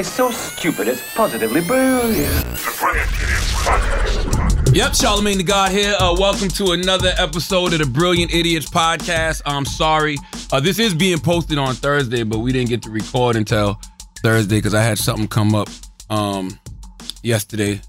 It's so stupid, it's positively brilliant. Yep, Charlamagne the God here. Uh, welcome to another episode of the Brilliant Idiots podcast. I'm sorry. Uh, this is being posted on Thursday, but we didn't get to record until Thursday because I had something come up um, yesterday.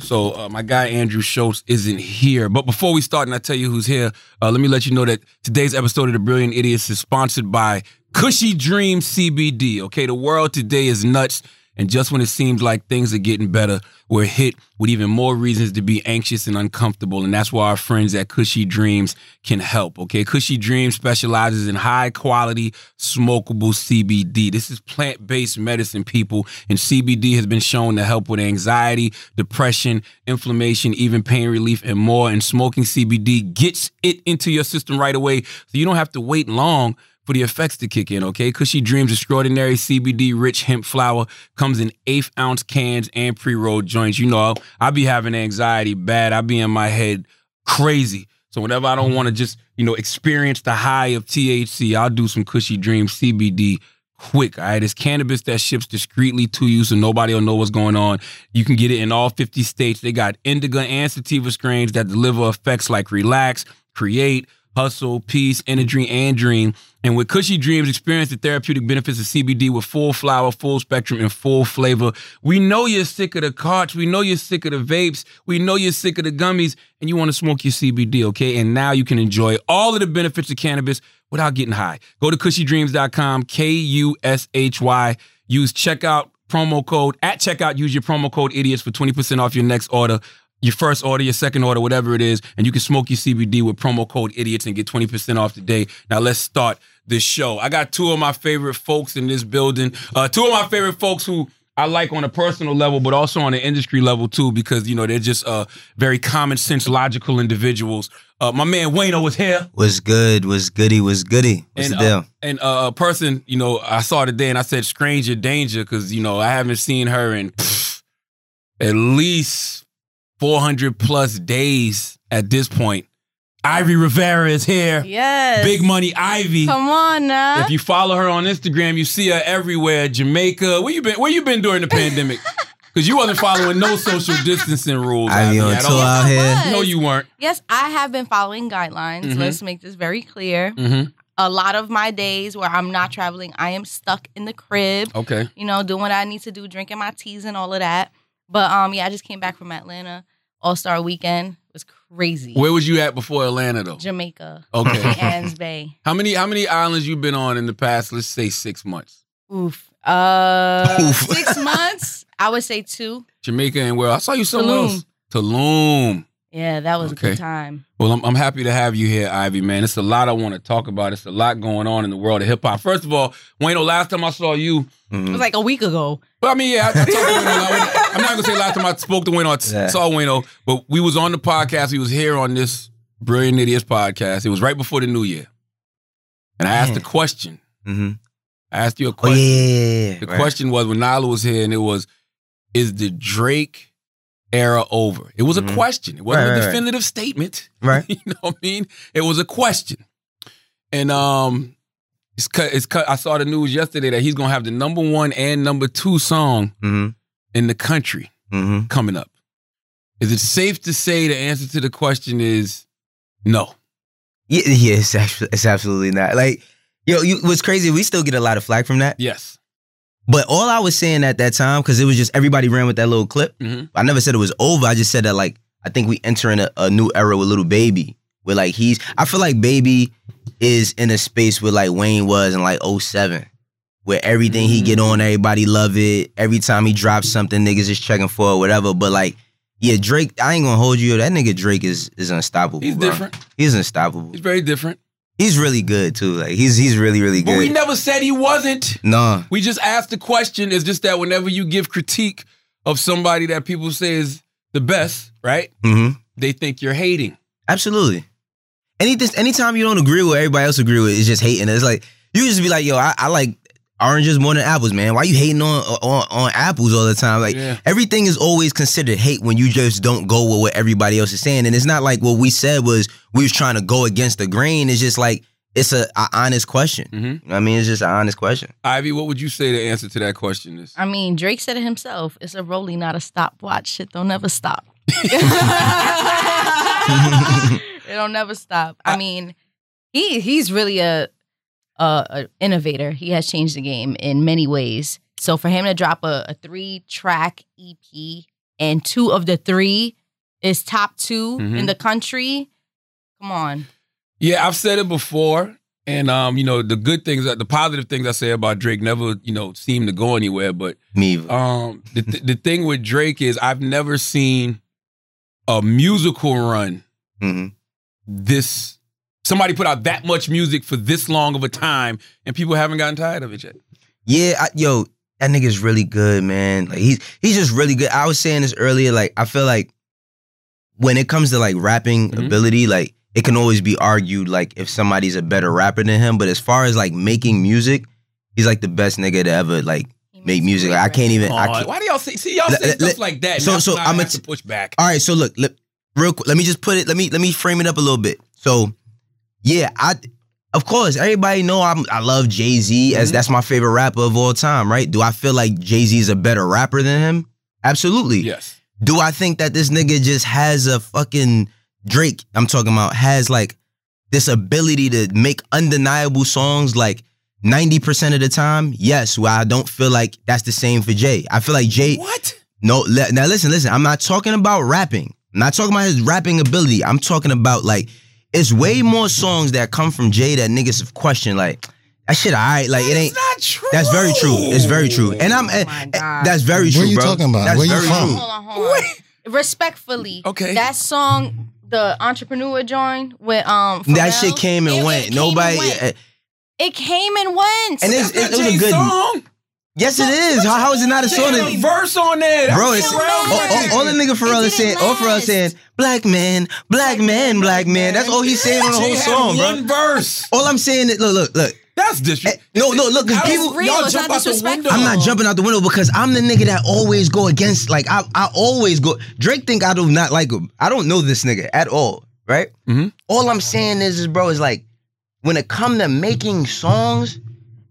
So uh, my guy Andrew Schulz isn't here. But before we start and I tell you who's here, uh, let me let you know that today's episode of the Brilliant Idiots is sponsored by Kushy Dream CBD. Okay, the world today is nuts. And just when it seems like things are getting better, we're hit with even more reasons to be anxious and uncomfortable. And that's why our friends at Kushy Dreams can help. Okay. Kushy Dreams specializes in high quality smokable CBD. This is plant based medicine, people. And CBD has been shown to help with anxiety, depression, inflammation, even pain relief, and more. And smoking CBD gets it into your system right away. So you don't have to wait long for the effects to kick in, okay? Kushy Dreams Extraordinary CBD rich hemp flower comes in eighth ounce cans and pre rolled joints. You know, I be having anxiety bad. I be in my head crazy. So whenever I don't want to just, you know, experience the high of THC, I'll do some Kushy Dreams CBD quick. All right. It's cannabis that ships discreetly to you so nobody will know what's going on. You can get it in all 50 states. They got indica and sativa strains that deliver effects like relax, create, hustle, peace, energy, and dream. And with Kushy Dreams, experience the therapeutic benefits of CBD with full flower, full spectrum, and full flavor. We know you're sick of the carts. We know you're sick of the vapes. We know you're sick of the gummies, and you want to smoke your CBD, okay? And now you can enjoy all of the benefits of cannabis without getting high. Go to kushydreams.com, K U S H Y. Use checkout promo code at checkout. Use your promo code idiots for 20% off your next order your first order, your second order, whatever it is, and you can smoke your CBD with promo code idiots and get 20% off today. Now let's start this show. I got two of my favorite folks in this building. Uh, two of my favorite folks who I like on a personal level, but also on an industry level too, because you know they're just uh, very common sense, logical individuals. Uh, my man Wayno was here. Was good, was goody, was goody. What's and, the deal? Uh, and uh, a person, you know, I saw today and I said stranger danger because you know I haven't seen her in pff, at least 400 plus days at this point. Ivy Rivera is here. Yes. Big Money Ivy. Come on now. If you follow her on Instagram, you see her everywhere. Jamaica. Where you been? Where you been during the pandemic? Because you wasn't following no social distancing rules. Ivy on at tour all. out I here. No, you weren't. Yes, I have been following guidelines. Mhm. Let's make this very clear. Mm-hmm. A lot of my days where I'm not traveling, I am stuck in the crib, Okay. you know, doing what I need to do, drinking my teas and all of that. But um, yeah, I just came back from Atlanta. All Star Weekend it was crazy. Where was you at before Atlanta though? Jamaica, Okay. Anns Bay. how many How many islands you been on in the past? Let's say six months. Oof. Uh, Oof. six months. I would say two. Jamaica and where? I saw you somewhere Tulum. else. Tulum. Yeah, that was Okay. a good time. Well, I'm, I'm happy to have you here, Ivy, man. It's a lot I want to talk about. It's a lot going on in the world of hip hop. First of all, Wayno, last time I saw you, It Mhm. was like a week ago. well, I mean, yeah, I, I talked to Wayno. I- I'm not going to say last time I spoke to Wayno, I t- Yeah. saw Wayno, but we was on the podcast. He was here on this Brilliant Idiots podcast. It was right before the new year. And I asked a Man. question. Mhm. I asked you a Oh, question. yeah, yeah, yeah. The Right. question was when Nala was here, and it was, is the Drake era over? It was a Mhm. question. It wasn't Right, a right, right. definitive statement. Right. you know what I mean? It was a question. And um it's cut it's cut I saw the news yesterday that he's gonna have the number one and number two song Mm-hmm. in the country Mm-hmm. coming up. Is it safe to say the answer to the question is no? Yeah, yeah, it's actually, it's absolutely not. Like, yo, you, what's crazy? We still get a lot of flack from that. Yes. But all I was saying at that time, because it was just everybody ran with that little clip. Mhm. I never said it was over. I just said that like I think we entering a, a new era with Lil Baby. Where like he's, I feel like baby is in a space where like Wayne was in like 07. Where everything he get on, everybody love it. Every time he drops something, niggas is checking for it, whatever. But like, yeah, Drake, I ain't gonna hold you. That nigga Drake is is unstoppable. He's bro. different. He's unstoppable. He's very different. He's really good too. Like he's he's really really good. But we never said he wasn't. Nah, We just asked the question. It's just that whenever you give critique of somebody that people say is the best, right? hmm They think you're hating. absolutely. Anything, anytime you don't agree with what everybody else agree with, it's just hating. It's like you just be like, yo, I, I like oranges more than apples, man. Why you hating on on on apples all the time? Like Yeah. everything is always considered hate when you just don't go with what everybody else is saying. And it's not like what we said was we was trying to go against the grain. It's just like it's a, a honest question. Mhm. I mean, it's just an honest question. Ivy, what would you say the answer to that question is? I mean, Drake said it himself. It's a rollie, not a stopwatch. Shit don't never stop. it don't never stop. I mean, he he's really a, a a innovator. He has changed the game in many ways. So for him to drop a, a three track EP and two of the three is top 2 Mhm. in the country, come on. Yeah, I've said it before, and um, you know, the good things, the positive things I say about Drake never, you know, seem to go anywhere. But Me, um, the th- the thing with Drake is I've never seen a musical run Mhm. this. Somebody put out that much music for this long of a time, and people haven't gotten tired of it yet. Yeah, I, yo, that nigga's really good, man. Like he's he's just really good. I was saying this earlier. Like I feel like when it comes to like rapping Mhm. ability, like it can always be argued like if somebody's a better rapper than him. But as far as like making music, he's like the best nigga to ever like make music. Like, I can't even. I can't, why do y'all say? See, y'all Let- say let- stuff like that. so- So, so so I'm I'ma t- push back. All right, so look, let, real quick, let me just put it. Let me let me frame it up a little bit. So, yeah, I of course everybody know I'm I love Jay Z as Mhm. that's my favorite rapper of all time, right? Do I feel like Jay Z is a better rapper than him? Absolutely. Yes. Do I think that this nigga just has a fucking Drake? I'm talking about has like this ability to make undeniable songs like. 90% of the time, yes. Well, I don't feel like that's the same for Jay. I feel like Jay, What? no, le- now listen, listen. I'm not talking about rapping. I'm not talking about his rapping ability. I'm talking about like it's way more songs that come from Jay that niggas have questioned. Like that shit, alright. Like it ain't. That's not true. That's very true. It's very true. And I'm. Oh eh, my eh, God. that's very true. What are you bro. talking about? That's Where you very from? true. Hold on, hold on. Respectfully, Okay. That song, the entrepreneur joined with um. That shit came and it- went. it came Nobody. and went. eh, It came and went. And it's- That's it was a good- song. Yes, it is. How, how is it not a They song? that- a verse on there. Bro, it's Pharrell all, all, record. all the nigga Pharrell It is saying. All Pharrell is saying, "Black man, black man, black man." That's all he's saying on the whole had song, bro. One verse. All I'm saying is, look, look, look. That's Eh, disrespect. No, no, look, because people. real, y'all it's jump not out the disrespectful. window. I'm not jumping out the window because I'm the nigga that always go against. Like I, I always go. Drake think I do not like him. I don't know this nigga at all. Right. Mhm. All I'm saying is, is bro, is like when it come to making songs,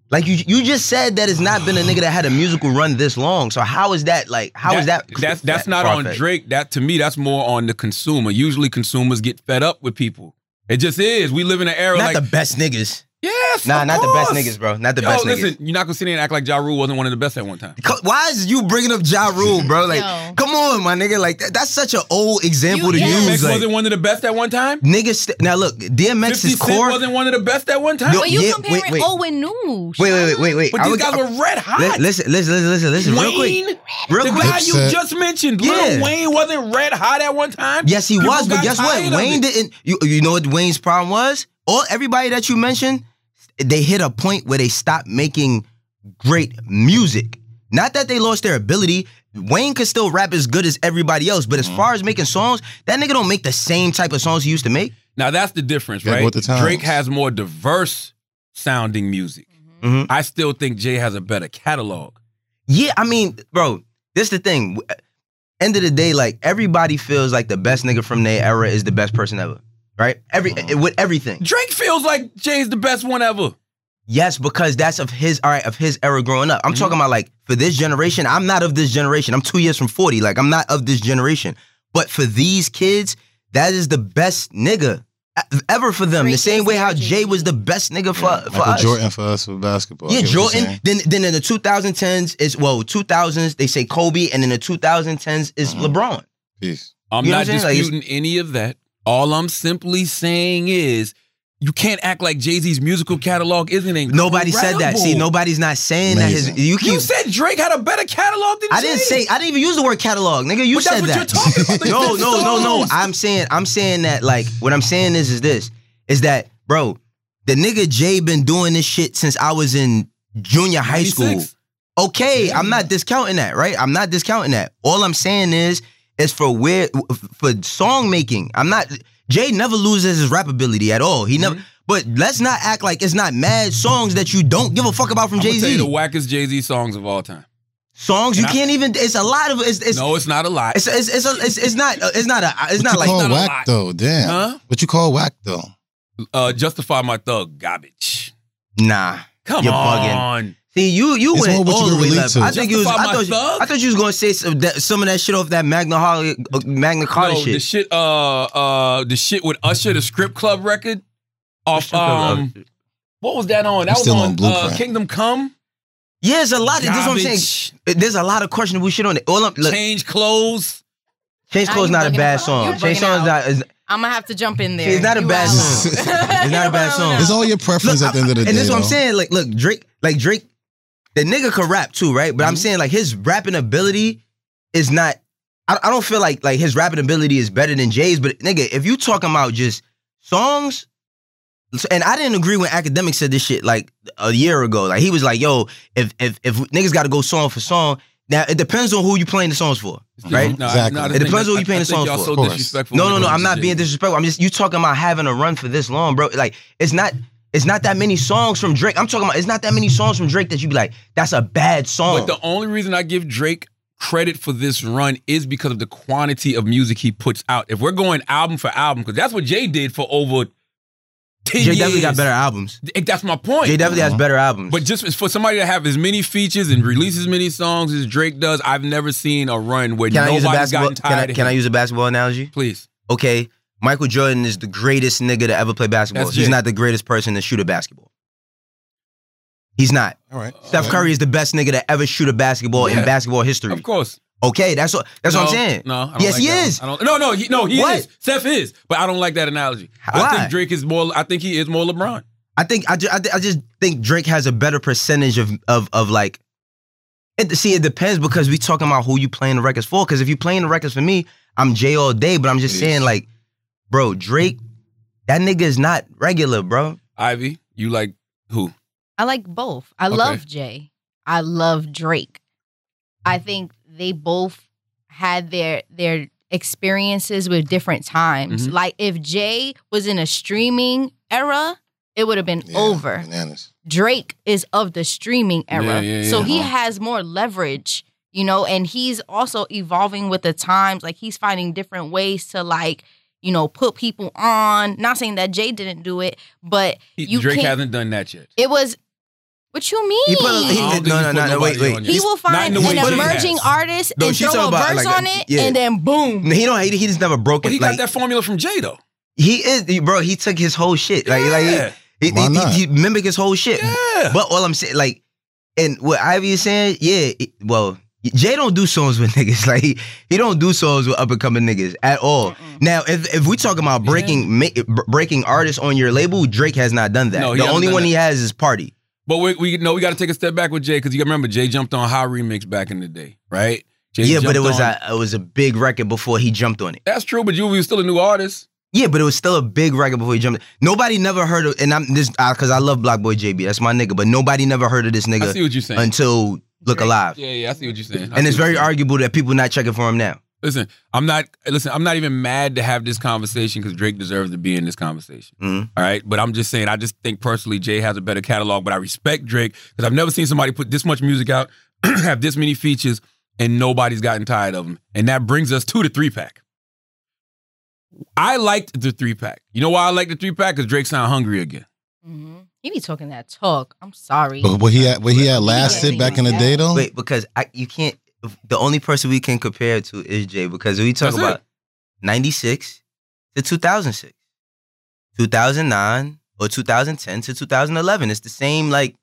like you, you just said that it's not been a nigga that had a musical run this long. So how is that like? How is that? That's that's that not on? Drake. That to me, that's more on the consumer. Usually, consumers get fed up with people. It just is. We live in an era Not like the best niggas. Yes, Nah, of not the best niggas, bro. Not the Yo, best listen, niggas. you're not gonna sit there and act like Ja Rule wasn't one of the best at one time. Why is you bringing up Ja Rule, bro? Like, Yo. come on, my nigga. Like, that, that's such an old example You- to yes. DMX use. Like, wasn't one of the best at one time. niggas. St- now look, DMX 50 is Cent core. wasn't one of the best at one time. Yo, But you Yeah, comparing wait, wait. old with new. Wait, wait, wait, wait, wait. but I these would- guys were red hot. Li- Listen, listen, listen, listen, listen. Real quick, Wayne, real the quick. guy you Dipset. just mentioned, Yeah. Lil Wayne wasn't red hot at one time. Yes, he People was, but guess what? Wayne didn't. You, you know what Wayne's problem was? All everybody that you mentioned, they hit a point where they stopped making great music. Not that they lost their ability. Wayne could still rap as good as everybody else, but as far as making songs, that nigga don't make the same type of songs he used to make. Now that's the difference, Gotta right? with the. Drake has more diverse sounding music. Mhm. I still think Jay has a better catalog. Yeah, I mean, bro, this the thing. End of the day, like everybody feels like the best nigga from their era is the best person ever, right? Every with everything. Drake feels like Jay's the best one ever. Yes, because that's of his all right of his era growing up. I'm Mhm. talking about like for this generation. I'm not of this generation. I'm two years from forty. Like I'm not of this generation. But for these kids, that is the best nigga ever for them. Drake the same way how Jay was the best nigga for, for Michael us. Jordan for us for basketball. Yeah, get what you're Jordan. Then then in the 2010s is well 2000s they say Kobe, and in the 2010s is Mhm. LeBron. Peace. I'm You know not what I'm saying? Like, disputing any of that. All I'm simply saying is you can't act like Jay Z's musical catalog isn't incredible. Nobody said that. See, nobody's not saying Amazing. that his. You keep. You said Drake had a better catalog than I didn't say. I didn't even use the word catalog, nigga. You But that's said what that. you're talking about. No, no, no, no. I'm saying, I'm saying that like what I'm saying is, is this, is that, bro, the nigga Jay been doing this shit since I was in junior high school. 96. Okay, I'm not discounting that, right? I'm not discounting that. All I'm saying is, is for where for song making. I'm not. Jay never loses his rap ability at all. He never. Mm-hmm. But let's not act like it's not mad songs that you don't give a fuck about from Jay gonna tell you Z. the wackest Jay Z songs of all time. Songs you I- can't even. It's a lot of. It's. it's no, it's not a lot. It's it's it's, a, it's it's not it's not a it's What not you like call not a whack though? Damn. Huh? What you call whack though? Uh, Justify My Thug, garbage. Nah. Come You're on. See, you you It's went all all the way left. to. I think you was. I thought, you. I thought you was gonna say some, that, some of that shit off that Magna Holly, uh, Magna Carta No, shit. the shit, uh, uh, the shit with Usher, the Script Club record, off, um, what was that on? That was still on, on uh, Kingdom Come. yeah, there's a lot. Of, that's what I'm saying. There's a lot of questionable shit on it. All I'm, look, Change clothes. Change Clothes you not a bad song. Change bugging Song's not. Is, I'm gonna have to jump in there. See, it's not a You bad out. song. It's not a bad song. It's all your preference Look, at the end of the day. and this is what I'm saying. Like, look, Drake, like Drake, the nigga could rap too, right? But I'm Mhm. saying like his rapping ability is not. I, I don't feel like like his rapping ability is better than Jay's. But nigga, if you talking about just songs, and I didn't agree when Academic said this shit like a year ago. Like he was like, "Yo, if if if niggas got to go song for song." Now it depends on who you playing the songs for, right? No, Exactly. No, It depends that- who you paying I the think songs y'all for. so disrespectful No, no, no. I'm not being disrespectful. I'm just you talking about having a run for this long, bro. Like it's not it's not that many songs from Drake. I'm talking about it's not that many songs from Drake that you'd be like, that's a bad song. But the only reason I give Drake credit for this run is because of the quantity of music he puts out. If we're going album for album, because that's what Jay did for over 10 Jay years. definitely got better albums. Eh, that's my point. Jay definitely has uh-huh. better albums. But just for somebody to have as many features and release as many songs as Drake does, I've never seen a run where can I use a nobody's basketball? gotten Can I, tired. of can I use a basketball analogy? Please. Okay, Michael Jordan is the greatest nigga to ever play basketball. That's He's Jay. not the greatest person to shoot a basketball. He's not. All right. Steph Curry is the best nigga to ever shoot a basketball Yeah. in basketball history. Of course. Okay, that's what that's what I'm saying. No, I don't yes, like he that one. is. I don't, no, no, he, no, he What? is. Steph is, but I don't like that analogy. Why? I think Drake is more. I think he is more LeBron. I think I just, I, I just think Drake has a better percentage of of of like. It, see, it depends because we talking about who you playing the records for. Because if you playing the records for me, I'm Jay all day. But I'm just It saying, is. like, bro, Drake, that nigga is not regular, bro. Ivy, you like who? I like both. I Okay. love Jay. I love Drake. I think they both had their their experiences with different times. Mhm. Like if Jay was in a streaming era, it would have been Yeah, over. Bananas. Drake is of the streaming era. Yeah, yeah, So he has more leverage, you know, and he's also evolving with the times. Like he's finding different ways to like, you know, put people on. Not saying that Jay didn't do it, but You Drake can't- hasn't done that yet. it was what you mean? He put a- he- I don't think no, he no, put no, no, nobody wait, on wait. it. He will Not find in the way an Jay emerging has. artist No, and she's throw a talking about, verse like, on a- it, yeah. and then boom. He don't. He, he just never broke But it. he like got that formula from Jay though. he is, he- bro. He took his whole shit. Like, like Yeah. he, he, Why he, not? he, mimicked his whole shit. Yeah. But all I'm saying, like, and what Ivy is saying, yeah, it- well, Jay don't do songs with niggas. Like, he, he don't do songs with up and coming niggas at all. Now, if if we talking about breaking ma- breaking artists on your label, Drake has not done that. No, the only one that. he has is Party. But we, we know we got to take a step back with Jay because you gotta remember Jay jumped on High Remix back in the day, right? Jay yeah, but it was on- a it was a big record before he jumped on it. That's true, but you was still a new artist. Yeah, but it was still a big record before he jumped. Nobody never heard of, and I'm this because I love Black Boy JB. That's my nigga. But nobody never heard of this I see nigga what you're saying. until Look Drake. Alive. yeah, yeah, I see what you're saying. I And it's very saying. arguable that people not checking for him now. Listen, I'm not. Listen, I'm not even mad to have this conversation because Drake deserves to be in this conversation. Mhm. All right, but I'm just saying. I just think personally, Jay has a better catalog. But I respect Drake because I've never seen somebody put this much music out, have this many features, and nobody's gotten tired of them. And that brings us to the three pack. I liked the three pack. You know why I like the three pack? Because Drake sound hungry again. Mhm. He be talking that talk. I'm sorry. But what he had, what he had Yeah, lasted yeah, back in the day though. Wait, because I, you can't. The only person we can compare to is Jay because we talk That's about '96 to 2006, 2009 or 2010 to 2011. It's the same. Like,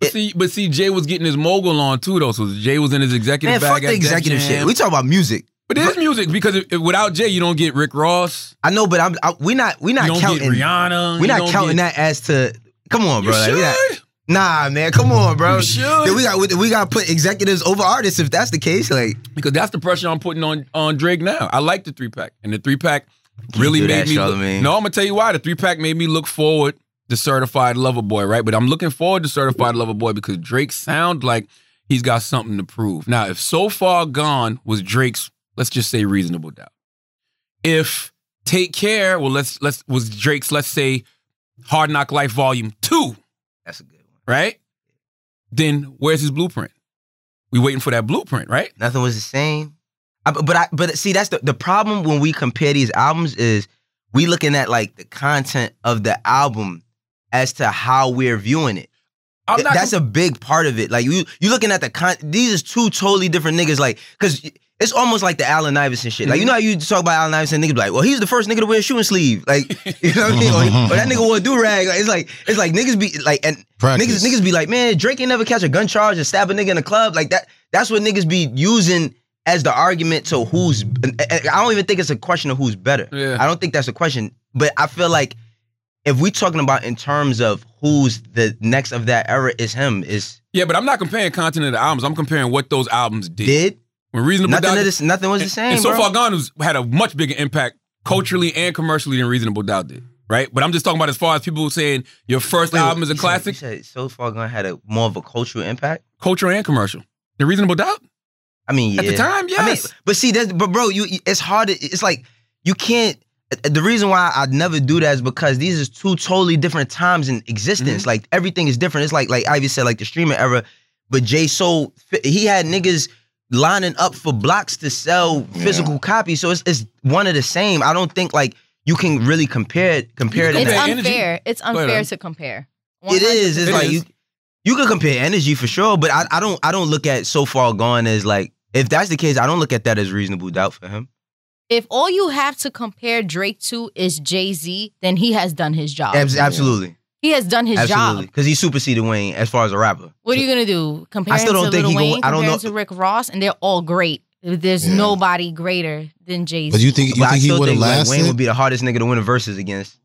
But It- see, but see, Jay was getting his mogul on too, though. So Jay was in his executive man, bag. fuck the at executive Jam. shit. We talk about music. but it is music because if, if without Jay, you don't get Rick Ross. I know, but I'm. I, we not. We You not don't counting. get Rihanna. We you not don't counting get, that as to. Come on, You bro. Like, we not- should. nah, man. Come on, bro. You should. Then we got we, got to put executives over artists if that's the case. Like, because that's the pressure I'm putting on on Drake now. I like the three pack, and the three pack really made that, me. Look, no, I'm gonna tell you why. The three pack made me look forward to Certified Lover Boy, right? But I'm looking forward to Certified Lover Boy because Drake sounds like he's got something to prove. Now, if So Far Gone was Drake's, let's just say reasonable doubt. If Take Care, well, let's let's was Drake's, let's say Hard Knock Life Volume Two, that's a good one. right? Then where's his blueprint? We waiting for that blueprint, right? Nothing was the same. I, but I but see that's the the problem when we compare these albums is we looking at like the content of the album as to how we're viewing it. I'm not That's a big part of it. Like you, you looking at the con. These is two totally different niggas. Like, cause it's almost like the Allen Iverson shit. Like you mm-hmm. know how you talk about Allen Iverson, niggas be like, well, he's the first nigga to wear a shooting sleeve. Like, you know what I mean? Or, or that nigga wore a do rag. Like, it's like it's like niggas be like and Practice. niggas niggas be like, man, Drake ain't never catch a gun charge and stab a nigga in a club. Like that. That's what niggas be using as the argument to who's. I don't even think it's a question of who's better. Yeah. I don't think that's a question. But I feel like if we talking about in terms of who's the next of that era is him is Yeah, but I'm not comparing content of the albums. I'm comparing what those albums did. did When Reasonable nothing Doubt this nothing was the same. and So bro. Far Gone was, had a much bigger impact culturally and commercially than Reasonable Doubt did. Right? But I'm just talking about as far as people saying your first Wait, album is a said- classic, you said so far gone had a more of a cultural impact. cultural and commercial. The Reasonable Doubt? I mean, At the yeah. time, I mean, yes. but see that, but bro, you it's hard. To, it's like you can't. The reason why I never do that is because these are two totally different times in existence. Mm-hmm. Like everything is different. It's like like Ivy said, like the streaming era. But Jay Soul, he had niggas lining up for blocks to sell physical copies. So it's it's one of the same. I don't think like you can really compare it compare it. can It's that. energy. unfair. It's unfair to compare. It is. It's It like is. you you can compare energy for sure, but I, I don't I don't look at so far gone as like if that's the case, I don't look at that as reasonable doubt for him. If all you have to compare Drake to is Jay Z, then he has done his job. Abs- absolutely, He has done his absolutely, job. because he superseded Wayne as far as a rapper. What are you gonna do? Compare still him don't to think Lil he go- Wayne? I don't know- to Rick Ross, and they're all great. There's Yeah. nobody greater than Jay Z. But Z. you think you but I think he still would have think lasted? Wayne would be the hardest nigga to win a versus against.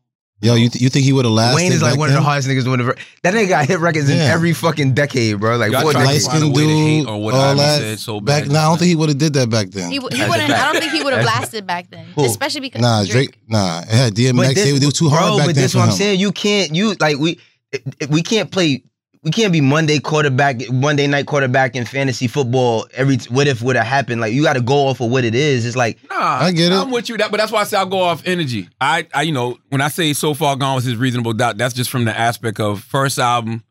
Yo, you th- you think he would have lasted? Wayne is like back one of the then? hardest niggas to win a versus. That nigga got hit records in every fucking decade, bro. Like Y'all four trying to light decades. find a skinned way to hate dude, on what all Ivy that. said so back bad. now, I don't think he would have did that back then. He, w- he wouldn't. I don't think he would have lasted back then, Who? especially because nah, Drake. Nah, it had DMX. they, they were too hard bro, back but then this for what I'm him. saying. You can't. You like we. it- it- We can't play. We can't be Monday quarterback, Monday night quarterback in fantasy football. Every what if would have happened? Like you got to go off of what it is. It's like Nah, I get it. I'm with you. That, but that's why I say I'll go off energy. I, I, you know, when I say so far gone was his reasonable doubt, that's just from the aspect of first album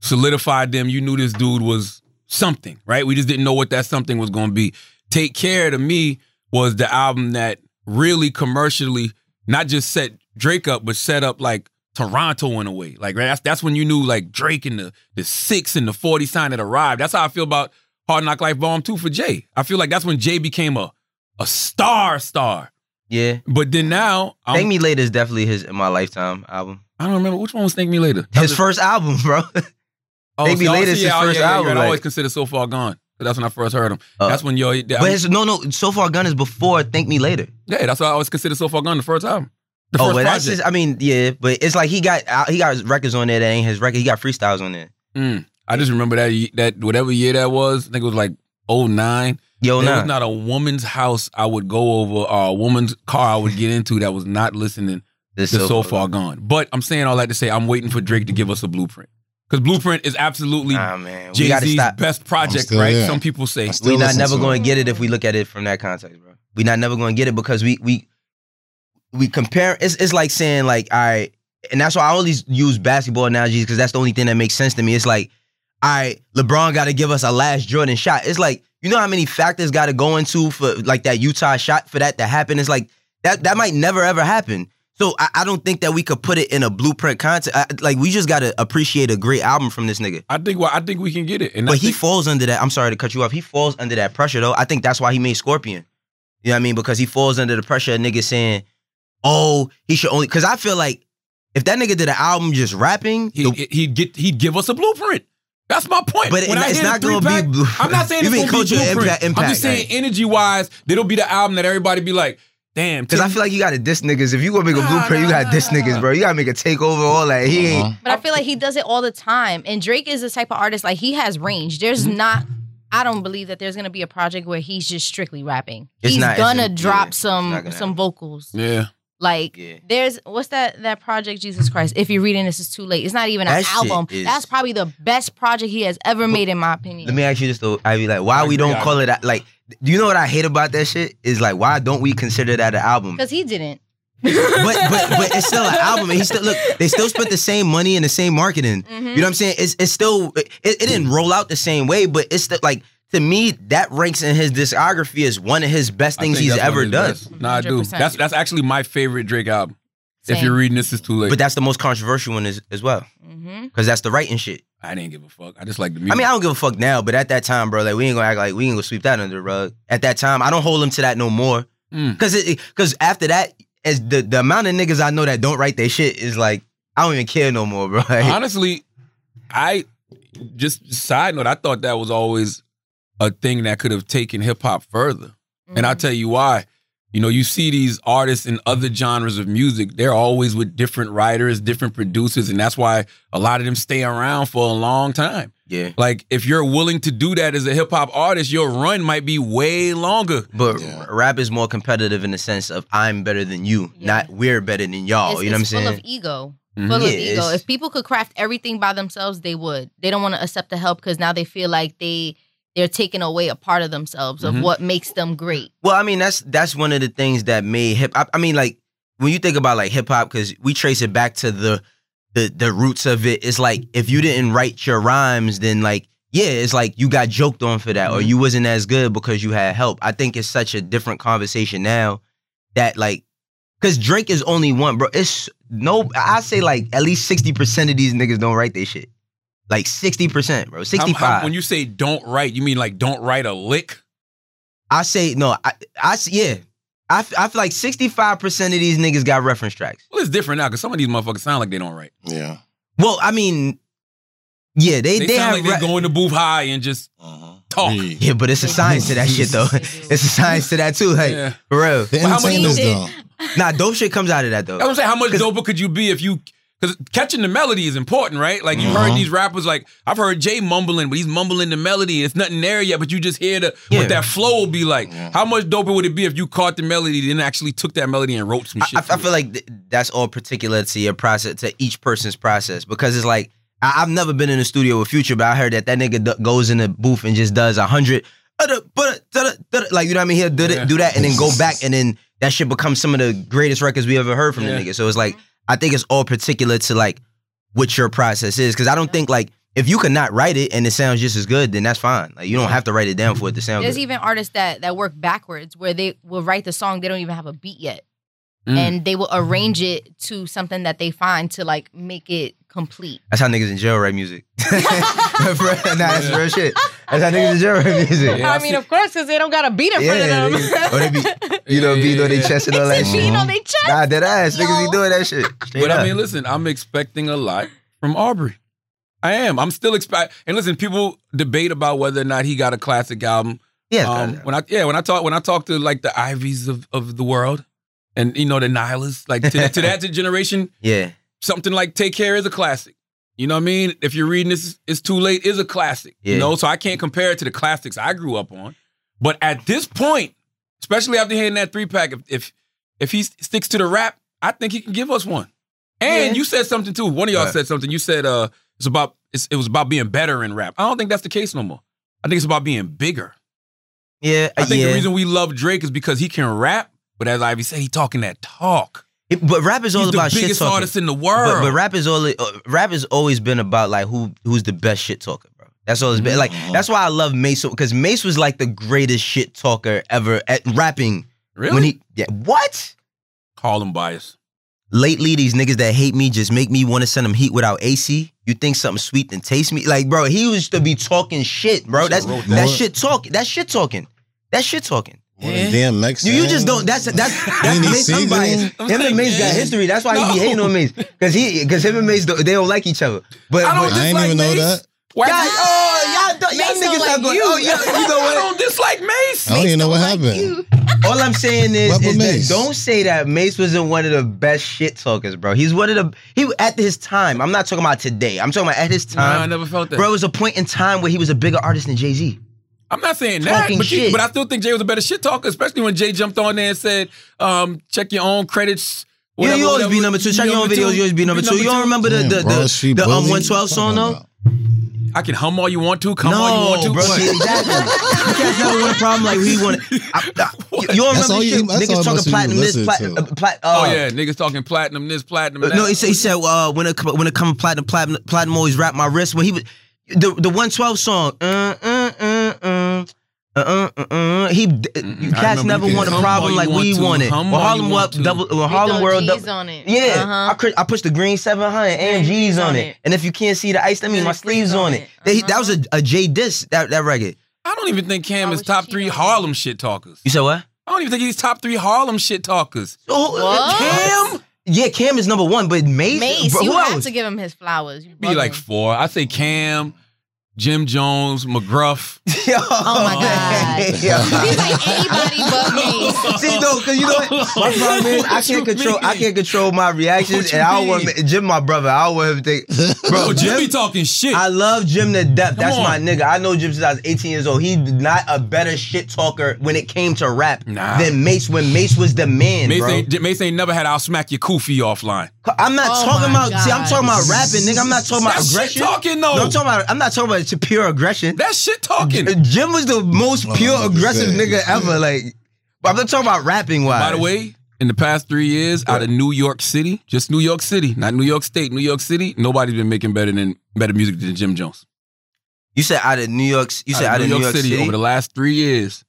solidified them. You knew this dude was something, right? We just didn't know what that something was going to be. Take Care to me was the album that really commercially not just set Drake up, but set up like Toronto in a way. Like right? that's that's when you knew like Drake and the the six and the forty sign had arrived. That's how I feel about Hard Knock Life Volume Two for Jay. I feel like that's when Jay became a a star star. yeah. But then now, I'm, Thank Me Later is definitely his in my lifetime album. I don't remember which one was Thank Me Later. That His was- first album, bro. oh, Thank Me oh, Later is his yeah, oh, first yeah, yeah, album, right. I always consider So Far Gone. That's when I first heard him. Uh, that's when yo, that, but his no no so far gone is before Thank Me Later. yeah, that's why I always consider So Far Gone the first album. The oh, first but that's project. just I mean yeah, but it's like he got uh, he got records on there that ain't his record. He got freestyles on there. Mm. I just remember that that whatever year that was. I think it was like 09. Yo, there nah. was not a woman's house I would go over or a woman's car I would get into that was not listening This to So, Far Gone. But I'm saying all that to say I'm waiting for Drake to give us a blueprint. Because Blueprint is absolutely Nah, man, we Jay-Z's best project, still right? there. Some people say. We're not listen never to going to get it if we look at it from that context, bro. We're not never going to get it because we we we compare. It's it's like saying like all right, and that's why I always use basketball analogies because that's the only thing that makes sense to me. It's like all right, LeBron got to give us a last Jordan shot. It's like you know how many factors got to go into for like that Utah shot for that to happen. It's like that that might never ever happen. So I, I don't think that we could put it in a blueprint content. I, like we just got to appreciate a great album from this nigga. I think well, I think we can get it. And I But he think- falls under that. I'm sorry to cut you off. He falls under that pressure though. I think that's why he made Scorpion. You know what I mean? Because he falls under the pressure of niggas saying, "Oh, he should only." Because I feel like if that nigga did an album just rapping, he, the- he'd get he'd give us a blueprint. That's my point. But it- it's not going to be. Blue- I'm not saying You it's mean gonna be culture, blueprint. impact- I'm just saying right. energy wise, it'll be the album that everybody be like, damn. because I feel like you got to diss niggas. If you gonna make a Nah, blueprint, you got to diss nah, niggas, bro. You gotta make a takeover, all that. He ain't. Uh-huh. But I feel like he does it all the time. And Drake is the type of artist like he has range. There's Mm-hmm. not. I don't believe that there's gonna be a project where he's just strictly rapping. It's he's not- gonna in- drop yeah, some gonna some happen. vocals. yeah. Like Yeah. there's what's that that project Jesus Christ? If you're reading this, it's too late. It's not even an That shit album. is- That's probably the best project he has ever made, in my opinion. Let me ask you this though, Ivy. Like, why I we don't call it like? Do you know what I hate about that shit? Is like, why don't we consider that an album? because he didn't. but but but it's still an album, and he still look. They still spent the same money and the same marketing. Mm-hmm. You know what I'm saying? It's it's still it, it didn't roll out the same way, but it's still like to me, that ranks in his discography as one of his best things he's ever done. his best. Nah, I do. 100%. That's that's actually my favorite Drake album. If Same. you're reading this, is too late. But that's the most controversial one as, as well. Mhm. Because that's the writing shit. I didn't give a fuck. I just like the music. I mean, I don't give a fuck now, but at that time, bro, like we ain't gonna act like we ain't gonna sweep that under the rug. At that time, I don't hold him to that no more. Mm. Cause it, cause after that, as the the amount of niggas I know that don't write their shit is like I don't even care no more, bro. Like, honestly, I just side note. I thought that was always a thing that could have taken hip hop further, and I'll tell you why. You know, you see these artists in other genres of music, they're always with different writers, different producers, and that's why a lot of them stay around for a long time. yeah. Like, if you're willing to do that as a hip hop artist, your run might be way longer. But Yeah. rap is more competitive in the sense of I'm better than you, Yeah. not we're better than y'all. it's, you know what I'm it's full saying? of ego. Mhm. Full of Yeah, ego. If people could craft everything by themselves, they would. They don't want to accept the help because now they feel like they they're taking away a part of themselves of Mhm. what makes them great. Well, I mean, that's that's one of the things that made hip. I, I mean, like when you think about like hip hop, because we trace it back to the the the roots of it. It's like if you didn't write your rhymes, then like yeah, it's like you got joked on for that, or Mhm. you wasn't as good because you had help. I think it's such a different conversation now that like. Cause Drake is only one, bro. It's no, I say like at least sixty percent of these niggas don't write their shit. Like sixty percent, bro. How- how- when you say don't write, you mean like don't write a lick? I say no. I, I s- yeah. I, I feel like sixty five percent of these niggas got reference tracks. Well, it's different now because some of these motherfuckers sound like they don't write. Yeah. Well, I mean, yeah, they They, they, sound have like they re- go in the booth high and just Uh-huh. Talk. Read. yeah, but it's a science to that shit though. It's a science to that too. Like yeah. for real. The how much entertainers you. Nah, dope shit comes out of that though. That's what I'm saying. How much doper could you be if you? Because catching the melody is important, right? Like you've heard Mhm. these rappers, like I've heard Jay mumbling, but he's mumbling the melody. It's nothing there yet, but you just hear the Yeah. what that flow will be like. Yeah. How much doper would it be if you caught the melody and actually took that melody and wrote some shit? I, I to feel like th- that's all particular to your process, to each person's process, because it's like I, I've never been in the studio with Future, but I heard that that nigga d- goes in the booth and just does a hundred, like you know what I mean. He'll do, Yeah. it, do that and then go back, and then that shit becomes some of the greatest records we ever heard from Yeah. the nigga. So it's like I think it's all particular to like what your process is, because I don't think like. If you could not write it and it sounds just as good, then that's fine. Like you don't have to write it down for it to sound There's good. even artists that that work backwards where they will write the song, they don't even have a beat yet. Mm. And they will arrange it to something that they find to like make it complete. That's how niggas in jail write music. Nah, that's real shit. That's how niggas in jail write music. Yeah, I I mean, of course, because they don't got a beat in Yeah, front of them. niggas- or they be, you know, beating on their chest and all that It's shit. beating on their chest. Nah, that ass. Niggas Yo. be doing that shit. Straight But up. I mean, listen, I'm expecting a lot from Aubrey. I am. I'm still expect. And listen, people debate about whether or not he got a classic album. yeah, Um, when I yeah, when I talk when I talk to like the Ivies of, of the world, and you know the Nylas, like to, to that generation, yeah. Something like "Take Care" is a classic. You know what I mean? If you're reading this, it's too late is a classic. Yeah. You know, so I can't compare it to the classics I grew up on. But at this point, especially after hearing that three pack, if if if he sticks to the rap, I think he can give us one. And Yeah. you said something too. One of y'all Right. said something. You said uh, it's about it's, it was about being better in rap. I don't think that's the case no more. I think it's about being bigger. Yeah, I think yeah. the reason we love Drake is because he can rap, but as Ivy said, he talking that talk. It- but rap is all He's the about shit biggest talking. artist in the world. But, but rap is all. Uh, rap has always been about like who who's the best shit talker, bro. That's all it's been. Like that's why I love Mase because Mase was like the greatest shit talker ever at rapping. really? When he yeah what? Call him biased. lately these niggas that hate me just make me want to send them heat without AC. You think something sweet then taste me? Like, bro, he used to be talking shit, bro. That's wrote that that. shit talking. That shit talking. That shit talking. What a eh? damn Mex. You, you just don't. That's that's that's Ain't Mase. I'm biased. Him and Mase got history. That's why he be hating on Mase because he because him and Mase don't- they don't like each other. But, I don't but I ain't dislike even know that. Why? y'all, oh y'all, don't- y'all Mase don't niggas like not going. you. Oh yeah, you know what? I don't dislike Mase. I don't even know what happened. you. All I'm saying is, What is about that don't say that Mase wasn't one of the best shit talkers, bro. He's one of the he at his time. I'm not talking about today. I'm talking about at his Nah, I never felt that. bro, it was a point in time where he was a bigger artist than Jay Z. I'm not saying that, but, you- but I still think Jay was a better shit talker, especially when Jay jumped on there and said, um, "Check your own credits." Yeah, you always whatever. be number two. Check your own videos. two. You always be number two. You don't remember the Damn, the Broad the, the um 112 song though? I can hum all you want to, come all you want No, to. bro. but- See, exactly. You guys never want a problem like he wanted. I, I, you don't remember all you- shit? Niggas talking platinum this, platinum, uh, plat, oh uh, yeah, niggas talking platinum this, platinum that. No, he said he said uh, when it when it comes platinum, platinum, platinum always wrap my wrist. When he was the the one twelve song, uh, uh, uh, uh, Uh uh uh. He you cats never want a problem like you want we to, wanted. hum When all you Harlem want World to. double, when We Harlem World G's double, on it. yeah, Uh-huh. I, cr- I pushed the green seven hundred and G's on it. And if you can't see the ice, that means my sleeves on it. They- That was a, a J diss that that record. I don't even think Cam is top three. Harlem shit talkers. You said what? I don't even think he's top three Harlem shit talkers. Oh, What? Cam Yeah, Cam is number one, but Mase, Mase, bro, you have else? to give him his flowers. You be like four. I say Cam, Jim Jones, McGruff. Yo, Oh my God. He's like anybody but Mase. See, no, because you know what? My problem is I What you can't control. I can't control my reactions, What you and I don't want? Jim, my brother. I don't want him to think, bro. Bro, Jim be talking shit. I love Jim to death. That's on. my nigga. I know Jim since I was 18 years old. He's not a better shit talker when it came to rap Nah. than Mase when Mase was the man, Mase bro. ain't, Mase ain't never had I'll smack your koofy offline. I'm not Oh talking my about. See, I'm talking about rapping, nigga. I'm not talking about That's shit aggression. talking, though. No, I'm talking about. I'm not talking about to pure aggression. That shit talking. Jim was the most pure I'm about to aggressive say, nigga ever. Like, but I'm not talking about rapping wise. By the way, in the past three years, out of New York City, just New York City, not New York State, New York City, nobody's been making better than better music than Jim Jones. you said out of New York. You said out of New York, City. over the last three years.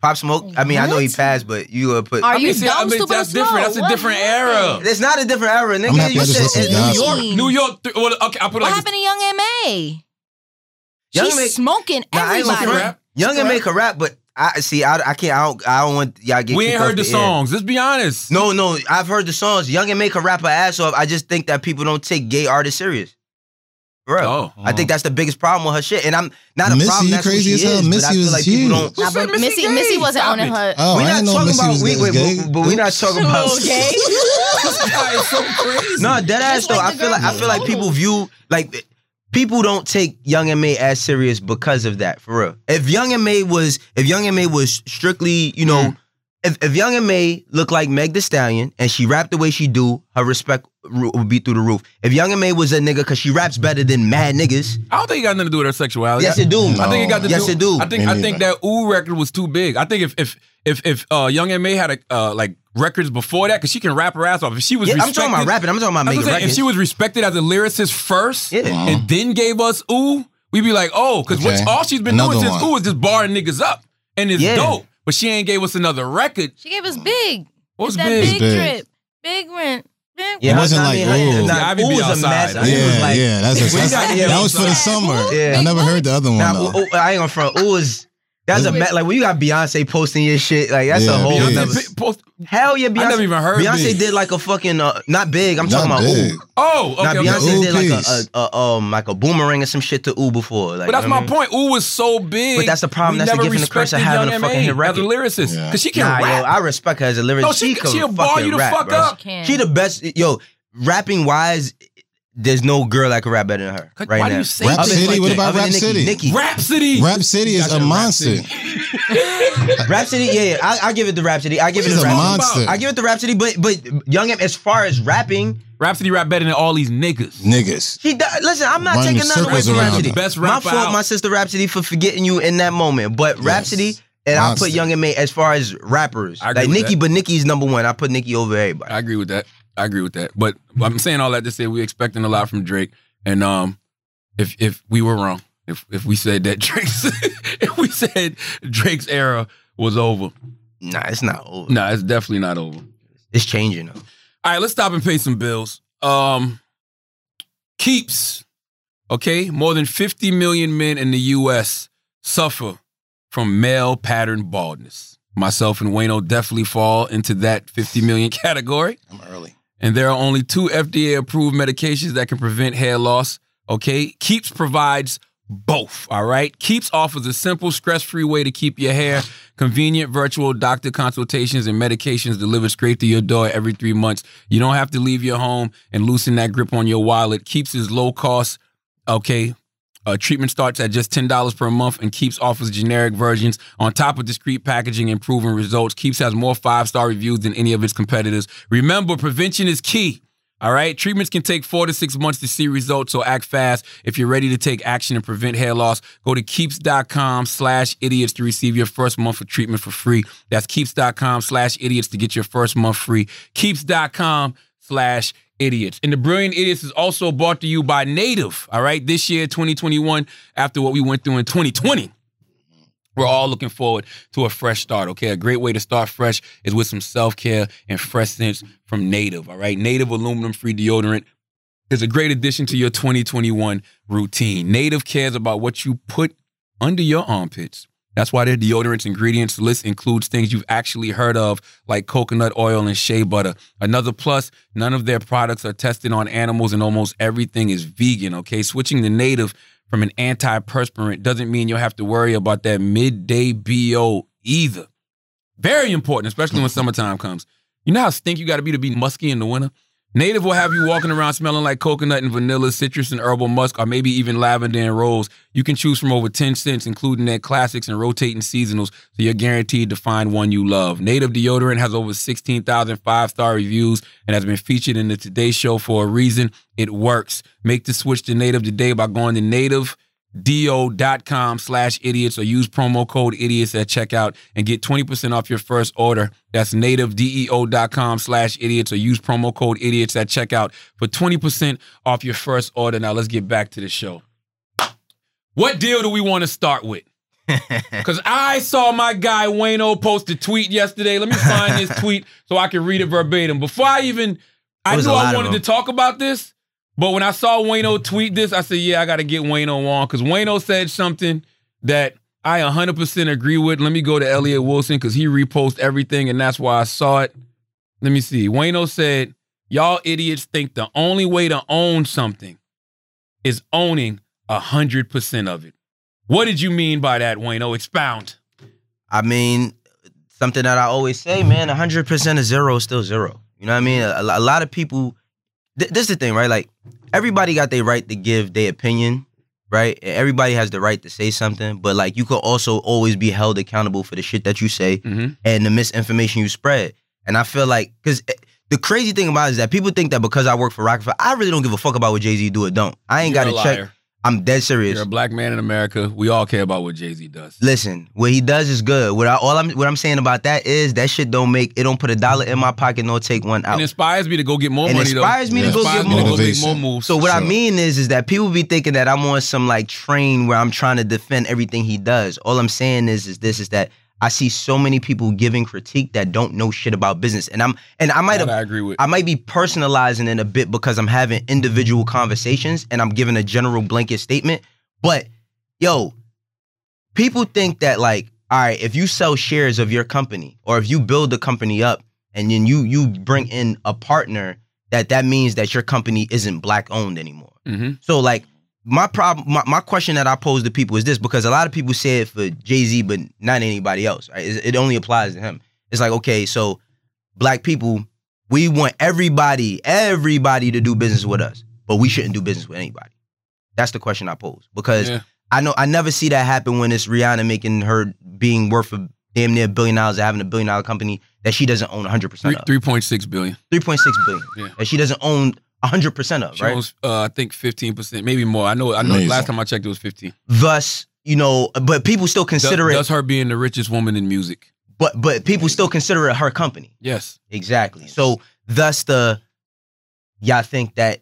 Pop Smoke. I mean, I know he passed, but you would put. Are I you mean, see, I dumb, mean, that's or different. slow? That's a different era. It's not a different era, nigga. I'm happy you said listened to in New. York. New York. Th- well, okay, I put it What like happened to Young M.A.? Young She's M.A. smoking Nah, I ain't gonna everybody. rap. Young and make a rap, but I see. I, I can't. I don't. I don't want y'all get. we ain't heard the, air. songs. Let's be honest. No, no. I've heard the songs. Young and make a rap her ass off. I just think that people don't take gay artists serious. Bro, Oh. I think that's the biggest problem with her shit. And I'm not a Missy, problem. That's crazy who as hell. is, Missy was like people huge. don't. Who Nah, said but Missy Missy, gay? Missy wasn't Stop owning it. her. Oh, we're I not didn't know talking Missy about. was We, gay. wait, gay. but, but we're not talking about. Okay. This guy is so crazy. No, dead ass though. like I feel like I feel like people view like people don't take Young M.A. as serious because of that. For real. If Young M.A. was if Young M.A. was strictly, you know, if, if Young M.A. looked like Meg Thee Stallion and she rapped the way she do, her respect would be through the roof. If Young M.A. was a nigga because she raps better than mad niggas, I don't think it got nothing to do with her sexuality. yes it do. I think it got to Yes, do. it do. I think Me I think that Ooh record was too big. I think if if if if uh, Young and May had a uh, like records before that, because she can rap her ass off. If she was Yeah, I'm respected, talking about rapping. I'm talking about making gonna records. if she was respected as a lyricist first, Yeah. and then gave us Ooh, we'd be like, oh, because Okay. all she's been Another doing since one. Ooh is just barring niggas up, and it's Yeah. dope. But she ain't gave us another record. She gave us big. What It's was that big? big, Big. drip. Big rent. Big Yeah, It wasn't I like, mean, her- ooh. nah, See, I ooh be was a mess. Yeah, was Yeah, like- yeah, that's, We that's, that was for the summer. Yeah. I never heard the other one Nah, though. ooh, ooh, I ain't gonna front. Ooh is that's a Big. like when you got Beyonce posting your shit. Like that's a Yeah, whole big. nother. Beyonce post- Hell yeah, Beyonce. I never even heard Beyonce Big. did like a fucking uh, not big. I'm Not talking about big. ooh. Oh, okay. Now okay. Beyonce Ooh did like piece. a, a, a um like a boomerang or some shit to ooh before. Like, But that's you know my what I mean? point. Ooh was so big. But that's the problem. We That's the never gift and the curse of respected having Young a fucking M.A. hit as a record. lyricist Yeah. because she can Nah, rap. yo, I respect her as a lyricist. No, she- she could she'll fucking you the rap, fuck bro. up. She can. She the best. Yo, rapping wise, there's no girl that can rap better than her. Why Right do now. you say Rap Other City? than- What about other than Rap Nicki, City? Nicki. Rapsody. Rap City is a your Rap monster. City. Rapsody, yeah, yeah. I, I give it to Rapsody. I give it She's to a Rapsody. monster. I give it to Rapsody, but but Young M, as far as rapping, Rapsody rap better than all these niggas. Niggas. She does. Listen, I'm not Running taking nothing away circles from around Rapsody. her. Best my rapper fault, out. my sister Rapsody, for forgetting you in that moment. But Yes. Rapsody, and I Monster. put Young M.A. as far as rappers. I agree Like with Nicki, that. but Nicki's number one. I put Nicki over everybody. I agree with that. I agree with that. But I'm saying all that to say we're expecting a lot from Drake. And um, if if we were wrong, if if we said that Drake's if we said Drake's era was over, nah, it's not over. nah, it's definitely not over. It's changing though. All right, let's stop and pay some bills. Um, keeps okay. More than 50 million men in the U.S. suffer from male pattern baldness. Myself and Wayno definitely fall into that 50 million category. I'm early. And there are only two FDA approved medications that can prevent hair loss. Okay. Keeps provides both. All right. Keeps offers a simple, stress free way to keep your hair, convenient virtual doctor consultations and medications delivered straight to your door every three months. You don't have to leave your home and loosen that grip on your wallet. Keeps is low cost. Okay. Uh, treatment starts at just $10 per month and Keeps offers generic versions on top of discreet packaging and proven results. Keeps has more five star reviews than any of its competitors. Remember, prevention is key. All right. Treatments can take four to six months to see results, so act fast. If you're ready to take action and prevent hair loss, go to keeps.com slash idiots to receive your first month of treatment for free. That's keeps.com slash idiots to get your first month free. Keeps.com slash idiots. And the Brilliant Idiots is also brought to you by Native. All right. This year, 2021, after what we went through in 2020. We're all looking forward to a fresh start, okay? A great way to start fresh is with some self care and fresh scents from Native, all right? Native aluminum free deodorant is a great addition to your 2021 routine. Native cares about what you put under your armpits. That's why their deodorants ingredients list includes things you've actually heard of, like coconut oil and shea butter. Another plus, none of their products are tested on animals and almost everything is vegan, okay? Switching to native from an antiperspirant doesn't mean you'll have to worry about that midday BO either. Very important, especially when summertime comes. You know how stink you got to be to be musky in the winter? Native will have you walking around smelling like coconut and vanilla, citrus and herbal musk, or maybe even lavender and rose. You can choose from over 10 scents, including their classics and rotating seasonals, so you're guaranteed to find one you love. Native deodorant has over 16,000 five star reviews and has been featured in the Today Show for a reason. It works. Make the switch to Native today by going to Native do.com slash idiots or use promo code idiots at checkout and get 20% off your first order. That's nativedeo.com slash idiots or use promo code idiots at checkout for 20% off your first order. Now let's get back to the show. What deal do we want to start with? Because I saw my guy Wayno post a tweet yesterday. Let me find this tweet so I can read it verbatim. Before I even, I knew I wanted to talk about this, but when I saw Wayno tweet this, I said, yeah, I got to get Wayno on because Wayno said something that I 100% agree with. Let me go to Elliott Wilson because he reposted everything and that's why I saw it. Let me see. Wayno said, y'all idiots think the only way to own something is owning 100% of it. What did you mean by that, Wayno? Expound. I mean, something that I always say, man, 100% of zero is still zero. You know what I mean? A, a lot of people, th- this is the thing, right? Like, everybody got their right to give their opinion, right? And Everybody has the right to say something, but like, you could also always be held accountable for the shit that you say Mhm. and the misinformation you spread. And I feel like, because the crazy thing about it is that people think that because I work for Rockefeller, I really don't give a fuck about what Jay Z do or don't. I ain't got to check. I'm dead serious. You're a black man in America. We all care about what Jay Z does. Listen, what he does is good. What I, all I'm what I'm saying about that is that shit don't make it don't put a dollar in my pocket nor take one out. It inspires me to go get more It money. though. inspires me to It go inspires get me to more. go make Motivation. more moves. so what I mean is is that people be thinking that I'm on some like train where I'm trying to defend everything he does. All I'm saying is is this is that I see so many people giving critique that don't know shit about business. And I'm and I might have I agree with. I might be personalizing it a bit because I'm having individual conversations and I'm giving a general blanket statement. But yo, people think that like, all right, if you sell shares of your company or if you build the company up and then you you bring in a partner, that that means that your company isn't black owned anymore. hmm So like my problem, my, my question that I pose to people is this because a lot of people say it for Jay Z, but not anybody else. Right? It, it only applies to him. It's like okay, so black people, we want everybody, everybody to do business with us, but we shouldn't do business with anybody. That's the question I pose because Yeah. I know I never see that happen when it's Rihanna making her being worth a damn near a billion dollars, having a billion dollar company that she doesn't own 100 percent Three of, three point six billion. 3.6 billion Yeah. that she doesn't own 100 percent of, She right? owns, uh, I think fifteen percent, maybe more. I know. I know. Amazing. Last time I checked, it was fifteen. Thus, you know, but people still consider That's it, her being the richest woman in music. but but people still consider it her company. Yes. Exactly. So thus the y'all think that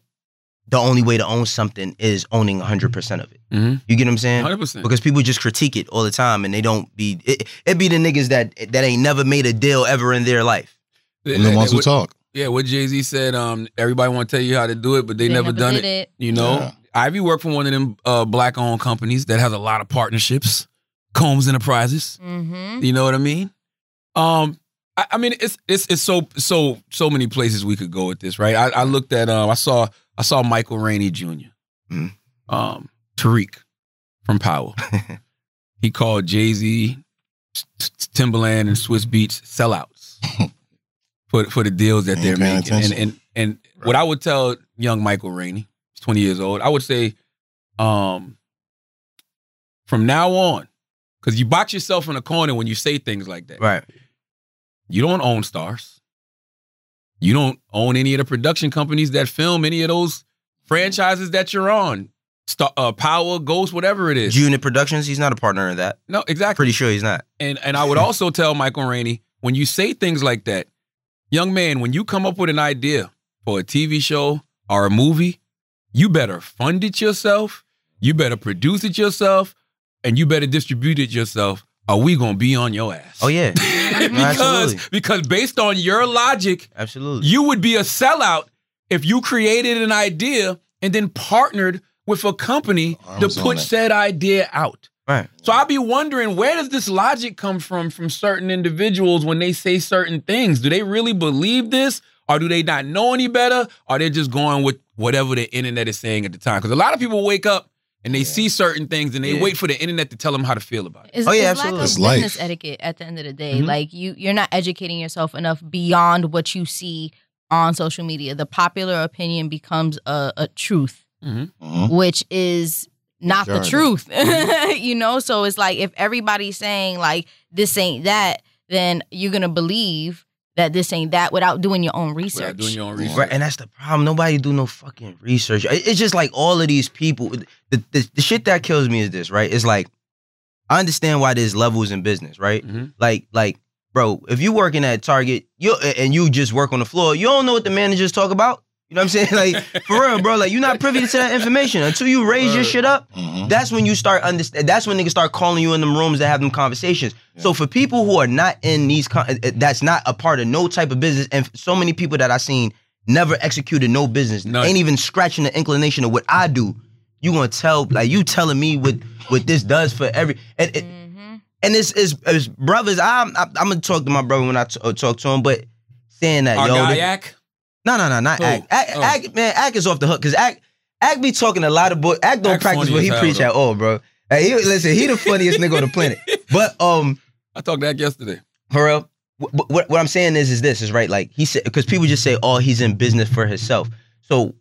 the only way to own something is owning 100% of it. Mm-hmm. You get what I'm saying? Hundred percent. Because people just critique it all the time and they don't be it, it be the niggas that that ain't never made a deal ever in their life. And the ones who talk. Yeah, what Jay Z said. Um, everybody want to tell you how to do it, but they, never, done did it. You know, Yeah. Ivy worked for one of them uh, black owned companies that has a lot of partnerships. Combs Enterprises. Mm-hmm. You know what I mean? Um, I, I mean it's it's it's so so so many places we could go with this, right? I, I looked at um, I saw I saw Michael Rainey Jr. Mhm. Um, Tariq from Power. he called Jay Z, Timbaland, and Swizz Beatz sellouts for for the deals that they're making. And attention. and and what I would tell young Michael Rainey, he's twenty years old, I would say, um, from now on, because you box yourself in a corner when you say things like that. Right. You don't own Starz. You don't own any of the production companies that film any of those franchises that you're on. Star, uh, Power, Ghost, whatever it is. Unit Productions, he's not a partner in that. no, exactly. Pretty sure he's not. And and I would also tell Michael Rainey when you say things like that, young man, when you come up with an idea for a TV show or a movie, you better fund it yourself, you better produce it yourself, and you better distribute it yourself are we gonna be on your ass? Oh yeah, No, because absolutely, because based on your logic, absolutely. you would be a sellout if you created an idea and then partnered with a company Arms to put said idea out. Right. So I'd be wondering where does this logic come from from certain individuals when they say certain things? Do they really believe this? Or do they not know any better? Or they're just going with whatever the internet is saying at the time? Because a lot of people wake up and they see certain things and they Yeah. wait for the internet to tell them how to feel about it. It's, Oh, yeah, it's lack of absolutely. It's life. business etiquette at the end of the day. Mhm. Like you, you're not educating yourself enough beyond what you see on social media. The popular opinion becomes a, a truth, Mhm. Mhm. which is not the truth. you know, so it's like if everybody's saying like this ain't that, then you're gonna believe that this ain't that without doing your own research. Without doing your own research. Right, and that's the problem. Nobody do no fucking research. It's just like all of these people. The, the, the shit that kills me is this, right? It's like I understand why there's levels in business, right? Mhm. Like, like, bro, if you working at Target, you and you just work on the floor, you don't know what the managers talk about. You know what I'm saying? Like, for real, bro. Like, you're not privy to that information until you raise your shit up. Mhm. That's when you start understand. That's when niggas start calling you in them rooms to have them conversations. So for people who are not in these, con- uh, that's not a part of no type of business, and so many people that I've seen never executed no business, None. ain't even scratching the inclination of what I do. You gonna tell like you telling me what what this does for every and it, Mhm. and it's, it's, it's brothers. I'm I'm, I'm gonna talk to my brother when I t- uh, talk to him, but saying that Our yo, guy they- Yak? No, no, no, not Who? Act. Act, Oh. Act, man, Act is off the hook because Act, Act be talking a lot of boy. Act don't Act practice what he preach though. at all, bro. Hey, he, listen, he the funniest nigga on the planet. But um, I talked to Yak yesterday. for real, what, what, what I'm saying is, is this is right. Like he said, because people just say, oh, he's in business for himself. So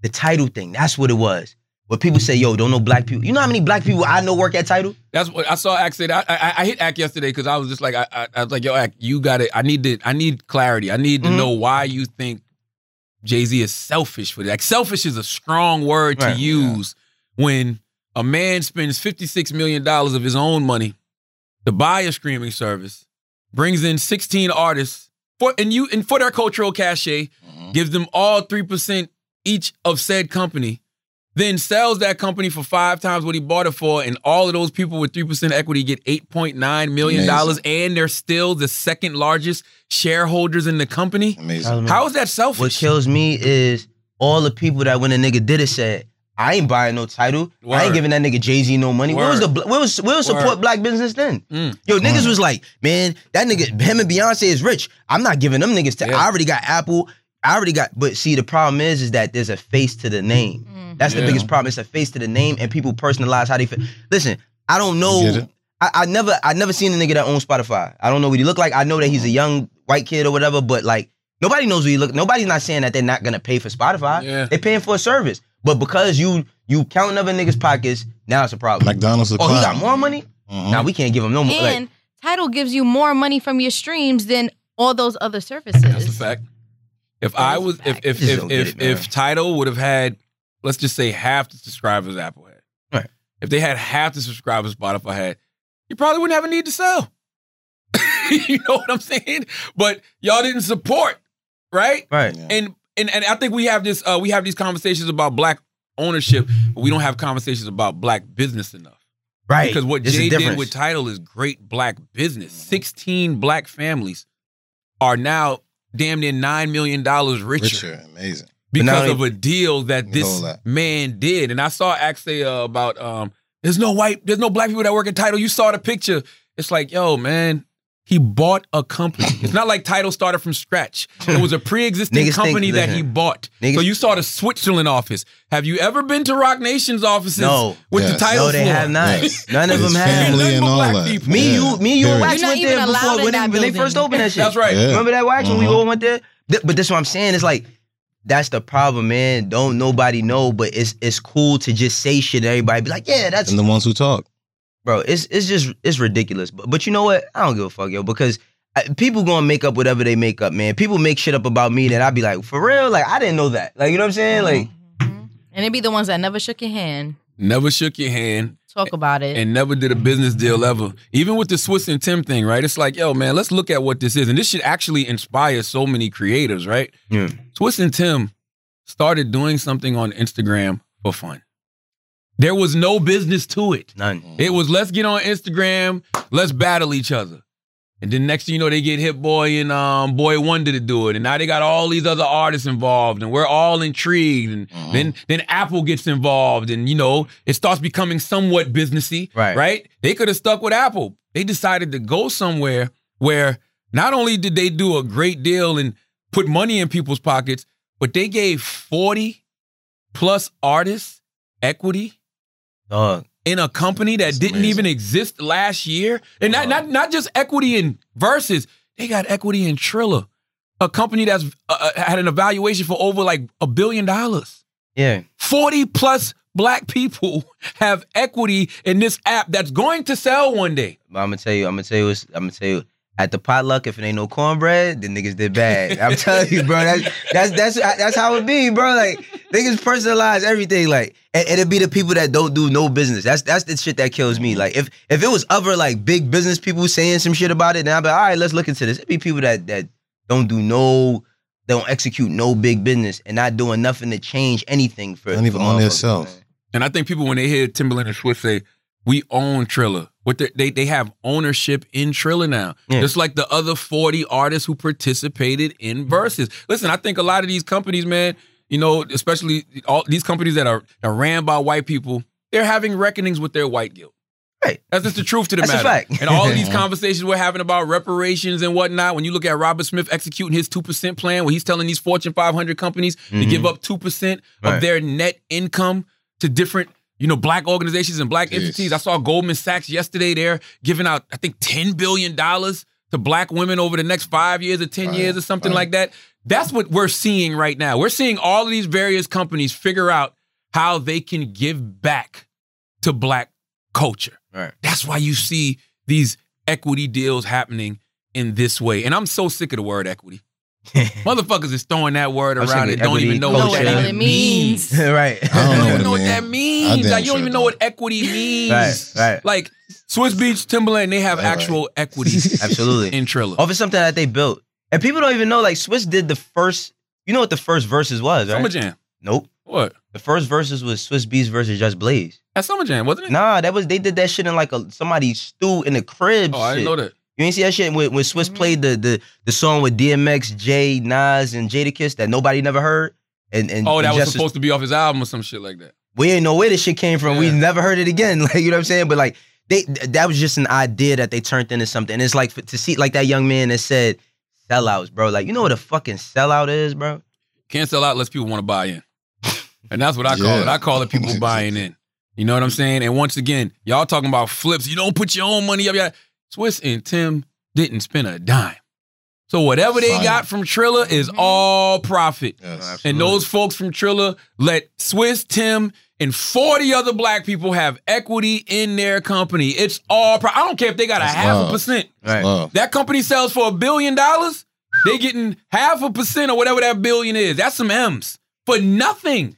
the Tidal thing, that's what it was. But people say, yo, don't know black people. You know how many black people I know work at Tidal? That's what I saw. Ack say that. I, I, I hit Ack yesterday because I was just like, I, I, I was like, yo, Ack, you got it. I need to. I need clarity. I need to Mhm. know why you think Jay Z is selfish for that. Like, selfish is a strong word to Right, use when a man spends fifty six million dollars of his own money to buy a streaming service, brings in sixteen artists for and you and for their cultural cachet, Mhm. gives them all three percent each of said company, then sells that company for five times what he bought it for, and all of those people with three percent equity get eight point nine million dollars, and they're still the second largest shareholders in the company. Amazing. How is that selfish? What selfish? kills me is all the people that when a nigga did it said, I ain't buying no Tidal. I ain't giving that nigga Jay Z no money. Where was the Word. where was where was support Word. black business then? Mm. Yo, niggas Word. was like, man, that nigga, him and Beyonce is rich. I'm not giving them niggas. To, Yeah. I already got Apple. I already got. But see, the problem is, is that there's a face to the name. Mhm. That's the biggest problem. It's a face to the name, and people personalize how they feel. Listen, I don't know. I, I never, I never seen a nigga that owns Spotify. I don't know what he look like. I know that he's a young white kid or whatever, but like nobody knows what he look. Nobody's not saying that they're not gonna pay for Spotify. Yeah. They're paying for a service, but because you you counting other niggas' pockets, now it's a problem. McDonald's the oh, he got more money. Mhm. Now we can't give him no more. Like, And Tidal gives you more money from your streams than all those other services. That's a fact. If I was, if if if don't if, it, if Tidal would have had, let's just say half the subscribers Apple had, Right. If they had half the subscribers Spotify had, you probably wouldn't have a need to sell. you know what I'm saying? But y'all didn't support, right? right. Yeah. And and and I think we have this, uh, we have these conversations about black ownership, but we don't have conversations about black business enough. Right. Because what There's a Jay did with Tidal is great black business. 16 black families are now damn near $9 million richer, Richer. Amazing. Because of a deal that this that. man did. And I saw Ax say uh, about um, there's no white, there's no black people that work at Tidal. You saw the picture. It's like, yo, man, he bought a company. it's not like Tidal started from scratch. It was a pre-existing Niggas think- company that he bought. niggas- so you saw the Switzerland office. Have you ever been to Roc Nation's offices No. with the Yes. Tidal No, they floor? have not. Yes. None of His them have. family Nothing and but all black that. people. Me, Yeah. you, me, you, and Period. Wax You're not went even there allowed before in when, that they, when they building. first opened that shit. That's right. Yeah. Remember that wax when we Uh-huh. all went there? Th- But this is what I'm saying. It's like that's the problem, man. Don't nobody know, but it's it's cool to just say shit. And everybody be like, yeah, that's And the ones who talk. Bro. It's it's just it's ridiculous. But but you know what? I don't give a fuck, yo, because. I, people gonna make up whatever they make up, man. People make shit up about me that I'd be like, for real, like I didn't know that. Like you know what I'm saying? Like Mhm. And it'd be the ones that never shook your hand. Never shook your hand Talk about it. and never did a business deal ever. Even with the Swizz and Tim thing, right? It's like, yo, man, let's look at what this is. And this should actually inspire so many creators, right? Yeah. Swizz and Tim started doing something on Instagram for fun. There was no business to it. None. It was let's get on Instagram, let's battle each other. And then next thing you know, they get Hit Boy and um, Boy Wonder to do it, and now they got all these other artists involved, and we're all intrigued. And then then Apple gets involved, and you know it starts becoming somewhat businessy, Right. Right? They could have stuck with Apple. They decided to go somewhere where not only did they do a great deal and put money in people's pockets, but they gave forty plus artists equity Dog. in a company that That's didn't amazing. even exist last year, and not not not just equity in Verzuz, they got equity in Triller, a company that's uh, uh, had an evaluation for over like a billion dollars. Yeah. Forty plus black people have equity in this app that's going to sell one day. But I'm gonna tell you, I'm gonna tell you, I'm gonna tell you. At the potluck, if it ain't no cornbread, the niggas did bad. I'm telling you, bro. That's that's that's that's how it be, bro. Like niggas personalize everything. Like and it'll be the people that don't do no business. That's that's the shit that kills me. Like if if it was other like big business people saying some shit about it, then I'd be like, all right, let's look into this. It'd be people that that don't do no, don't execute no big business and not doing nothing to change anything for. Don't even for own their motherfuckers, man. And I think people when they hear Timbaland and Swift say, "We own Triller," what they they have ownership in Triller now, just like the other forty artists who participated in Verzuz. Listen, I think a lot of these companies, man, you know, especially all these companies that are, are ran by white people, they're having reckonings with their white guilt. Right. That's just the truth to the That's matter. And all of these conversations we're having about reparations and whatnot, when you look at Robert Smith executing his 2% plan, where he's telling these Fortune 500 companies to Mhm. give up 2% of their net income to different, you know, black organizations and black Jeez. entities. I saw Goldman Sachs yesterday. They're giving out, I think, $10 billion to black women over the next five years or 10 Right, years or something right. like that. That's what we're seeing right now. We're seeing all of these various companies figure out how they can give back to black culture. Right. That's why you see these equity deals happening in this way. And I'm so sick of the word equity. Motherfuckers is throwing that word I'm around and don't even know culture. what Know that it means. means. right. I don't You don't what even it know what that means. Like, you don't sure even know what equity means. Right, right. Like Swizz Beatz, Timbaland, they have Right, right. actual equity Absolutely. in Triller. Over something that they built. And people don't even know, like, Swizz did the first, you know what the first Verzuz was, right? Summer Jam. Nope. What? The first Verzuz was Swizz Beatz versus Just Blaze. At Summer Jam, wasn't it? Nah, that was, they did that shit in like a somebody's stew in the crib. Oh, I didn't know that. You ain't see that shit when, when Swizz Mhm. played the, the the song with DMX, Jay, Nas, and Jadakiss that nobody never heard? And, and Oh, that and was Justice- supposed to be off his album or some shit like that. we didn't know where this shit came from. We never heard it again. Like you know what I'm saying? But like they that was just an idea that they turned into something. And it's like to see like that young man that said sellouts, bro. Like you know what a fucking sellout is, bro? Can't sell out unless people want to buy in. And that's what I call it. I call it people buying in. You know what I'm saying? And once again, y'all talking about flips. You don't put your own money up. Yeah. Swizz and Tim didn't spend a dime. So whatever they Fine. got from Triller is Mhm. all profit. Yes. And those folks from Triller let Swizz, Tim, and 40 other black people have equity in their company. It's all pro- I don't care if they got a That's half a percent. Right. That company sells for a billion dollars. They getting half a percent or whatever that billion is. That's some M's for nothing.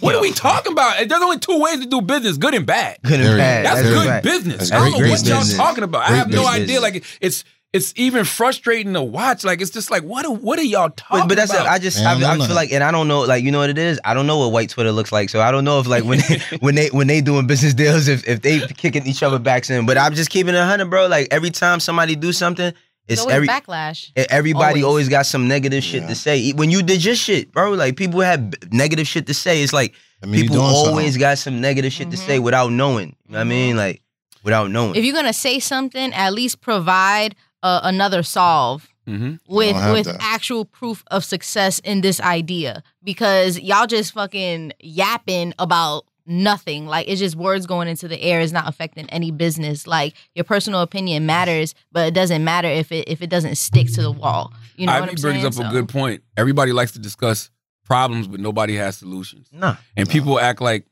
What Yo. are we talking about? There's only two ways to do business: good and bad. Good and bad. That's, Very good right. business. That's I don't know great what y'all talking about. I have no business. idea. Like it's it's even frustrating to watch. Like it's just like what are, what are y'all talking But, but that's about? I just Man, I I, I feel like and I don't know like you know what it is I don't know what white Twitter looks like so I don't know if like when they, when they when they doing business deals if if they kicking each other backs in but I'm just keeping it a hundred bro like every time somebody do something It's it's always every backlash. Everybody Always. always, got some negative shit Yeah. to say. When you did your shit, bro, like people had b- negative shit to say. It's like I mean, people always something. got some negative shit to Mhm. say without knowing. You know what I mean? Like without knowing. If you're gonna say something, at least provide uh, another solve Mhm. with with that. actual proof of success in this idea because y'all just fucking yapping about nothing like it's just words going into the air is not affecting any business like your personal opinion matters but it doesn't matter if it if it doesn't stick to the wall you know what Ivy I'm brings saying? up So- a good point. Everybody likes to discuss problems, but nobody has solutions. nah. And people act like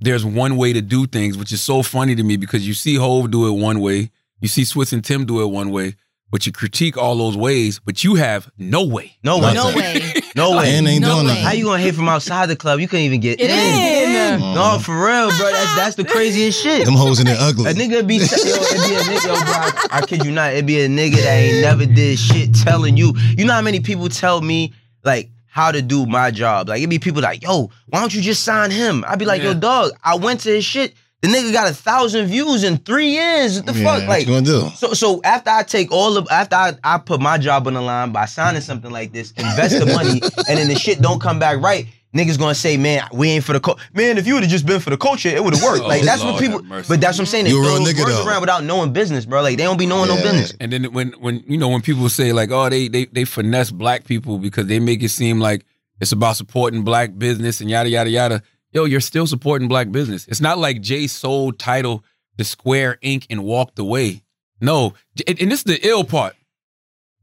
there's one way to do things, which is so funny to me because you see Hove do it one way, you see Swizz and Tim do it one way, but you critique all those ways, but you have no way. No way. no way No way. And ain't No doing way. nothing. How you gonna hate from outside the club? You couldn't even get Get in. Mhm. No, for real, bro. That's that's the craziest shit. Them hoes in there ugly. A nigga be yo, it be a nigga, yo, bro. I, I kid you not, it be a nigga that ain't never did shit telling you. You know how many people tell me like how to do my job. Like it'd be people like, yo, why don't you just sign him? I'd be like, Yeah. yo, dog, I went to his shit. The nigga got a thousand views in three years. What the Yeah, fuck? what Like you gonna do? so so after I take all of after I, I put my job on the line by signing something like this, invest the money, and then the shit don't come back right, niggas gonna say, man, we ain't for the culture. Man, if you would have just been for the culture, it would have worked. Oh, Like that's Lord what people. But that's what I'm saying. They You a throw real those nigga, words though. around without knowing business, bro. Like they don't be knowing no business. And then when when you know when people say like, oh, they they they finesse black people because they make it seem like it's about supporting black business and yada yada yada. Yo, you're still supporting black business. It's not like Jay sold Tidal to Square Inc. and walked away. No, and, and this is the ill part.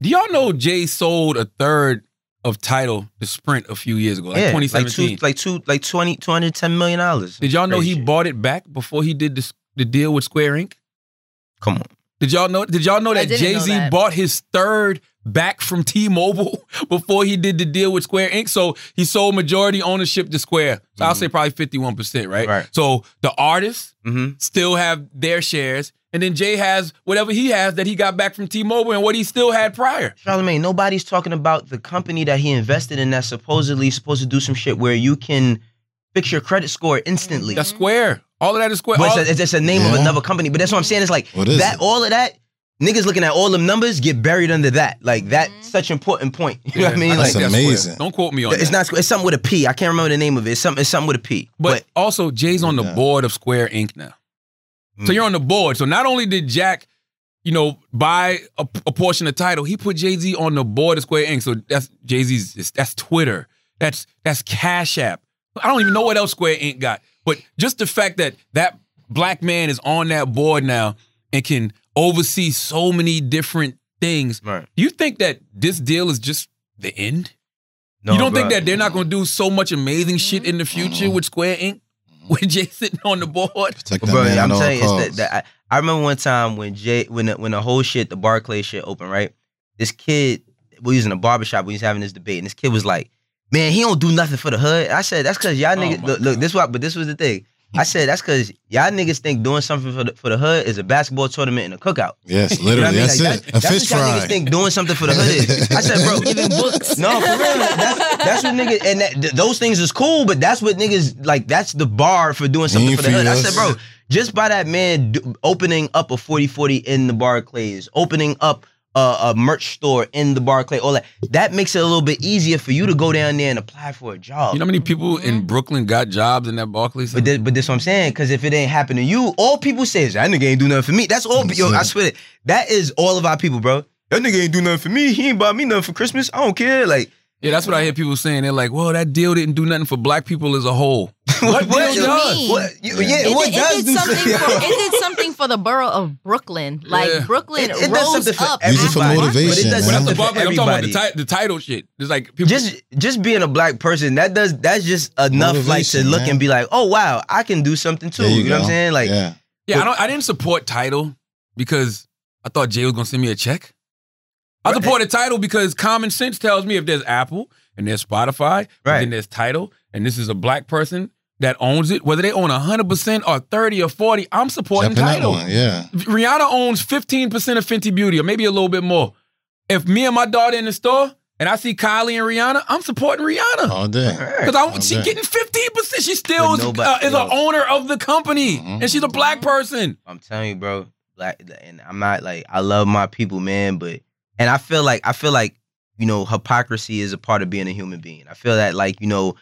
Do y'all know Jay sold a third of Tidal to Sprint a few years ago, like yeah, like 2017? two, like two, like 20, 210 million dollars. Did y'all know he shit. bought it back before he did this, the deal with Square Inc.? Come on. Did y'all know? Did y'all know that didn't know Jay Z that. bought his third back from T-Mobile before he did the deal with Square Inc. So he sold majority ownership to Square. So I'll say probably fifty-one percent, right? Right. So the artists Mm-hmm. still have their shares, and then Jay has whatever he has that he got back from T-Mobile and what he still had prior. Charlamagne, nobody's talking about the company that he invested in that's supposedly supposed to do some shit where you can fix your credit score instantly. That's Square. All of that is Square. But All- it's, a, it's just a name of another company. But that's what I'm saying. It's like What is that. it? All of that. Niggas looking at all them numbers get buried under that. Like that's mm-hmm. such important point. You know what I mean? That's like amazing. Square. Don't quote me on it. it's that. not. It's something with a P. I can't remember the name of it. It's something. It's something with a P. But, also, Jay's on the Yeah. board of Square Inc. now. So you're on the board. So not only did Jack, you know, buy a, a portion of Tidal, he put Jay Z on the board of Square Inc. So that's Jay Z's. That's Twitter. That's that's Cash App. I don't even know what else Square Inc. got. But just the fact that that black man is on that board now and can oversee so many different things. Right. Do you think that this deal is just the end? No, you don't bro. think that they're not going to do so much amazing shit in the mm-hmm. future with Square Inc. Mm-hmm. With Jay sitting on the board. Protect that Bro, man I'm telling you, it's costs. that, that I, I remember one time when Jay, when the, when the whole shit, the Barclay shit opened, right? This kid, we was in a barbershop, we was having this debate, and this kid was like, "Man, he don't do nothing for the hood." I said, "That's because y'all Oh niggas my look, look, this what, but this was the thing." I said, "That's because y'all niggas think doing something for the for the hood is a basketball tournament and a cookout." Yes, You know what I literally. mean? That's Like, it. That's, a that's fish what y'all fry. niggas think doing something for the hood is. I said, bro, Giving books. no, for real. That's, that's what niggas, and that, th- those things is cool, but that's what niggas, like, that's the bar for doing something ain't for the hood. I feed said, bro, just by that man do, opening up a 40-40 in the Barclays, opening up a, a merch store in the Barclay, all that, that makes it a little bit easier for you to go down there and apply for a job. You know how many people in mm-hmm. Brooklyn got jobs in that Barclays? But this, but this what I'm saying, because if it ain't happen to you, all people say is that nigga ain't do nothing for me. That's all. Yo, I swear, it. that is all of our people, bro. That nigga ain't do nothing for me. He ain't buy me nothing for Christmas. I don't care. Like, yeah, that's what I hear people saying. They're like, "Well, that deal didn't do nothing for black people as a whole." What, What deal do you does? mean? What? Yeah, It, what did, it does did do something something? for, it did something for the borough of Brooklyn. Like Yeah. Brooklyn It- it does rose something for up. Use it for Barclays. motivation, But it does But that's man. the something for Barclays. I'm talking about the, ti- the Tidal shit. It's like people. Just just being a black person, that does that's just enough like to Motivation, look man. and be like, oh wow, I can do something too. There You, know what I'm go. saying? Like, yeah. yeah, I don't. I didn't support Tidal because I thought Jay was gonna send me a check. I Right. supported Tidal because common sense tells me if there's Apple and there's Spotify, but Right. then there's Tidal, and this is a black person that owns it, whether they own 100% or 30 or 40, I'm supporting Jump Tidal. one. Yeah. Rihanna owns 15% of Fenty Beauty, or maybe a little bit more. If me and my daughter in the store and I see Kylie and Rihanna, I'm supporting Rihanna. All day. Because I All she day. getting 15%. She still is, nobody- uh, is yo. an owner of the company. Mhm. And she's a black person. I'm telling you, bro. Like, and I'm not like I love my people, man, but and I feel like I feel like you know hypocrisy is a part of being a human being. I feel that like you know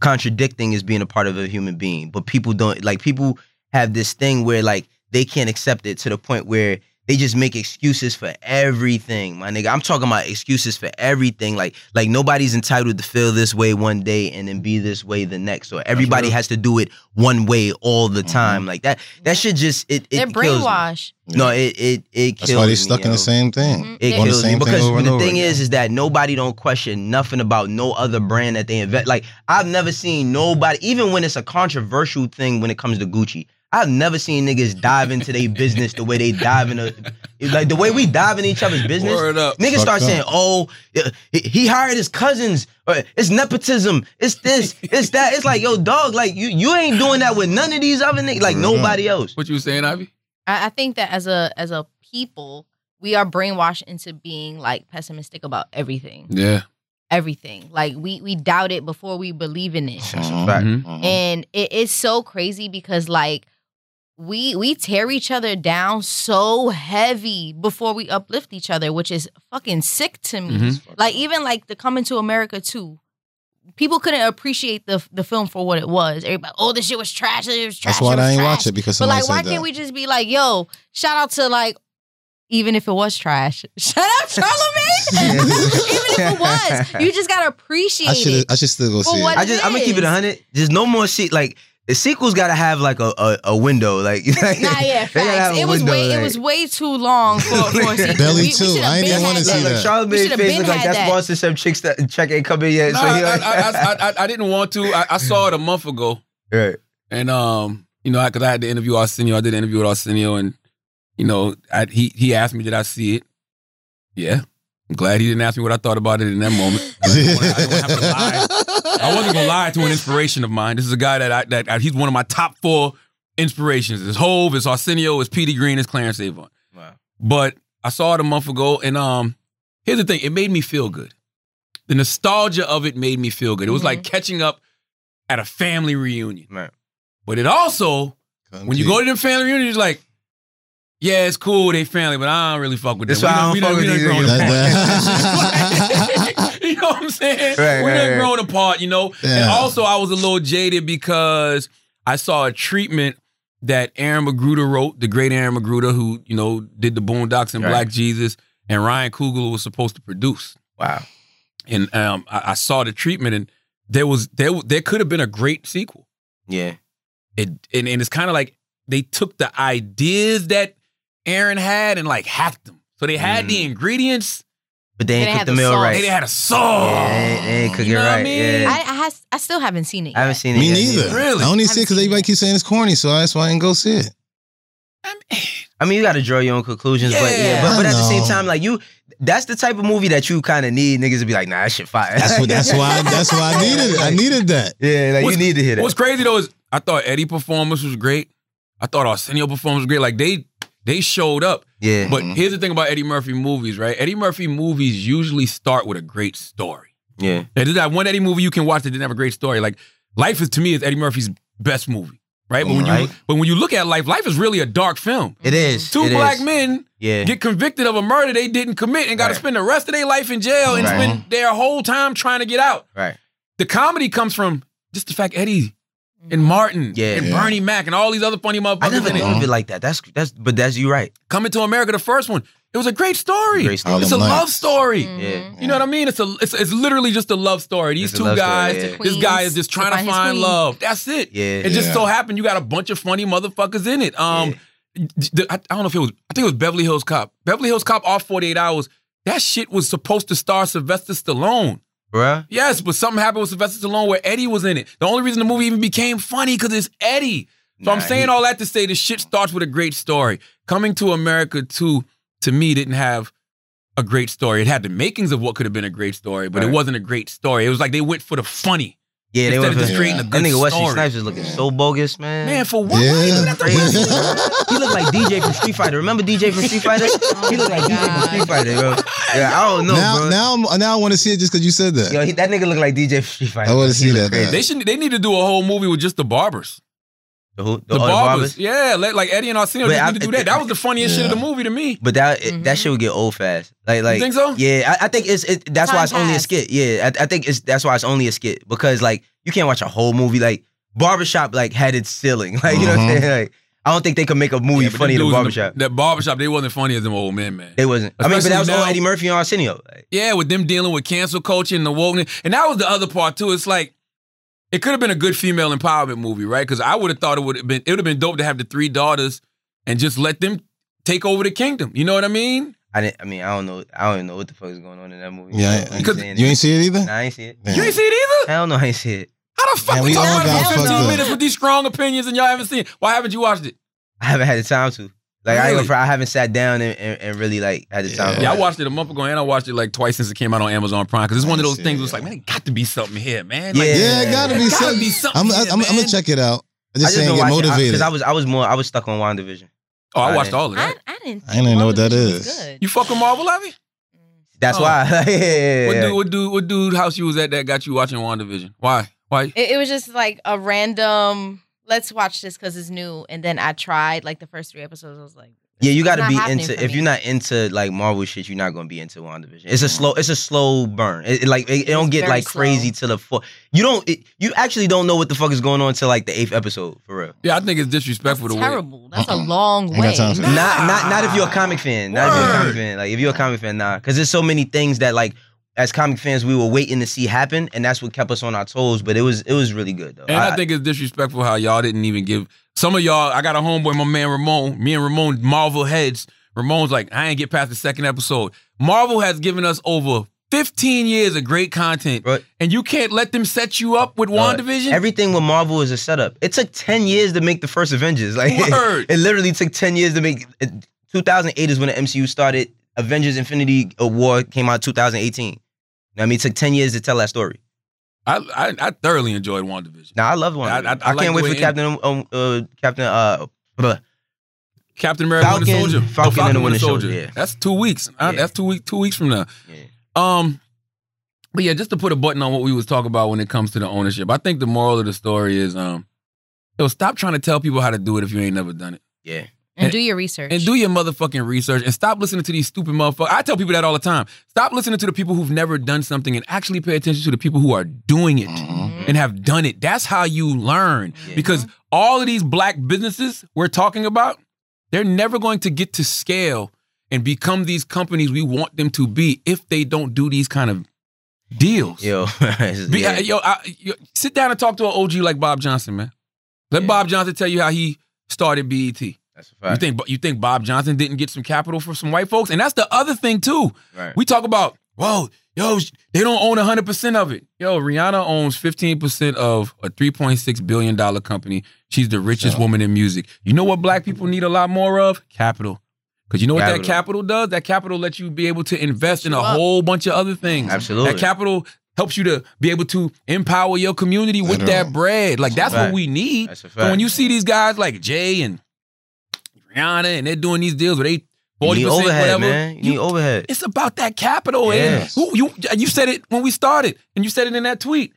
contradicting is being a part of a human being, but people don't like people have this thing where like they can't accept it to the point where they just make excuses for everything, my nigga. I'm talking about excuses for everything. Like, like nobody's entitled to feel this way one day and then be this way the next. Or everybody has to do it one way all the time. Like that. That should just it. it They're kills me. brainwashed. No, it it it kills That's why they me, stuck in yo. the same thing. Mhm. It Doing the kills me same thing because over the over thing again. is, is that nobody don't question nothing about no other brand that they invest. Like I've never seen nobody, even when it's a controversial thing when it comes to Gucci. I've never seen niggas dive into their business the way they dive into, like the way we dive in each other's business. Word up. Niggas Fucked start up. saying, "Oh, he- he hired his cousins. Or it's nepotism. It's this. It's that." It's like, yo, dog, like you, you ain't doing that with none of these other niggas. Like Mhm. nobody else. What you was saying, Ivy? I, I think that as a as a people, we are brainwashed into being like pessimistic about everything. Yeah. everything. Like we we doubt it before we believe in it. That's a Mhm. fact. Mhm. Mhm. And it is so crazy because like we we tear each other down so heavy before we uplift each other, which is fucking sick to me. Mhm. Like even like the Coming to America too. People couldn't appreciate the the film for what it was. Everybody, oh, this shit was trash. It was trash. That's why I ain't trash. watch it because But somebody like, why said can't we just be like, yo, shout out to like, even if it was trash, shout out Charlamagne. even if it was, you just gotta appreciate I should it. I should still go see it. I just I'm gonna keep it is. hundred. Just no more shit. Like the sequels gotta have like a a, a window. Like Nah, yeah, they facts. a It was window, way, like- it was way too long for, for a sequel. Belly we, we too. should've I ain't been even wanna see that. that. like Charlamagne should've face been look like had that that. sponsorship chicks that check ain't coming yet. No, so I, he like, I, I, I, I didn't want to. I, I saw it a month ago, right. and um, you know, because I, had to interview Arsenio. I did an interview with Arsenio, and you know, I, he he asked me, did I see it? Yeah. I'm glad he didn't ask me what I thought about it in that moment. I didn't I didn't wanna have to lie. I wasn't gonna lie to an inspiration of mine. This is a guy that I that I, he's one of my top four inspirations. It's Hove, it's Arsenio, it's Petey Greene, it's Clarence Avant. Wow. But I saw it a month ago, and um, here's the thing: it made me feel good. The nostalgia of it made me feel good. It was like catching up at a family reunion. Right. But it also, when you go to the family reunion, it's like, yeah, it's cool, they family, but I don't really fuck with them. That's why I don't We fuck done- with we these grown niggas. apart. you know what I'm saying? Right, we right, done right. grown apart, you know? And also, I was a little jaded because I saw a treatment that Aaron McGruder wrote, the great Aaron McGruder, who, you know, did the Boondocks and. Black Jesus, and Ryan Coogler was supposed to produce Wow. and um, I, I saw the treatment, and there was there there could have been a great sequel. Yeah. It and, and it's kind of like they took the ideas that Aaron had and like hacked them. So they had the ingredients, But they They ain't didn't cook the the meal sauce. right. they didn't a sauce. Yeah, they ain't, they ain't cook You it know what I right. mean? Yeah. I, I, has, I still haven't seen it. Yet. I haven't seen it. Me yet neither. Really? I only I see it because everybody seen keeps saying it's corny, so that's why I didn't go see it. I mean, I mean you got to draw your own conclusions, but yeah, Yeah. but, but at the same time, like you, that's the type of movie that you kind of need niggas to be like, nah, that shit fire. That's what. That's why. That's why I needed it. I needed that. yeah, like What's- you need to hear that. What's crazy though is I thought Eddie performance was great. I thought Arsenio performance was great. Like they they showed up. yeah, But Mhm. here's the thing about Eddie Murphy movies, right? Eddie Murphy movies usually start with a great story. yeah, there's that one Eddie movie you can watch that didn't have a great story. Like Life is to me is Eddie Murphy's best movie, right? But when you but when you look at Life, Life is really a dark film. it is. Two it black is. men Yeah, get convicted of a murder they didn't commit and got to Right. spend the rest of their life in jail and Right. spend their whole time trying to get out. right. The comedy comes from just the fact Eddie and Martin Yeah. and Yeah. Bernie Mac and all these other funny motherfuckers. I motherfuckers never in it. thought of it like that. That's that's, but that's you right. Coming to America, the first one, it was a great story. Great story. It's a them love nights. story. Mhm. Yeah. You know what I mean? It's a it's, it's literally just a love story. These It's two love story, guys, yeah. this guy is just trying to find his find love. That's it. Yeah. It just so happened you got a bunch of funny motherfuckers in it. Um, the- I, I don't know if it was. I think it was Beverly Hills Cop. Beverly Hills Cop off 48 hours. That shit was supposed to star Sylvester Stallone. Bruh. Yes, but something happened with Sylvester Stallone where Eddie was in it. The only reason the movie even became funny because it's Eddie. So I'm saying he- all that to say this shit starts with a great story. Coming to America 2, to me, didn't have a great story. It had the makings of what could have been a great story, but it wasn't a great story. It was like they went for the funny. Yeah, they Instead went of just for creating a Yeah. good that nigga Wesley story. Snipes was looking so bogus, man. Man, for what? Yeah. Why you got the Wesley? he looked like DJ from Street Fighter. Remember DJ from Street Fighter? he looked like DJ from Street oh Fighter, bro. Yeah, I don't know, now, bro. now, I'm, now I want to see it just because you said that. Yo, he, that nigga look like DJ from Street Fighter. I wanna He see look that, crazy. They should. They need to do a whole movie with just the barbers. The, who, The, the, barbers. barbers. Yeah, let, like Eddie and Arsenio But just I- need to do that. That was the funniest shit of the movie to me. But that it- Mhm. that shit would get old fast. Like like you think so? Yeah, I, I think it's it, that's why Time it's only a skit. Yeah, I, I think it's that's why it's only a skit because like you can't watch a whole movie. Like Barbershop like had its ceiling. Like you know what I'm Mhm. saying? Like I don't think they could make a movie Yeah, funny them in the barbershop. that barbershop, they wasn't funny as them old men, man. They wasn't. I mean, but that was Especially all Eddie Murphy and Arsenio. Like, Yeah, with them dealing with cancel culture and the wokeness. And that was the other part too. It's like it could have been a good female empowerment movie, right? Because I would have thought it would have been it would have been dope to have the three daughters and just let them take over the kingdom. You know what I mean? I didn't. I mean, I don't know. I don't even know what the fuck is going on in that movie. Yeah, I don't because You ain't see it either. Nah, I ain't see it. Man. You ain't see it either? Hell no, I ain't see it. How the fuck Man, we we all talking got about fucked 15 minutes with these strong opinions and y'all haven't seen it? Why haven't you watched it? I haven't had the time to. Like I, ain't gonna, fry- I haven't sat down and, and, and really like had the time. to Yeah, I watched it a month ago and I watched it like twice since it came out on Amazon Prime. Because it's one of those Shit, things where it's like, man, it got to be something here, man. Like, Yeah. Yeah, it gotta be It gotta something. be something I'm, here, I'm, I'm, man. gonna check it out. I I just just saying, get motivated. because I, was I was more I was stuck on WandaVision. Oh, I I watched didn't- all of I, that. I didn't. I didn't even know what that WandaVision is. was Good. You fuck with Marvel, Levy? That's Oh. why. yeah, yeah, What yeah. dude? What dude? What dude? House you was at that got you watching WandaVision? Why? Why? It, it was just like a random. Let's watch this because it's new, and then I tried like the first three episodes. I was like, Yeah, you got to be into. If me. you're not into like Marvel shit, you're not gonna be into WandaVision. It's a mm-hmm. slow. It's a slow burn. It, it, like it, it don't get very like crazy to the full. You don't. It, you actually don't know what the fuck is going on until like the eighth episode for real. Yeah, I think it's disrespectful that's the way. terrible. That's a uh-uh. long way. time for that. Not not not if you're a comic fan. Not if you're a comic fan. Like if you're a comic fan, nah. Because there's so many things that like as comic fans we were waiting to see happen, and that's what kept us on our toes. But it was it was really good though. And I, think it's disrespectful how y'all didn't even give some of y'all. I got a homeboy, my man Ramon. Me and Ramon, Marvel heads. Ramon's like, I ain't get past the second episode. Marvel has given us over 15 years of great content, Right. and you can't let them set you up with Uh, WandaVision. Everything with Marvel is a setup. It took 10 years to make the first Avengers. Like Word. it literally took 10 years to make 2008 is when the MCU started. Avengers Infinity War came out 2018. You know what I mean, it took 10 years to tell that story. I, I I thoroughly enjoyed WandaVision. Now I love one. I- I, I- can't the wait for Captain um, uh, Captain uh blah. Captain America Falcon- Winter Soldier. Falcon Oh, and the Winter Soldier, yeah. That's two weeks. Uh, Yeah. That's two week two weeks from now. Yeah. Um, but yeah, just to put a button on what we was talking about when it comes to the ownership, I think the moral of the story is um, yo, stop trying to tell people how to do it if you ain't never done it, Yeah. And do your research. and do your motherfucking research, and stop listening to these stupid motherfuckers. I tell people that all the time. Stop listening to the people who've never done something, and actually pay attention to the people who are doing it mm-hmm. and have done it. That's how you learn. Yeah. Because all of these black businesses we're talking about, they're never going to get to scale and become these companies we want them to be if they don't do these kind of deals. Yo. Be- yeah. Uh, yo, I, yo, sit down and talk to an OG like Bob Johnson, man. Let Yeah. Bob Johnson tell you how he started BET. That's a You think you think Bob Johnson didn't get some capital for some white folks? And that's the other thing too. Right. We talk about, whoa, yo, they don't own 100% of it. Yo, Rihanna owns 15% of a $3.6 billion company. She's the richest woman in music. You know what black people need a lot more of? Capital. Because you know what that Capital. capital does? That capital lets you be able to invest in a whole bunch of other things. Absolutely. That capital helps you to be able to empower your community with that bread. Like that's what we need. That's a So when you see these guys like Jay and Rihanna and they're doing these deals where they You forty need percent overhead, whatever, man. You, you- need overhead. it's about that capital. Yes. And who you you said it when we started, and you said it in that tweet.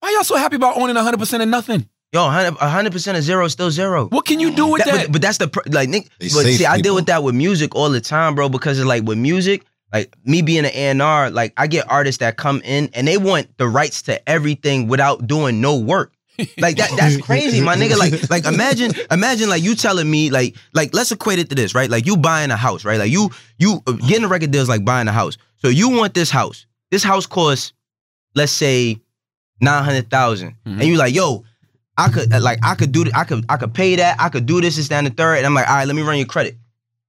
Why y'all so happy about owning hundred percent of nothing? Yo, 100 percent of zero is still zero. What can you do with That- that? But, but that's the pr- like Nick. They But safe see, I deal with that with music all the time, bro. Because it's like with music, like me being an A&R, like I get artists that come in and they want the rights to everything without doing no work. Like that that's crazy, my nigga. Like like imagine imagine like you telling me like like let's equate it to this, right? Like you buying a house, right? Like you you uh, getting a record deal is like buying a house. So you want this house. This house costs let's say 900,000. Mhm. And you like, "Yo, I could uh, like I could do th- I could I could pay that. I could do this, this, that, and the third. And I'm like, all right, let me run your credit.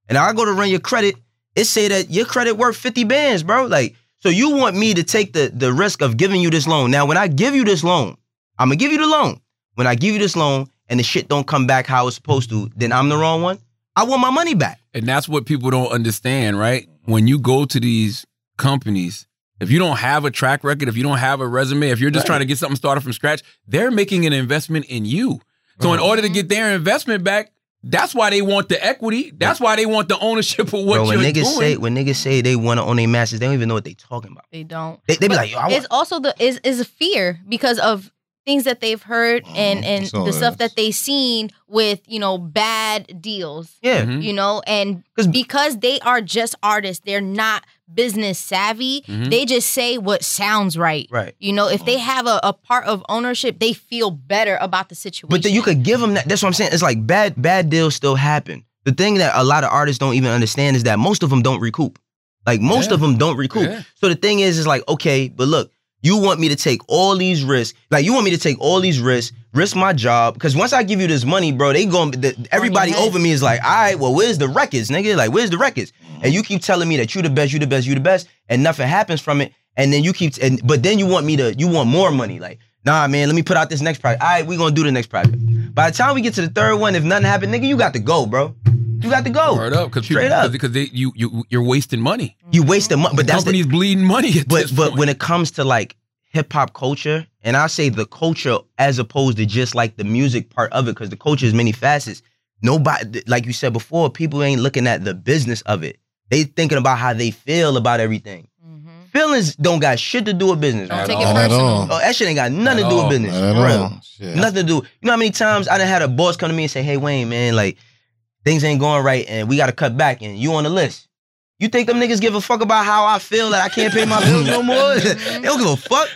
And I go to run your credit, it say that your credit worth 50 bands, bro. Like, so you want me to take the the risk of giving you this loan. Now, when I give you this loan, I'm gonna give you the loan. When I give you this loan and the shit don't come back how it's supposed to, then I'm the wrong one. I want my money back. And that's what people don't understand, right? When you go to these companies, if you don't have a track record, if you don't have a resume, if you're just Right. trying to get something started from scratch, they're making an investment in you. So in order to get their investment back, that's why they want the equity. That's why they want the ownership of what bro, when you're niggas doing. say when niggas say they want to own their masters, they don't even know what they're talking about. They don't. They, they be like, yo, I want, it's also the is is a fear because of things that they've heard and and That's the it stuff that they've seen with you know bad deals yeah. Mhm. you know and 'Cause- because they are just artists they're not business savvy Mhm. they just say what sounds right Right. you know if they have a, a part of ownership they feel better about the situation But then you could give them that. That's what I'm saying. It's like bad bad deals still happen. The thing that a lot of artists don't even understand is that most of them don't recoup. Like most Yeah. of them don't recoup. Yeah. So the thing is, is like okay, but look, you want me to take all these risks. Like you want me to take all these risks, risk my job. Because once I give you this money, bro, they going to everybody over me is like, all right, well, where's the records, nigga? Like, where's the records? And you keep telling me that you the best, you the best, you the best, and nothing happens from it. And then you keep, and but then you want me to, you want more money. Like, nah, man, let me put out this next project. All right, we gonna do the next project. By the time we get to the third one, if nothing happened, nigga, you got to go, bro. You got to go. Word up, because Straight up. because you you you're wasting money. You wasting money, but that's the, Companies bleeding money. At but this but point. when it comes to like hip hop culture, and I say the culture as opposed to just like the music part of it, because the culture is many facets. Nobody, like you said before, people ain't looking at the business of it. They thinking about how they feel about everything. Feelings don't got shit to do with business. Don't take it Not at personal. all. Oh, that shit ain't got nothing At to do all. with business. Not at for real. Shit. Nothing to do. You know how many times I done had a boss come to me and say, "Hey Wayne, man, like things ain't going right, and we got to cut back, and you on the list." You think them niggas give a fuck about how I feel that I can't pay my bills no more? they don't give a fuck.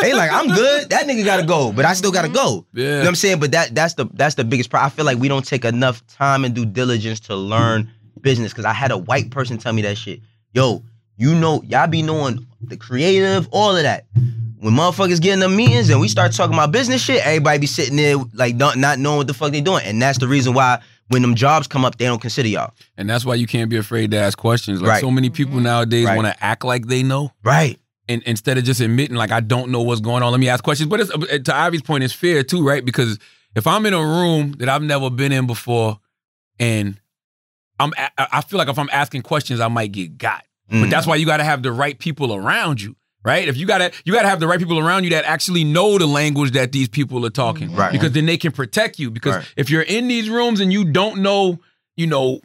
They like, I'm good. That nigga gotta go, but I still gotta go. You know Yeah. what I'm saying? But that that's the that's the biggest problem. I feel like we don't take enough time and due diligence to learn business. Cause I had a white person tell me that shit. Yo, you know, y'all be knowing the creative, all of that. When motherfuckers get in the meetings and we start talking about business shit, everybody be sitting there like not, not knowing what the fuck they doing. And that's the reason why when them jobs come up, they don't consider y'all. And that's why you can't be afraid to ask questions. Like Right. so many people nowadays Right. want to act like they know. Right. and instead of just admitting like I don't know what's going on, let me ask questions. But it's, uh, to Ivy's point, it's fair too, right? Because if I'm in a room that I've never been in before, and I'm, I feel like if I'm asking questions, I might get got. But Mm. that's why you got to have the right people around you, right? If you got to, you got to have the right people around you that actually know the language that these people are talking, Right. Because then they can protect you. Because Right. if you're in these rooms and you don't know, you know,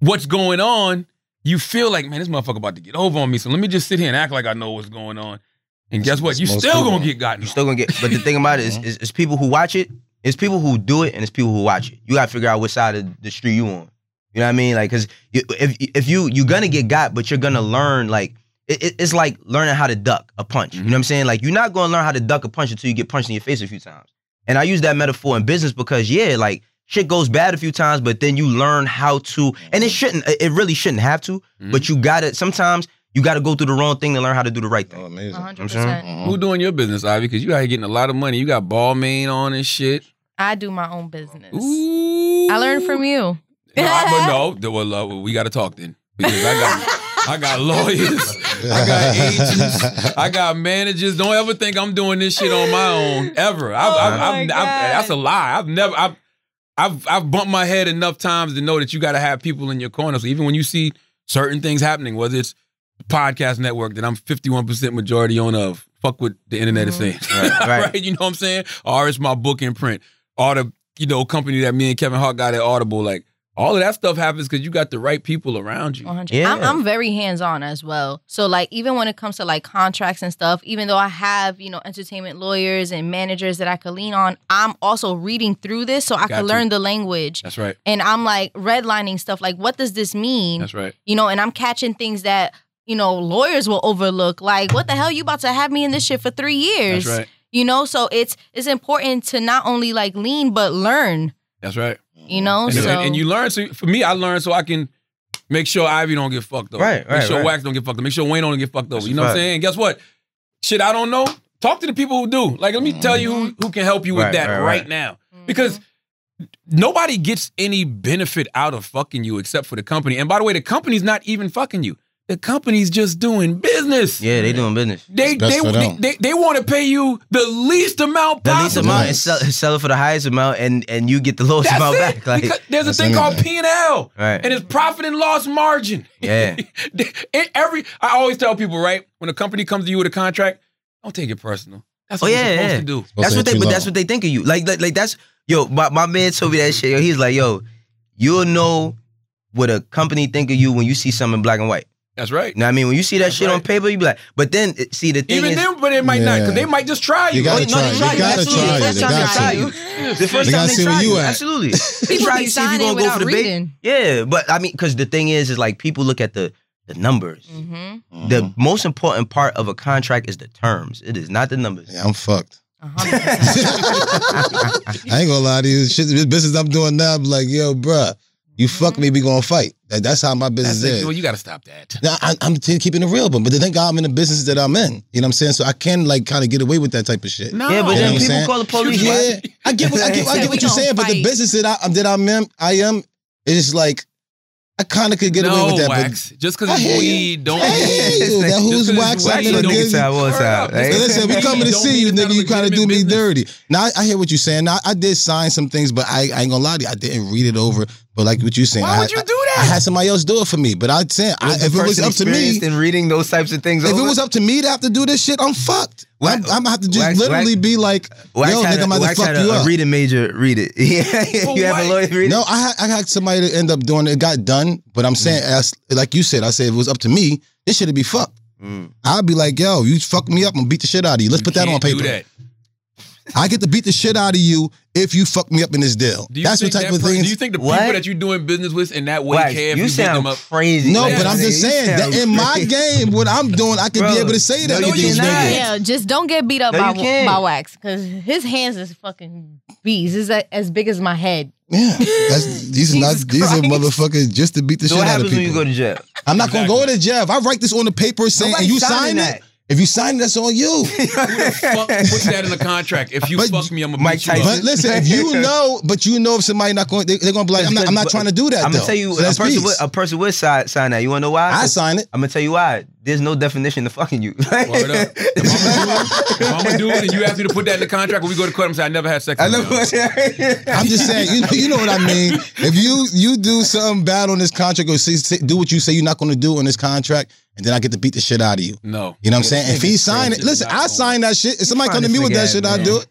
what's going on, you feel like, man, this motherfucker about to get over on me. So let me just sit here and act like I know what's going on. And guess what? You most still people. gonna get gotten. You're still gonna get. But the thing about it is, is, is people who watch it. It's people who do it, and it's people who watch it. You gotta figure out which side of the street you on. You know what I mean? Like, cause you, if if you you gonna get got, but you're gonna learn like it, it- it's like learning how to duck a punch. You know what I'm saying? Like you're not gonna learn how to duck a punch until you get punched in your face a few times. And I use that metaphor in business because yeah, like shit goes bad a few times, but then you learn how to. And it shouldn't. It really shouldn't have to. Mhm. But you gotta. Sometimes you gotta go through the wrong thing to learn how to do the right Oh, thing. amazing. A hundred I'm saying? percent. Who doing your business, Ivy? Because you out here getting a lot of money. You got Balmain on and shit. I do my own business. Ooh. I learned from you. No, I, but no, well, uh, we got to talk then because I got I got lawyers, I got agents, I got managers. Don't ever think I'm doing this shit on my own ever. I've, Oh I've, my I've, that's a lie. I've never. I've, I've I've bumped my head enough times to know that you got to have people in your corner. So even when you see certain things happening, whether it's podcast network that I'm 51% majority owner of, fuck what the internet is saying, Right, right. You know what I'm saying? Or it's my book in print, or the you know company that me and Kevin Hart got at Audible. Like all of that stuff happens because you got the right people around you. 100. Yeah. I'm, I'm very hands on as well. So like even when it comes to like contracts and stuff, even though I have you know entertainment lawyers and managers that I could lean on, I'm also reading through this so I Got could to. learn the language. That's right. And I'm like redlining stuff like what does this mean? That's right. You know, and I'm catching things that you know lawyers will overlook. Like what the hell you about to have me in this shit for three years? That's right. You know, so it's it's important to not only like lean but learn. That's right. You know, And, so and, and you learn. So for me, I learned so I can make sure Ivy don't get fucked up. Right, Make sure right. Wax don't get fucked up. Make sure Wayne don't get fucked up. That's you a know what I'm saying? And guess what? Shit, I don't know. Talk to the people who do. Like, let me tell you who, who can help you with Right, that right, right, right. now. Mm-hmm. Because nobody gets any benefit out of fucking you except for the company. And by the way, the company's not even fucking you. The company's just doing business. Yeah, they doing business. They It's they, for they, them. they they want to pay you the least amount The possible. least amount and sell, sell it for the highest amount, and and you get the lowest That's amount it. back. Like, because there's a That's thing called. P and L, Right. and it's profit and loss margin. Yeah. It- every I always tell people, right, when a company comes to you with a contract, don't take it personal. That's Oh, what yeah, you're supposed yeah. to do. that's Supposed what they, but that's what they think of you. Like, like, like that's yo. My, my man told me that shit. Yo, he's like, yo, you'll know what a company think of you when you see something in black and white. That's right. You know what I mean? When you see that That's shit on paper, you be like, but then it- see the thing Even is, them, but it might not, because they might just try you. You gotta try. they You try gotta Absolutely. try. First You time they got try to. you. the first They time gotta they see try where you at. Absolutely. They People try be to see if you signing gonna go without for the big. reading. Yeah, but I mean, because the thing is, is like people look at the the numbers. Mm-hmm. The most important part of a contract is the terms. It is not the numbers. Yeah, I'm fucked. A hundred. I ain't gonna lie to you. Shit, this business I'm doing now, I'm like, yo, bruh, you mm-hmm. fuck me, we gonna fight. That, that's how my business That's it. is. Well, you got to stop that. Now, I, I'm t- keeping it real, but but the thing I'm in the business that I'm in. You know what I'm saying? So I can like kind of get away with that type of shit. No. Yeah, but You know then what I'm people saying? call the police. Yeah, right? I get what I get, I get what you're gonna saying, but the business that I um, that I'm in, I am, it's like I kind of could get no, away with that. wax. Just because I it's hear you. weed, don't But I hear you. That Just who's 'cause it's wax? weed, I don't could get give- time, one Word time. up. Hey. So listen, we coming to Don't see mean you, it's not nigga. a You kind of do me legitimate dirty. Now I, I hear what you're saying. Now I did sign some things, but I, I ain't gonna lie to you. I didn't read it over. But like what you're saying, Why I, would you do that? I had somebody else do it for me. But I'd say I, if it was up to me, experienced in reading those types of things, if it was up to me to have to do this shit, I'm fucked. Wax- I'm, I'm gonna have to just Wax- literally Wax- be like, yo, nigga, a, I'm about Wax to had fuck a, you a up. reading major read it. Yeah, For you have a lawyer read it. No, I had, I had somebody to end up doing it. It got done, but I'm saying, as, like you said, I said if it was up to me, this should be fucked. Mm. I'd be like, yo, you fuck me up, I'm gonna beat the shit out of you. Let's You put that on can't do paper. that. I get to beat the shit out of you if you fuck me up in this deal. That's what type that of per- things. Do you think the What? people that you're doing business with in that way Wax, care if you you, beat them sound up? no, crazy. Yeah, but I'm just saying that in my game, what I'm doing, I can Bro, be able to say that no, to you these cannot. Yeah, just don't get beat up No, by, by wax because his hands is fucking bees. Is as big as my head? Yeah, that's, these are not Jesus these are motherfuckers just to beat the So shit out of people. What happens when you people. go to jail? I'm not gonna go to jail. I write this on the paper saying and you sign it, that. If you sign it, that's on you. Fuck, put that in the contract. If you But fuck me, I'm gonna Mike beat you up. But listen, if you know, but you know if somebody not going, they, they're gonna be like, I'm not, I'm not trying to do that. I'm gonna tell you, So a that's person, peace. would, a person would sign, sign that. You wanna know why? I sign it. I'm gonna tell you why. There's no definition to fucking you. Word up. If I'm gonna do it, if I'm gonna do it, and you ask me to put that in the contract, when we go to court, I'm saying I never had sex. I with know. you. I'm just saying, you, you know what I mean. If you you do something bad on this contract or say, say, do what you say you're not going to do on this contract, and then I get to beat the shit out of you. No. You know what I'm saying? If he signed it, listen, I signed that shit. If somebody come to me with that shit, I man. do it.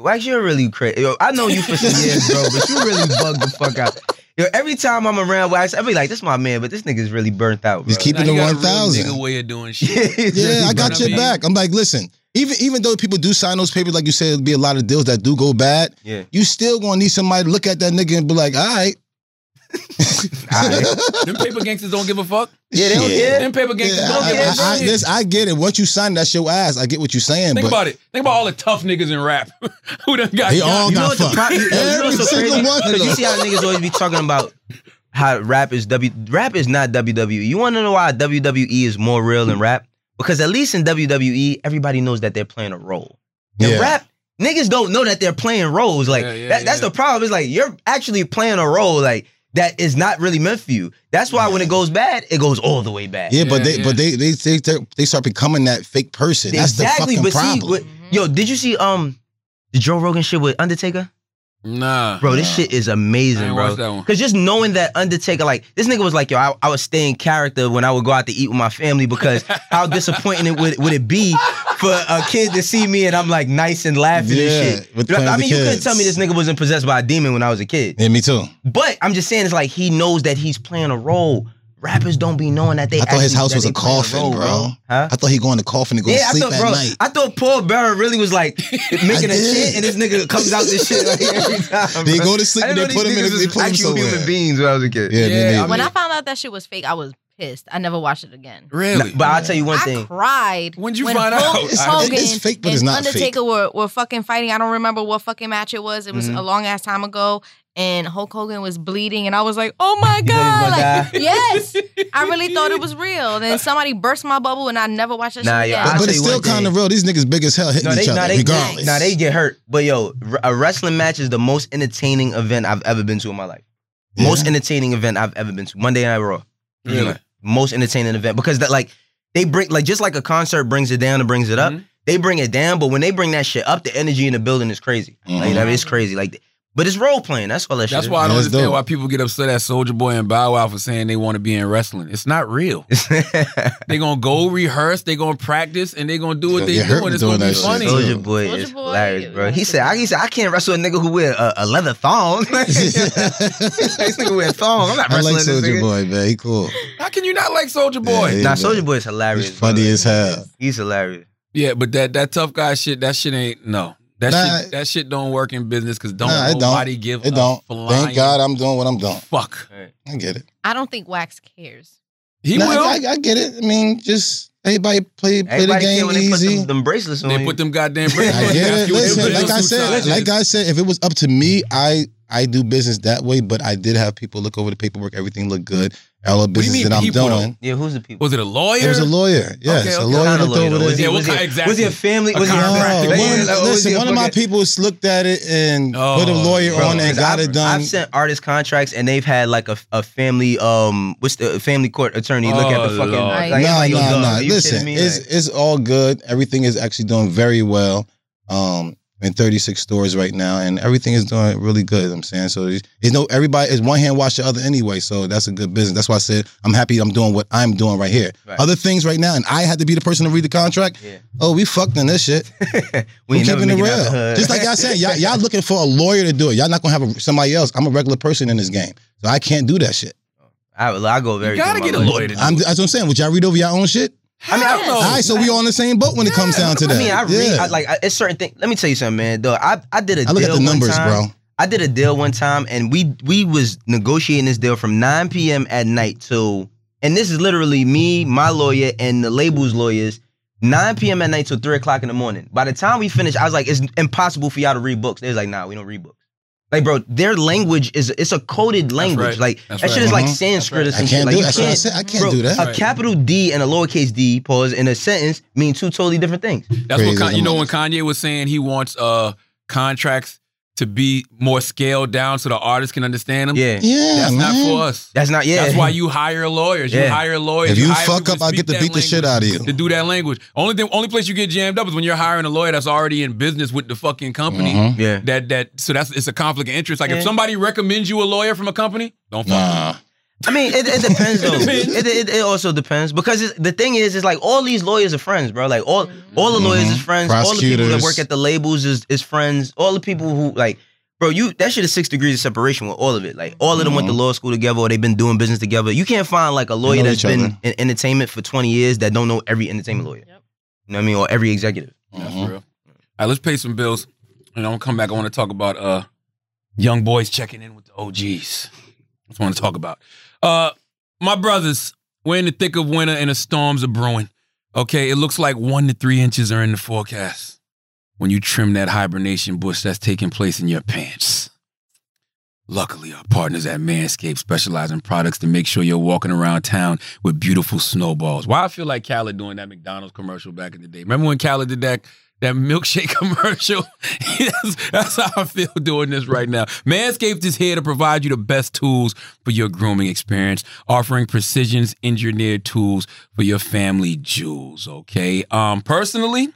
Wax, you're really crazy. Yo, I know you for some years, bro, but you really bugged the fuck out. Yo, every time I'm around Wax, I be like, this my man, but this nigga's really burnt out. Bro. He's keeping Now it you got a one real thousand. Nigga way of doing shit. Yeah, I got burnt your out. back. I'm like, listen, even even though people do sign those papers, like you said, it'll be a lot of deals that do go bad. Yeah. You still gonna need somebody to look at that nigga and be like, all right. Them paper gangsters don't give a fuck. Yeah, they don't Shit. care. Them paper gangsters Yeah, don't I, give a I, I, fuck. listen, I get it. Once you sign that your ass, I get what you're saying. Think but about it. Think about all the tough niggas in rap who done got They got- all You know got what the fucked. pro- you know Every so single one of Because you see how niggas always be talking about how rap is W. Rap is not WWE. You want to know why WWE is more real than rap? Because at least in WWE, everybody knows that they're playing a role. In Yeah. rap, niggas don't know that they're playing roles. Like Yeah, yeah, that, that's the problem. It's like you're actually playing a role like that is not really meant for you. That's why when it goes bad, it goes all the way bad. Yeah, but they yeah. but they they they they start becoming that fake person. That's exactly. the But fucking see, problem. but, yo, did you see um the Joe Rogan shit with Undertaker? Nah. Bro, this shit is amazing, ain't bro. watched that one. Cause just knowing that Undertaker, like this nigga was like, yo, I, I would stay in character when I would go out to eat with my family because how disappointing it would, would it be for uh, a kid to see me and I'm like nice and laughing Yeah, and shit. with You know, playing I mean, you couldn't tell me this nigga wasn't possessed by a demon when I was a kid. yeah, me too. But I'm just saying, it's like he knows that he's playing a role. Rappers don't be knowing that they. I thought his house was a playing coffin, role, bro. Huh? I thought he going to coffin to go Yeah, I sleep thought, at bro. night. I thought Paul Bearer really was like making a shit, and this nigga comes out this shit like every time. They bro. go to sleep and they put him in a- niggas they was put him somewhere. human beings when I was a kid. yeah, me Yeah, When I found out that shit was fake, I was pissed. I never watched it again. Really? But I'll tell you one I thing. cried. When'd you when find Hulk out? It's- Hogan it's fake, but and it's not Undertaker Were, were fucking fighting. I don't remember what fucking match it was. It was Mhm. a long ass time ago. And Hulk Hogan was bleeding, and I was like, "Oh my thought he was god!" Like, yes, I really thought it was real. Then somebody burst my bubble, and I never watched that Nah, shit yeah, again. I'll but it's still kind of real. These niggas big as hell hitting No, they, each nah, other, they, regardless. nah, they get hurt. But yo, a wrestling match is the most entertaining event I've ever been to in my life. Yeah. Most entertaining event I've ever been to. Monday Night Raw. Really? Most entertaining event because that like they bring like just like a concert brings it down and brings it up. Mhm. They bring it down, but when they bring that shit up, the energy in the building is crazy. Like Mhm. I mean, it's crazy. Like, but it's role playing. That's all that shit. That's why I don't That's understand dope. why people get upset at Soulja Boy and Bow Wow for saying they want to be in wrestling. It's not real. they're gonna go rehearse, they're gonna practice, and they're gonna do what Gonna they get hurt doing. It's doing gonna be that shit, funny. Soulja Boy Soulja is Boy, hilarious, bro. He that's said, I, he said, I can't wrestle a nigga who wear a, a leather thong. this nigga wear a thong. I'm not I wrestling like this Soldier nigga. Boy, man. He cool. How can you not like Soulja Boy? Yeah, Yeah, yeah. Nah. Soulja Boy is hilarious. He's funny bro. as hell. He's hilarious. Yeah, but that that tough guy shit, that shit ain't no. That Nah. shit that shit don't work in business because don't Nah, it don't. nobody give It a don't. flying Thank God I'm doing what I'm doing. fuck. I get it. I don't think Wax cares. He Nah, will. I, I get it. I mean, just everybody play play Everybody the game when they put easy. them, them bracelets on they you. put them goddamn bricks I on. get it. Listen, like I said, like. I said, if it was up to me, I I do business that way. But I did have people look over the paperwork. Everything looked good. All the do you business mean that I'm people, doing. yeah, who's the people? was it a lawyer? It was a lawyer. Yes, Okay, a lawyer Kinda looked lawyer, over though. Was there. he, Yeah, was, what he, kind- exactly. was he a family? A Was he No, one, Yeah, like, was listen, he a one of my fucking- people looked at it and Oh, put a lawyer bro, on it and 'Cause got I've, it done. I've sent artist contracts and they've had like a, a family um what's the family court attorney look at the Oh, fucking Lord. like, nah, I'm nah, nah. Listen, it's it's all good. Everything is actually doing very well. Um, in 36 stores right now, and everything is doing really good. I'm saying so. It's no everybody is one hand wash the other anyway. So that's a good business. That's why I said I'm happy. I'm doing what I'm doing right here. Right. Other things right now, and I had to be the person to read the contract. Yeah. Oh, we fucked in this shit. we We ain't keeping it making out the real. Just like y'all saying, y'all, y'all looking for a lawyer to do it. Y'all not gonna have a, somebody else. I'm a regular person in this game, so I can't do that shit. I, I go very. You gotta through get a life. lawyer to do I'm, it. that's what I'm saying. Would y'all read over your own shit? I mean, I don't know. All right, so we on the same boat when it comes down to that. I mean, I read yeah. I, like I, it's certain things. Let me tell you something, man. Though I I did a I look at the numbers, time. bro. I did a deal one time, and we we was negotiating this deal from 9 p.m. at night till, and this is literally me, my lawyer, and the labels lawyers. 9 p.m. at night till 3 o'clock in the morning. By the time we finished, I was like, it's impossible for y'all to read books. They was like, nah, we don't read books. Like, bro, their language is it's a coded language. right. Like That's that right. shit is like Mhm. Sanskrit or I can't. Like do you that's what I can't, said. I can't bro, do that. A capital D and a lowercase d pause in a sentence mean two totally different things. That's what Con- you know when Kanye was saying he wants uh contracts to be more scaled down so the artist can understand them. Yeah. Yeah, That's man. not for us. That's not yeah. That's why you hire lawyers. You hire lawyers. If you hire fuck up, I speak get to beat the shit out of you. To do that language. Only thing, only place you get jammed up is when you're hiring a lawyer that's already in business with the fucking company. Mhm. Yeah. That that so that's it's a conflict of interest. Like if somebody recommends you a lawyer from a company, don't fuck. Nah. I mean, it, it depends though. It, it, it also depends because it's, the thing is, is like all these lawyers are friends, bro. Like all all the lawyers Mhm. is friends. All the people that Prosecutors. work at the labels is is friends. All the people who like, bro, you that shit is six degrees of separation with all of it. Like all of them went to law school together or they've been doing business together. You can't find like a lawyer know that's each been other. in entertainment for twenty years that don't know every entertainment lawyer. Yep. You know what I mean? Or every executive. That's Mhm. real. All right, let's pay some bills. And I'm gonna come back. I want to talk about uh young boys checking in with the OGs. That's what I want to talk about. Uh my brothers, we're in the thick of winter and the storms are brewing. Okay, it looks like one to three inches are in the forecast. When you trim that hibernation bush that's taking place in your pants. Luckily, our partners at Manscaped specialize in products to make sure you're walking around town with beautiful snowballs. Why I feel like Khaled doing that McDonald's commercial back in the day. Remember when Khaled did that that milkshake commercial? that's, that's how I feel doing this right now. Manscaped is here to provide you the best tools for your grooming experience, offering precision engineered tools for your family jewels. Okay. Um, personally,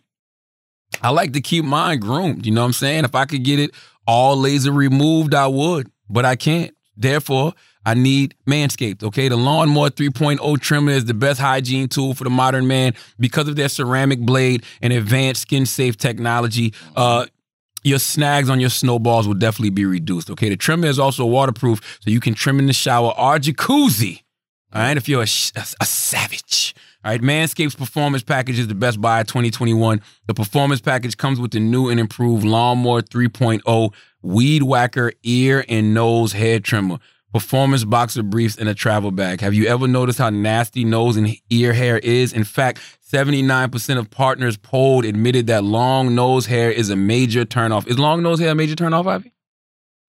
I like to keep mine groomed. You know what I'm saying? If I could get it all laser removed, I would, but I can't. Therefore, I need Manscaped, okay? The Lawnmower 3.0 trimmer is the best hygiene tool for the modern man because of their ceramic blade and advanced skin safe technology. Uh, your snags on your snowballs will definitely be reduced, okay? The trimmer is also waterproof, so you can trim in the shower or jacuzzi, all right? If you're a, sh- a savage. All right, Manscaped's performance package is the best buy of 2021. The performance package comes with the new and improved Lawnmower 3.0 Weed Whacker ear and nose hair trimmer, performance boxer briefs, and a travel bag. Have you ever noticed how nasty nose and ear hair is? In fact, 79% of partners polled admitted that long nose hair is a major turnoff. Is long nose hair a major turnoff, Ivy?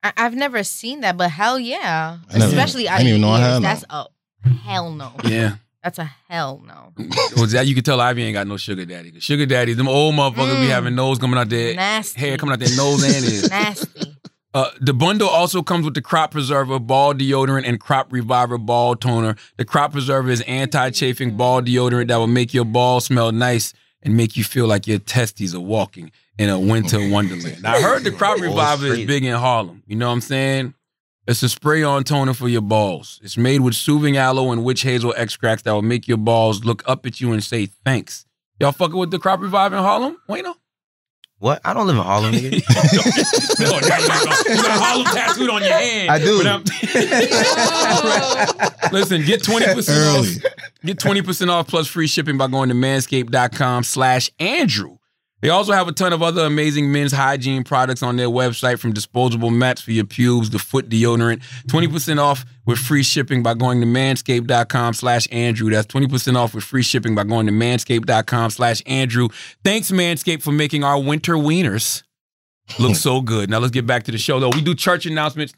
I- I've never seen that, but hell yeah. I never- Especially I out didn't even know I ears. had That's a hell no. Yeah. That's a hell no. Was that you can tell Ivy ain't got no sugar daddy. Sugar daddies, them old motherfuckers be Mm. having nose coming out their Nasty. hair coming out their nose and ears. Nasty. Uh, the bundle also comes with the Crop Preserver ball deodorant and Crop Reviver ball toner. The Crop Preserver is anti-chafing ball deodorant that will make your balls smell nice and make you feel like your testes are walking in a winter wonderland. I heard the Crop Reviver is big in Harlem. You know what I'm saying? It's a spray-on toner for your balls. It's made with soothing aloe and witch hazel extracts that will make your balls look up at you and say thanks. Y'all fucking with the Crop Reviver in Harlem? Wayno? What? I don't live in Harlem, nigga. no, now you got, you got a Harlem tattooed on your hand. I do. But I'm- Listen, get 20% Early. off. Get 20% off plus free shipping by going to manscaped.com slash Andrew. They also have a ton of other amazing men's hygiene products on their website from disposable mats for your pubes to foot deodorant. 20% off with free shipping by going to manscaped.com slash Andrew. That's 20% off with free shipping by going to manscaped.com slash Andrew. Thanks, Manscaped, for making our winter wieners look so good. Now let's get back to the show, though. We do church announcements.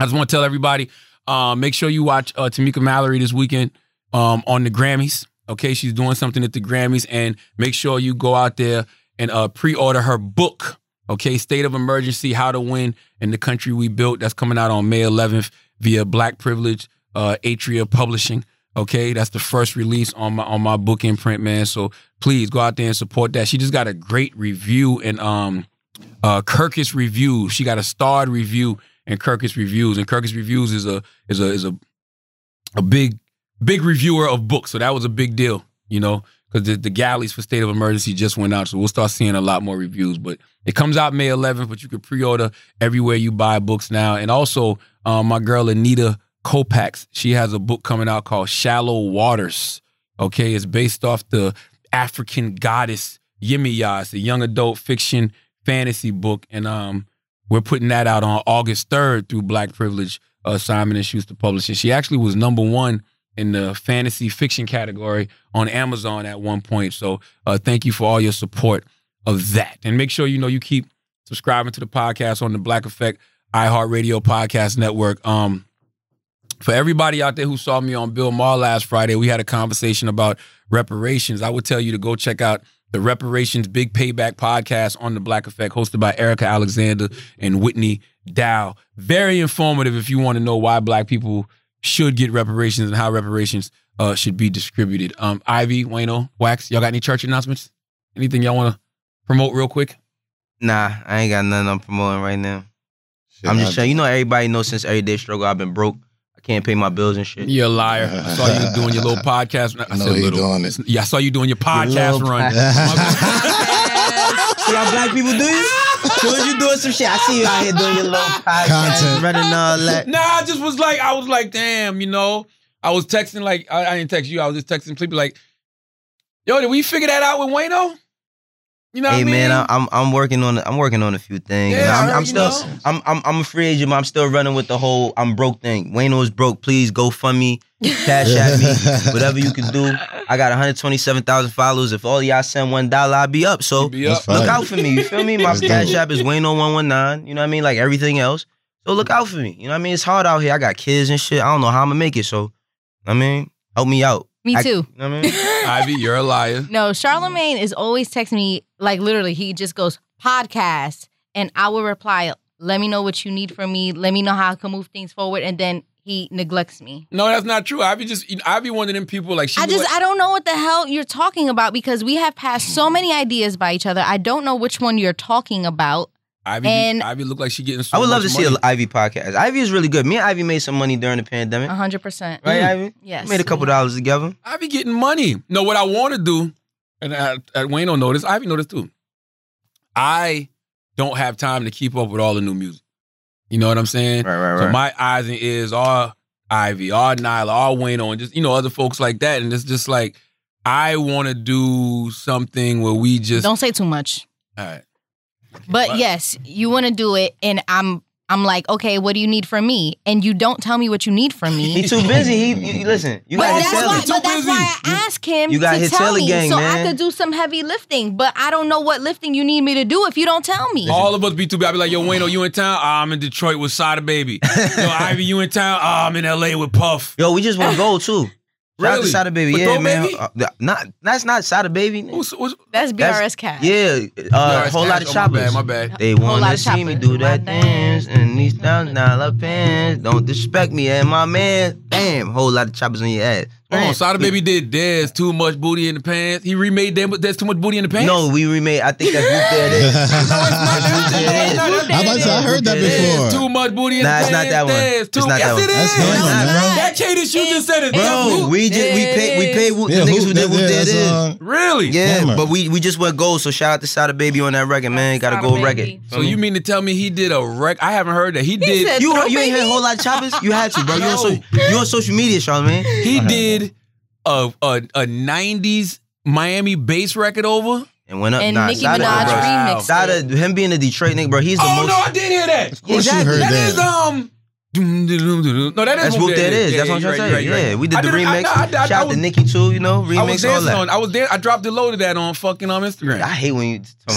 I just want to tell everybody, um, make sure you watch uh, Tamika Mallory this weekend um, on the Grammys. Okay, she's doing something at the Grammys, and make sure you go out there and uh, pre-order her book. Okay, State of Emergency: How to Win in the Country We Built. That's coming out on May 11th via Black Privilege uh, Atria Publishing. Okay, that's the first release on my on my book imprint, man. So please go out there and support that. She just got a great review and um uh Kirkus Review. She got a starred review in Kirkus Reviews, and Kirkus Reviews is a is a is a a big big reviewer of books. So that was a big deal, you know, because the, the galleys for State of Emergency just went out. So we'll start seeing a lot more reviews. But it comes out May 11th, but you can pre-order everywhere you buy books now. And also, um, my girl Anita Kopacz, she has a book coming out called Shallow Waters. Okay, it's based off the African goddess Yemaya. It's a young adult fiction fantasy book, and um, we're putting that out on August third through Black Privilege, uh, Simon and Schuster Publishing. She actually was number one in the fantasy fiction category on Amazon at one point. So uh, thank you for all your support of that, and make sure you know you keep subscribing to the podcast on the Black Effect iHeartRadio Podcast Network. Um, for everybody out there who saw me on Bill Maher last Friday, we had a conversation about reparations. I would tell you to go check out the Reparations Big Payback podcast on the Black Effect, hosted by Erica Alexander and Whitney Dow. Very informative if you want to know why black people should get reparations and how reparations uh, should be distributed. Um, Ivy, Wayno, Wax, y'all got any church announcements? Anything y'all want to promote real quick? Nah, I ain't got nothing I'm promoting right now. Shit, I'm I- just saying, you know, everybody knows since everyday struggle, I've been broke. I can't pay my bills and shit. You're a liar. I saw you doing your little podcast. I No, said he little. doing it. Yeah, I saw you doing your podcast little run. See how black people do you? Soon as you doing some shit, I see you out here doing your little podcast, Content. running all that. Nah, I just was like, I was like, damn, you know. I was texting like, I, I didn't text you. I was just texting people like, yo, did we figure that out with Wayno? You know Hey what I mean? man, I- I'm I'm working on I'm working on a few things. Yeah, I I'm, I'm still know. I'm, I'm I'm a free agent, but I'm still running with the whole I'm broke thing. Wayne is broke. Please go fund me, cash at me, whatever you can do. I got 127,000 followers. If all y'all send one dollar, I'll be up. So be up. look out for me. You feel me? My Let's do cash it. app is Wayno119. You know what I mean? Like everything else. So look out for me. You know what I mean? It's hard out here. I got kids and shit. I don't know how I'm gonna make it. So I mean, help me out. Me I- too. you know what I mean? Ivy, you're a liar. No, Charlamagne is always texting me like literally. He just goes podcast, and I will reply. Let me know what you need from me. Let me know how I can move things forward, and then he neglects me. No, that's not true. Ivy just, Ivy one of them people like she. I just like- I don't know what the hell you're talking about because we have passed so many ideas by each other. I don't know which one you're talking about. Ivy, and- Ivy look like she getting. So I would love to much see an Ivy podcast. Ivy is really good. Me and Ivy made some money during the pandemic. hundred percent. Right, mm. Ivy? Yes. Made a couple dollars together. I be getting money. No, what I want to do, and I, I, Wayne don't know this. Ivy know this too. I don't have time to keep up with all the new music. You know what I'm saying? Right, right, So my eyes and ears are Ivy, are Nyla, are Wayno, and just you know other folks like that. And it's just like I want to do something where we just. Don't say too much. all right. But What? yes, you want to do it, and I'm I'm like, okay, what do you need from me? And you don't tell me what you need from me. He's too busy. He you, you- listen. You but got his that's tailor. why, Too but that's busy. why I ask him you got to his tell me gang, so man. I could do some heavy lifting. But I don't know what lifting you need me to do if you don't tell me. All of us be too bad. I be like, yo, Wayno, you in town? Ah, I'm in Detroit with Sada Baby. yo, Ivy, you in town? Ah, I'm in LA with Puff. Yo, we just want to go too. Shout out to Really? Sada Baby. With yeah, man. Baby? Uh, not that's not Sada Baby. Who's, who's, That's That's- BRS Kash. Yeah, uh, Yo, whole lot of oh, choppers. My bad, my bad. They Whole wanna see me do that dance and these thousand dollar pants. Don't disrespect me and my man. Damn, whole lot of choppers on your ass. Hold on, Sada Baby did There's Too Much Booty in the Pants. He remade them, but There's Too Much Booty in the Pants? No, we remade. I think that's Whoop There It Is. I about to say, I heard that There's before. Too Much Booty in Nah, the it's Pants. not that one. There's too, It's not yes, that one. it is. That's him, It's not, bro. bro. That cadence you just said is Bro, we just we pay we pay Whoop- the niggas who- who did Whoop There It that's, Is. Really? Yeah, Hammer. but we we just went gold. So shout out to Sada Baby on that record, man. Got a gold record. So you mean to tell me he did a rec? I haven't heard that. He, did. said- you you ain't heard a whole lot of choppers? You had to, bro. You on so, you on social media, Charlamagne? he did a, a a '90s Miami bass record over. And went up. And nah, Nicki Sada, Minaj bro. remixed Sada, it. him being a Detroit nigga, bro. He's the Oh most. no, I did hear that. Of course Exactly. you heard That that. is um. No, that is That's Whoop what that is. That's what I'm you're trying to say. right, Yeah, right. we did I the remix. I- I- I Shout out to was- Nicki too. You know, I was remix all that. on. I was there. I dropped the load of that on fucking on Instagram. I hate when you talk about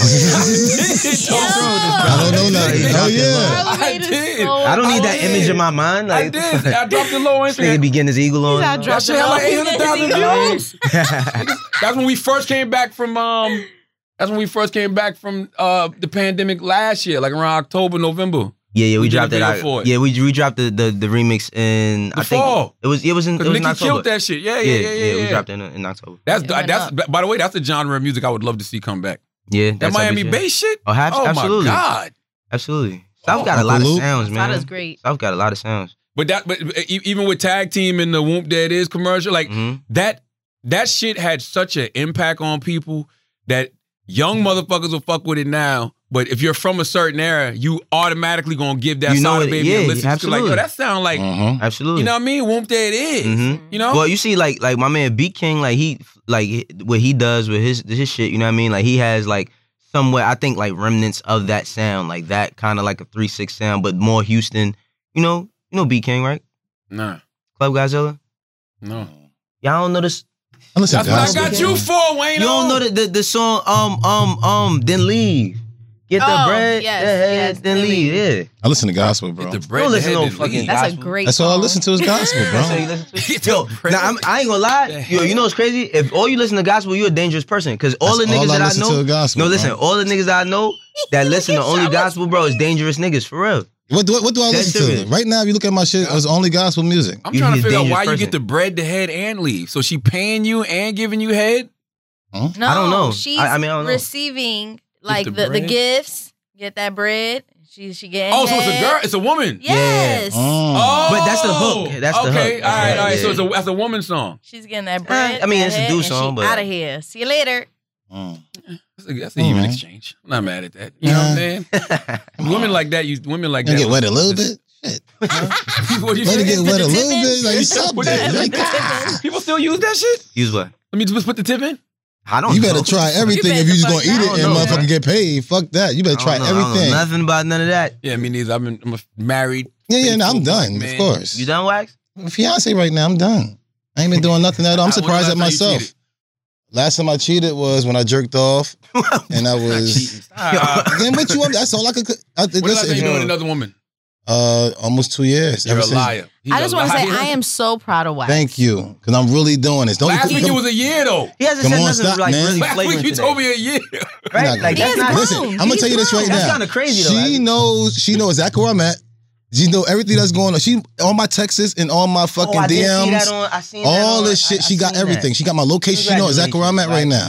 I don't know nothing. Oh yeah. Charlamagne is did. I don't need that did. image in my mind. I did. I dropped the low on this nigga Instagram. begin his eagle on. He's out That shit had like 800,000 views. That's when we first came back from um. That's when we first came back from uh the pandemic last year, like around October, November. Yeah, yeah, we, We dropped that. video out. it. Yeah, we we dropped the the, the remix in The I think fall. it was it was in it Cause was in October. killed that shit. Yeah, yeah, yeah, yeah. We yeah. dropped it in, in October. That's It went that's up. by the way, that's the genre of music I would love to see come back. Yeah, That Miami how bass shit. Oh, ab- Oh absolutely, my god. absolutely. South got a Uncle lot of sounds, man. Sada's great. South got a lot of sounds. But that, but e- even with tag team and the Whoop That Is commercial, like hmm that, that shit had such an impact on people that young motherfuckers will fuck with it now, But if you're from a certain era, you automatically gonna give that You know side of it- baby yeah, a listen. 'Cause Like, yo, that sound like Mhm. Absolutely. you know what I mean? Whoop there it is. Mhm. You know? Well, you see, like like my man Beat King, like he like what he does with his his shit. You know what I mean? Like he has like somewhere I think like remnants of that sound, like that kind of like a three six sound, but more Houston. You know, you know Beat King, right? nah, Club Godzilla. no. Y'all don't know this. I listen That's what I got you for, Wayne. You don't know the, the the song um um um then leave. Get the Oh, bread, yes, the head, yes, then then leave. Yeah. I listen to gospel, bro. Get the bread. Don't listen to no fucking leave. That's a gospel. great. That's all I song. listen to is gospel, That's you bro. listen to? Get Yo, the bread. now I'm, I ain't gonna lie. Yo, you know what's crazy? If all you listen to gospel, you're a dangerous person. Cause all That's the niggas all I that I listen know, to gospel, no, bro. listen, all the niggas I know that listen to only gospel, bro, is dangerous niggas for real. What do, what do I That's listen to? Right now, if you look at my shit, it's only gospel music. I'm You- trying to he's figure out dangerous why you person. get the bread, the head, and leave. So she paying you and giving you head? No, I don't know. She's I- I mean, I don't know. receiving like the the, the, gifts. Get that bread. She she getting. Oh, so it's a girl, it's a woman. Yes. Mm. Oh, But that's the hook. That's the hook. okay, hook. all right, all right. Yeah. So it's a, that's a woman song. She's getting that bread. I mean, it's a head, do and song, but- out of here. See you later. Mm. That's a, that's an even Mhm. exchange. I'm not mad at that. You know what I'm saying? women like that, you women like You that. get wet a little bit? Shit. what you Let it get wet a little bit? Like Put something. that- Like, ah. People still use that shit? Use what? Let me just put the tip in. I don't you know. better try everything better if you just gonna eat it and know, motherfucker bro. get paid. Fuck that. You better try know. I don't know everything. nothing about none of that. Yeah, me neither. I've been I'm married. Yeah, yeah, no, I'm done. black Of course. You done wax? Fiance right now, I'm done. I ain't been doing nothing at all. I'm surprised at myself. Last time I cheated was when I jerked off, and I was. Then what you want? That's all I could. I, When the last listen, time if you you- doing another woman? Uh, almost two years. You're ever a since- liar. He's I a just want to say. I am so proud of Wax. Thank you, because I'm really doing this. Don't Last you week it was a year though. He hasn't Come said on, nothing stop, like man. really Last week you today. told me a year. right? Like that's not. grown. Listen, I'm gonna tell you this right grown. now. That's kinda crazy, though. She Like- knows. She knows exactly where I'm at. She know everything that's going on. She all my texts and all my fucking oh, I did see DMs. that on. I seen that all on- this shit. I she got everything. that. She got my location. She knows exactly where I'm at right now.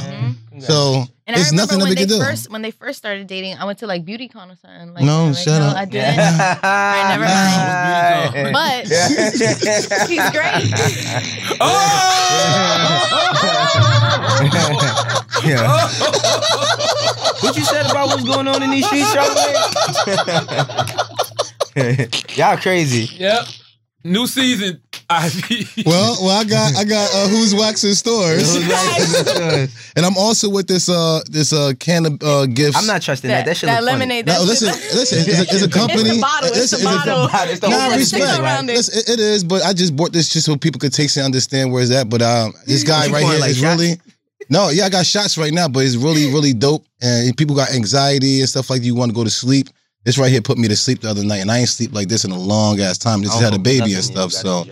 Congratulations. So And I nothing that when we they can do. first when they first started dating, I went to like beauty con or something. Like, No, like, shut no, up. I didn't. I never mind. But he's great. Oh. What you said about what's going on in these streets, Charlamagne? Y'all crazy. Yep. New season. Ivy. Well, well, I got I got uh, who's waxing stores, and I'm also with this uh this uh can of uh, gifts. I'm not trusting that. That shit that look funny. lemonade. No, that listen, shit- listen. It's a, it's a company. It's the bottle. It's Listen, the it's a- bottle. It's the Nah, whole respect. thing around it. Listen, it- it is, but I just bought this just so people could taste and understand where it's at. But um, this guy right pouring here like is shots? really. No, yeah, I got shots right now, but it's really, really dope. And people got anxiety and stuff like you want to go to sleep. This right here put me to sleep the other night, and I ain't sleep like this in a long ass time. Just had a baby and stuff, so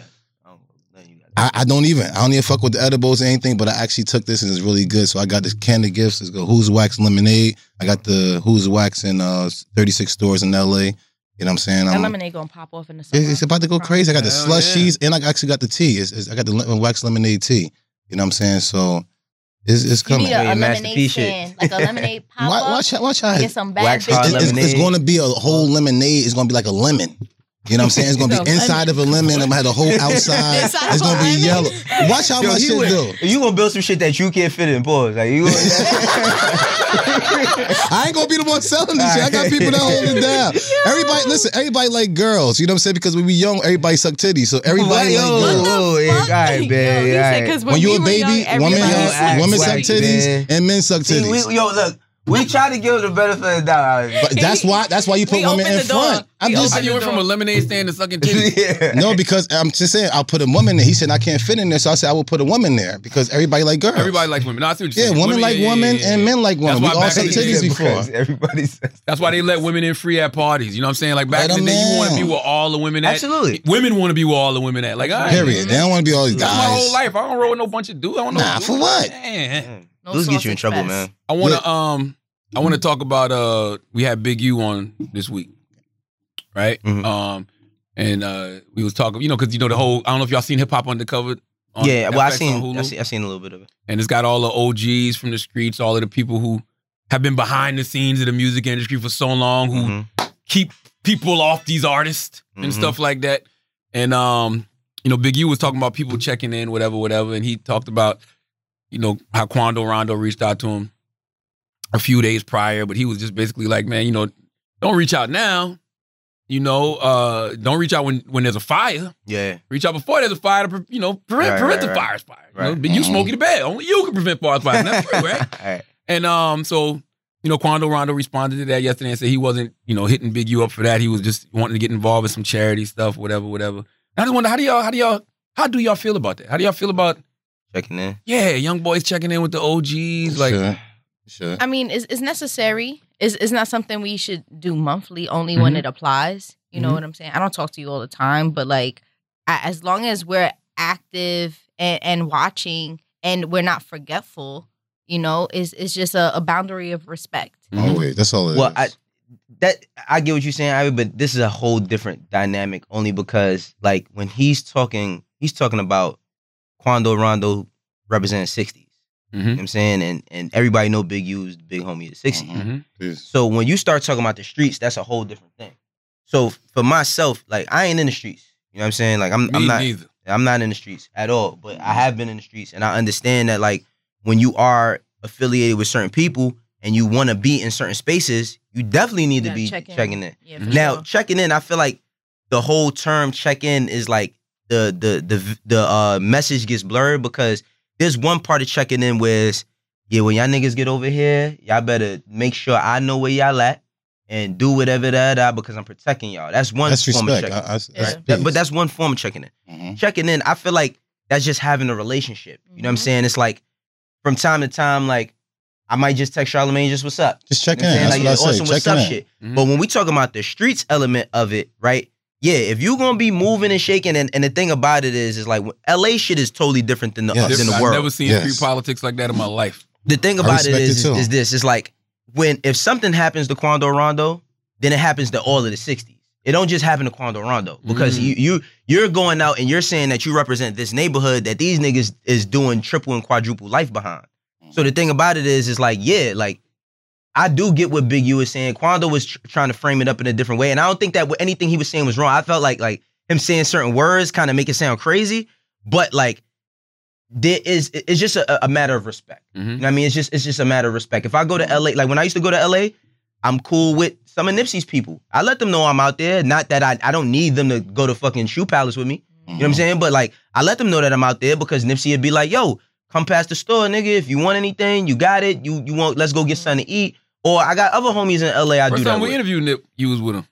I, I don't even I don't even fuck with the edibles or anything. But I actually took this and it's really good. So I got this candy gifts. It's go Who's Wax Lemonade. I got the Who's Wax in uh 36 stores in LA. You know what I'm saying? That I'm- lemonade gonna pop off in the summer. it's, it's about to go crazy. I got the Hell slushies and I actually got the tea. It's, it's- I got the lemon, wax lemonade tea. You know what I'm saying? So it's, it's You coming. need a, Yeah, a Master lemonade P shit. stand, like a lemonade pop Watch, up. watch, how- watch how Get some bad Wax bitches. it's, it's, lemonade. going to be a whole lemonade. It's going to be like a lemon. You know what I'm saying? It's going to No, be inside of a lemon. I'm going to have the whole outside. Inside it's going to be lemon? yellow. Watch how Yo, my shit would- do. You gonna build some shit that you can't fit in. Pause. Like you. I ain't gonna be the one selling this shit. I got people that hold it down. Everybody, listen. Everybody like girls. You know what I'm saying? Because when we young, everybody suck titties. So everybody Yo, like girls. whoa, yeah, all right, man. Yo, he all said, right. 'cause When you we a baby, young, women everybody Yo, have, act women suck titties man. and men suck See, titties. we, yo, look, we try to give the benefit of the doubt. But that's why that's why you put We women opened in the door. front. I'm We just How you went from a lemonade stand to sucking titties? yeah. no because I'm just saying I'll put a woman there. He said I can't fit in there, so I said I will put a woman there because everybody like girls. Everybody likes women. No, I see what you're yeah, saying. women like yeah, yeah, women yeah, yeah. and men like women. We why all back suck in the day- titties before. Because Everybody says. That's why they let women in free at parties. You know what I'm saying? Like back Let in the 'em day, you want to in. be where all the women at. Absolutely. Women want to be where all the women at. Like, all right, Period. They don't want to be all these That's my guys. whole life. I don't roll with no bunch of dudes. I don't know. Nah, for what? Man. No Those get you in sausage trouble, fest. man. I want to um, I want to talk about uh, we had Big U on this week, right? Mhm. Um, and uh, we was talking, you know, because you know the whole. I don't know if y'all seen Hip Hop Undercover. On Yeah, well, I FX seen. I seen, I seen a little bit of it. and it's got all the OGs from the streets, all of the people who have been behind the scenes of the music industry for so long, who Mhm. keep people off these artists and Mhm. stuff like that. And um, you know, Big U was talking about people checking in, whatever, whatever, and he talked about, you know, how Quando Rondo reached out to him a few days prior, but he was just basically like, man, you know, don't reach out now. You know, uh, don't reach out when when there's a fire. Yeah. Reach out before there's a fire to, pre- you know, prevent, Right, prevent right, the right. forest fire. You, know, Right. but you Mhm. Smokey the Bear. Only you can prevent forest fires. And that's true, right? All right. And um, so you know, Quando Rondo responded to that yesterday and said he wasn't, you know, hitting Big U up for that. He was just wanting to get involved in some charity stuff, whatever, whatever. I just wonder how do y'all, how do y'all, how do y'all feel about that? How do y'all feel about, Checking in. yeah, young boys checking in with the OGs, like, sure. Sure. I mean, it's, it's necessary. It's, it's not something we should do monthly only when Mhm. it applies. You know Mhm. what I'm saying? I don't talk to you all the time, but like, I, as long as we're active and, and watching and we're not forgetful, you know, it's, it's just a, a boundary of respect. Mhm. Always. That's all it is. Well, I that I get what you're saying, Ivy, but this is a whole different dynamic only because like when he's talking, he's talking about Quando Rondo representing 60s. You know what I'm saying? And and everybody know Big U's the big homie of the 60s. Mhm. Mhm. So when you start talking about the streets, that's a whole different thing. So for myself, like I ain't in the streets. You know what I'm saying? Like I'm me I'm not neither. I'm not in the streets at all, but I have been in the streets and I understand that like when you are affiliated with certain people and you want to be in certain spaces, you definitely need to gotta be check in. checking in. Yeah, for Now, sure. checking in, I feel like the whole term check in is like the the the the uh message gets blurred because there's one part of checking in where yeah, when y'all niggas get over here, y'all better make sure I know where y'all at and do whatever that that because I'm protecting y'all. That's one That's form respect. of checking. I, I, Yeah. that's That- but that's one form of checking in Mhm. checking in, I feel like that's just having a relationship. You know what I'm Mhm. saying? It's like from time to time, like I might just text Charlamagne just what's up. just You know in. what I'm That's saying? what I like, say. awesome, what's Checking up in. shit. Mhm. But when we talking about the streets element of it, right? Yeah, if you're gonna be moving and shaking, and, and the thing about it is, is like LA shit is totally different than the Yes. than the world. I've never seen Yes. street politics like that in my life. the thing about it respect it is, too. is this: it's like when if something happens to Quando Rondo, then it happens to all of the '60s. It don't just happen to Quando Rondo because Mm. you you you're going out and you're saying that you represent this neighborhood that these niggas is doing triple and quadruple life behind. So the thing about it is, is like yeah, like I do get what Big U is saying. Quando was tr- trying to frame it up in a different way, and I don't think that what- anything he was saying was wrong. I felt like like him saying certain words kind of make it sound crazy, but like there is it's just a, a matter of respect. Mhm. You know what I mean? It's just it's just a matter of respect. If I go to LA, like when I used to go to LA, I'm cool with some of Nipsey's people. I let them know I'm out there. Not that I I don't need them to go to fucking Shoe Palace with me. You know what I'm saying? But like I let them know that I'm out there because Nipsey would be like, yo, come past the store, nigga. If you want anything, you got it. You you want let's go get something to eat. Or I got other homies in LA I First do that time we with. interviewed Nip, you was with him.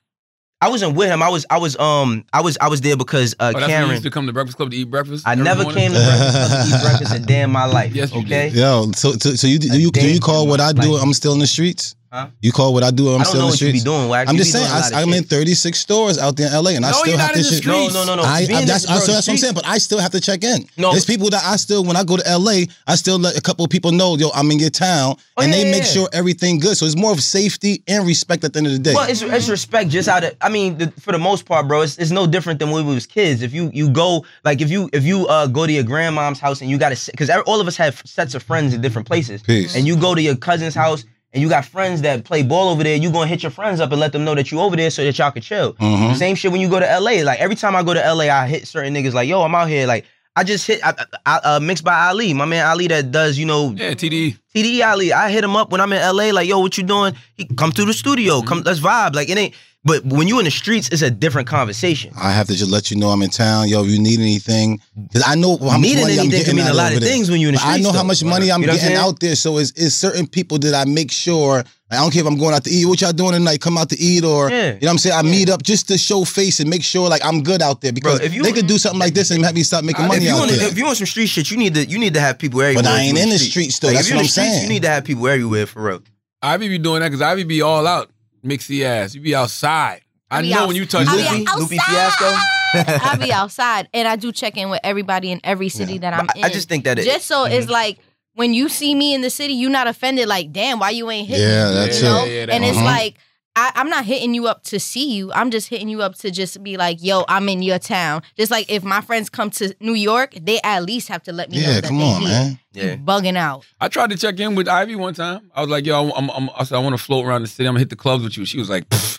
I wasn't with him. I was I was um I was I was there because uh Oh, that's when you Karen. used to come to Breakfast Club to eat breakfast. I never morning? came to breakfast Club to eat breakfast a day in my life. Yes, you okay. did. Yo, so, so, so you do you do you call what I do? life. I'm still in the streets. Huh? You call what I do? I'm I don't still know in the what you be streets. doing. Wax. I'm You just be saying, doing I, I'm in 36 stores out there in LA, and I No, still you're have not to in the shit. streets. No, no, no, no. I, Being I, in that's, this I, so that's what I'm saying. But I still have to check in. No. There's people that I still, when I go to LA, I still let a couple of people know, yo, I'm in your town, Oh, and yeah, they yeah, make yeah. sure everything good. So it's more of safety and respect at the end of the day. Well, it's, it's respect just out of. I mean, the, for the most part, bro, it's, it's no different than when we was kids. If you you go like if you if you uh go to your grandmom's house and you got to because all of us have sets of friends in different places, Peace. and you go to your cousin's house and you got friends that play ball over there, you gonna hit your friends up and let them know that you over there so that y'all can chill. Mhm. Same shit when you go to LA. Like every time I go to LA, I hit certain niggas like, yo, I'm out here. Like I just hit I, I, uh, mixed by Ali, my man Ali that does you know Yeah, TD. TD Ali. I hit him up when I'm in LA, like, yo, what you doing? He come through the studio. Come, let's vibe. Like it ain't. But when you in the streets, it's a different conversation. I have to just let you know I'm in town. Yo, if you need anything, because I know how much Needing money I'm anything getting can mean out a lot over of there. things when you in the But I streets. know how though. much money I'm You know what getting saying? out there. So it's, it's certain people that I make sure. I don't care if I'm going out to eat. What y'all doing tonight? Come out to eat, or Yeah. you know what I'm saying. I meet up just to show face and make sure like I'm good out there because if you- they could do something like this and have me stop making If money you, out want, there. if you want some street shit, you need to you need to have people everywhere. But I ain't in the streets, though. Like, That's if you what in I'm streets, saying. You need to have people everywhere for real. Ivy be doing that because Ivy be all out, mixy ass. You be outside. I, I be know outs- when you touch I be Loopy. Loopy Fiasco. I be outside and I do check in with everybody in every city that I'm But in. I just think that it, just so Mhm. it's like when you see me in the city, you not offended. Like, damn, why you ain't hitting? Yeah, me? that's you it. know? Yeah, that- and it's like I, I'm not hitting you up to see you. I'm just hitting you up to just be like, yo, I'm in your town. Just like if my friends come to New York, they at least have to let me know yeah, that come they on, here. man. Yeah. bugging out. I tried to check in with Ivy one time. I was like, yo, I'm, I'm, I said, I want to float around the city. I'm gonna hit the clubs with you. She was like, Pfft.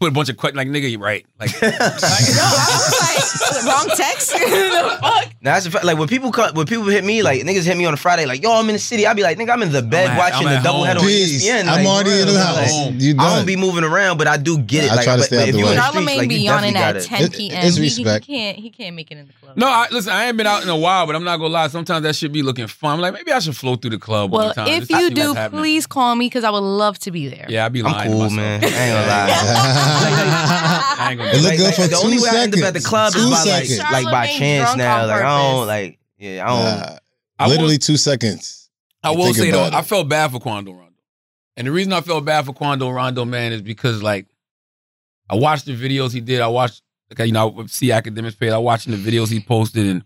Put a bunch of questions like nigga, you right? Like, No, I was like, wrong text. the fuck? Now, that's a fact. Like when people come, when people hit me, like niggas hit me on a Friday, like yo, I'm in the city. I be like, nigga, I'm in the bed at- watching I'm the at doubleheader on home. Peace. ESPN. I'm like, already in the bro, house. like, You I don't be moving around, but I do get it. I like, try to but, stay but out if the you in way. the Charlamagne streets, like, be you yawning definitely at gotta. 10 It- p.m. it's He- respect. He, can't. He can't make it in the club. no, I, listen, I ain't been out in a while, but I'm not gonna lie. Sometimes that should be looking fun. I'm like, maybe I should flow through the club Well, one time. if just to you see do, happening. please call me because I would love to be there. Yeah, I'd be lying. I'm to cool, myself. man. I ain't gonna lie. I ain't gonna It do look Like- good like, for the only two way I end up at the seconds. club is Two by like, seconds. like by Charlamagne chance drunk now. on Like I don't purpose. like. Yeah, I don't. Nah, I will- literally two seconds. I You will think say though, about it. I felt bad for Quando Rondo. And the reason I felt bad for Quando Rondo, man, is because like I watched the videos he did. I watched like you know, I see Akademiks page. I watching the videos he posted and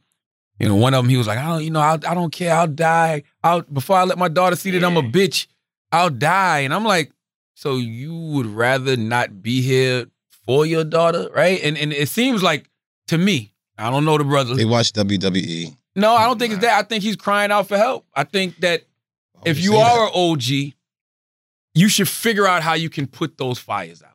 you know, one of them he was like, I don't, you know, I, I don't care, I'll die. I'll before I let my daughter see that I'm a bitch, I'll die. And I'm like, so you would rather not be here for your daughter, right? And and it seems like to me, I don't know the brother. They watch. WWE. No, I don't think it's that. I think he's crying out for help. I think that Why if you say that? are an OG, you should figure out how you can put those fires out.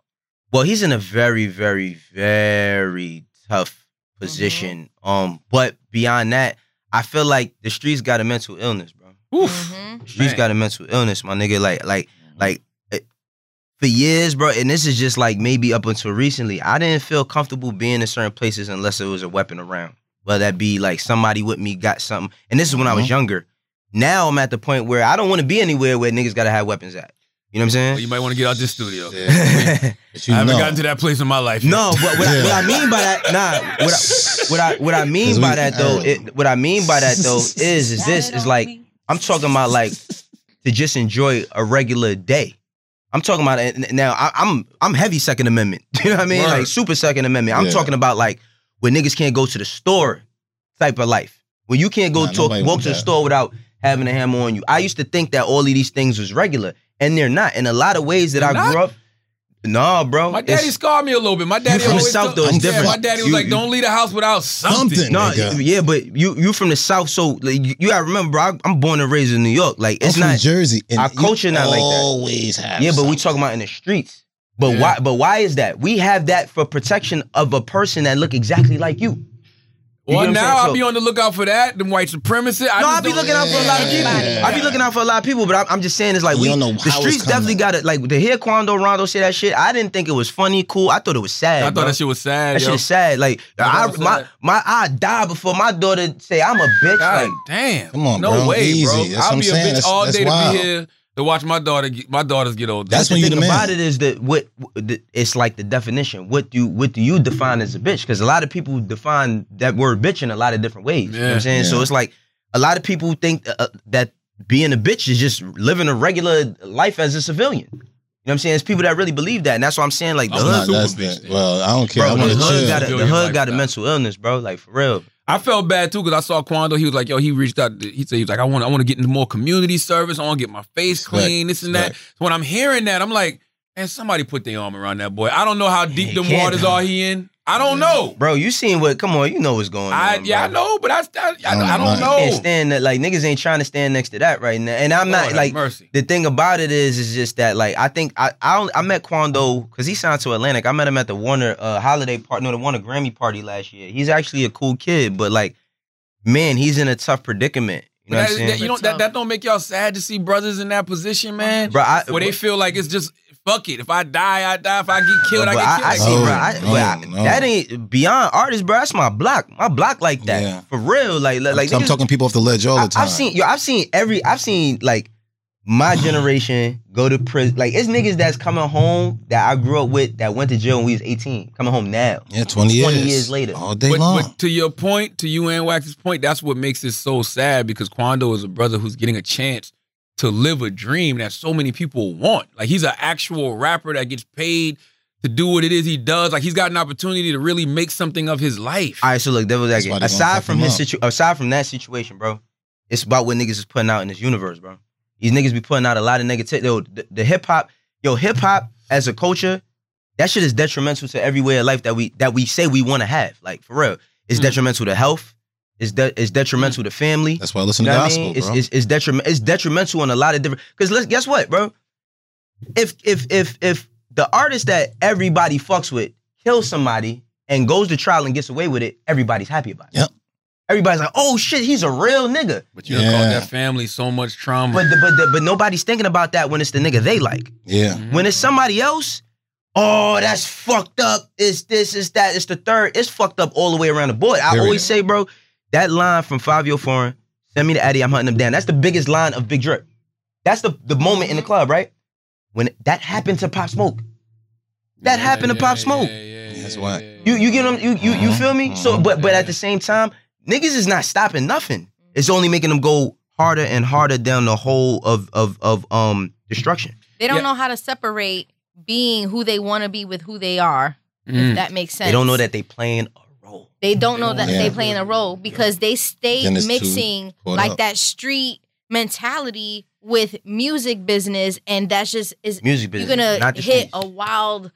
Well, he's in a very, very, very tough position. Um, but beyond that, I feel like the streets got a mental illness, bro. Oof. Mhm. The streets Man. got a mental illness, my nigga. Like, like, like. It- For years, bro, and this is just like maybe up until recently, I didn't feel comfortable being in certain places unless there was a weapon around. Whether that be like somebody with me got something. And this is when I was Mhm. younger. Now I'm at the point where I don't want to be anywhere where niggas gotta have weapons at. You know what I'm Well, you might want to get out this studio. Yeah. saying? But you I haven't know. gotten to that place in my life. yet. No, but what, I, what I mean by that, nah, what I, what I what I mean 'Cause by we- that though, uh, it, what I mean by that though is is this is like I'm talking about like to just enjoy a regular day. I'm talking about it now. I, I'm I'm heavy Second Amendment. You know what I mean? Word. Like super Second Amendment. I'm Yeah. talking about like when niggas can't go to the store type of life. When you can't go Nah, to walk to the store without having a hammer on you. I used to think that all of these things was regular, and they're not. In a lot of ways that They're I not? grew up, no, bro. My It's- daddy scarred me a little bit. My daddy from the always South, told- though, it's Yeah, different. My daddy was You- like, you- "Don't leave the house without something." Something. No, nigga. yeah, but you you from the south, so like, you, you gotta remember, bro. I, I'm born and raised in New York. Like I'm it's from not, Jersey. And our you culture not like that. Always have. yeah, but we talking about in the streets. But Yeah. why? But why is that? We have that for protection of a person that look exactly like you. You Well, get what now? I'll So- be on the lookout for that. Them white supremacists. I no, just I be don't- looking out for a lot of people. Yeah. I be looking out for a lot of people, but I'm, I'm just saying it's like You we don't know the how it's streets coming. definitely got it. Like to hear Quando Rondo say that shit, I didn't think it was funny, cool. I thought it was sad. I thought bro. that shit was sad. That yo. shit is sad. Like I I, it my my I die before my daughter say I'm a bitch. God like damn. Come on, no bro. way, Easy. bro. That's I'll I'm be a bitch That's- all that's day to be here to watch my daughter. Get, my daughters get older. That's the when you thing the man. about it is that what, what it's like the definition. What do what do you define as a bitch? Because a lot of people define that word bitch in a lot of different ways. you know what I'm saying? So it's like a lot of people think uh, that being a bitch is just living a regular life as a civilian. You know what I'm saying? It's people that really believe that, and that's why I'm saying like the I'm hood, not that's bitch that. Well, I don't care. bro, I the hood chill. got a, the Civilian hood got a mental illness, bro. Like for real. I felt bad too because I saw Quando. He was like, "Yo, he reached out. He said he was like, I want, I want to get into more community service. I want to get my face clean, this and that." So when I'm hearing that, I'm like, "Man, somebody put their arm around that boy. I don't know how deep He them waters are he in. I don't know. Bro, you seen what? Come on, you know what's going I on. yeah, I know, but I, I, I, I I don't don't know. Can't stand that. Like niggas ain't trying to stand next to that right now. And I'm Lord not like mercy. the thing about it is, is just that like I think I I, I met Quando because he signed to Atlantic. I met him at the Warner uh, holiday party, no, the Warner Grammy party last year. He's actually a cool kid, but like, man, he's in a tough predicament. You know But what I'm that, saying? that, you know that, that don't make y'all sad to see brothers in that position, man. Bro, I, Where they feel like it's just fuck it. If I die, I die. If I get killed, but I get I, killed. I Like, see, Oh, bro. I, no, but I- no. That ain't beyond artists, bro. That's my block. My block like that Yeah. for real. Like, like I'm niggas- talking people off the ledge all the time. I've seen yo, I've seen every I've seen like my generation go to prison. Like it's niggas that's coming home that I grew up with that went to jail when we was 18, coming home now. yeah, 20 years. 20 years later. All day But, long. but to your point, to you and Wax's point, that's what makes it so sad because Quando is a brother who's getting a chance to live a dream that so many people want. Like he's an actual rapper that gets paid to do what it is he does. Like he's got an opportunity to really make something of his life. All right, so look, that was That's why they gonna Aside fuck from him his up. situ- aside from that situation, bro, it's about what niggas is putting out in this universe, bro. These niggas be putting out a lot of negativity. Yo, the, the hip hop, yo, hip hop as a culture, that shit is detrimental to every way of life that we that we say we want to have. Like for real, it's Mm. detrimental to health. It's de- it's detrimental to family. That's why I listen You to know what I gospel, mean? It's, bro. it's, it's, detriment, it's detrimental on a lot of different. Because let's guess what, bro. If if if if the artist that everybody fucks with kills somebody and goes to trial and gets away with it, everybody's happy about it. Yep. Everybody's like, oh shit, he's a real nigga. But you done caused Yeah. that family so much trauma. But the, but the, but nobody's thinking about that when it's the nigga they like. Yeah. Mm-hmm. When it's somebody else, oh, that's fucked up. It's this, it's that, it's the third. It's fucked up all the way around the board. I Period. always say, bro, that line from Fivio Foreign, send me the Addy, I'm hunting them down. That's the biggest line of Big Drip. That's the, the moment in the club, right? When that happened to Pop Smoke. That Yeah, happened to yeah, Pop yeah, Smoke. yeah, yeah, That's yeah, why. yeah, You yeah. you get them, you you you feel me? So mhm. but but at the same time, niggas is not stopping nothing. It's only making them go harder and harder down the hole of of of um destruction. They don't Yeah. know how to separate being who they want to be with who they are. Mm. If that makes sense. They don't know that they playing a role. They don't know that don't they know. playing a role because they stay Then it's too mixing caught like up. that street mentality with music business, and that's just is Music you're business, gonna not the hit streets. a wild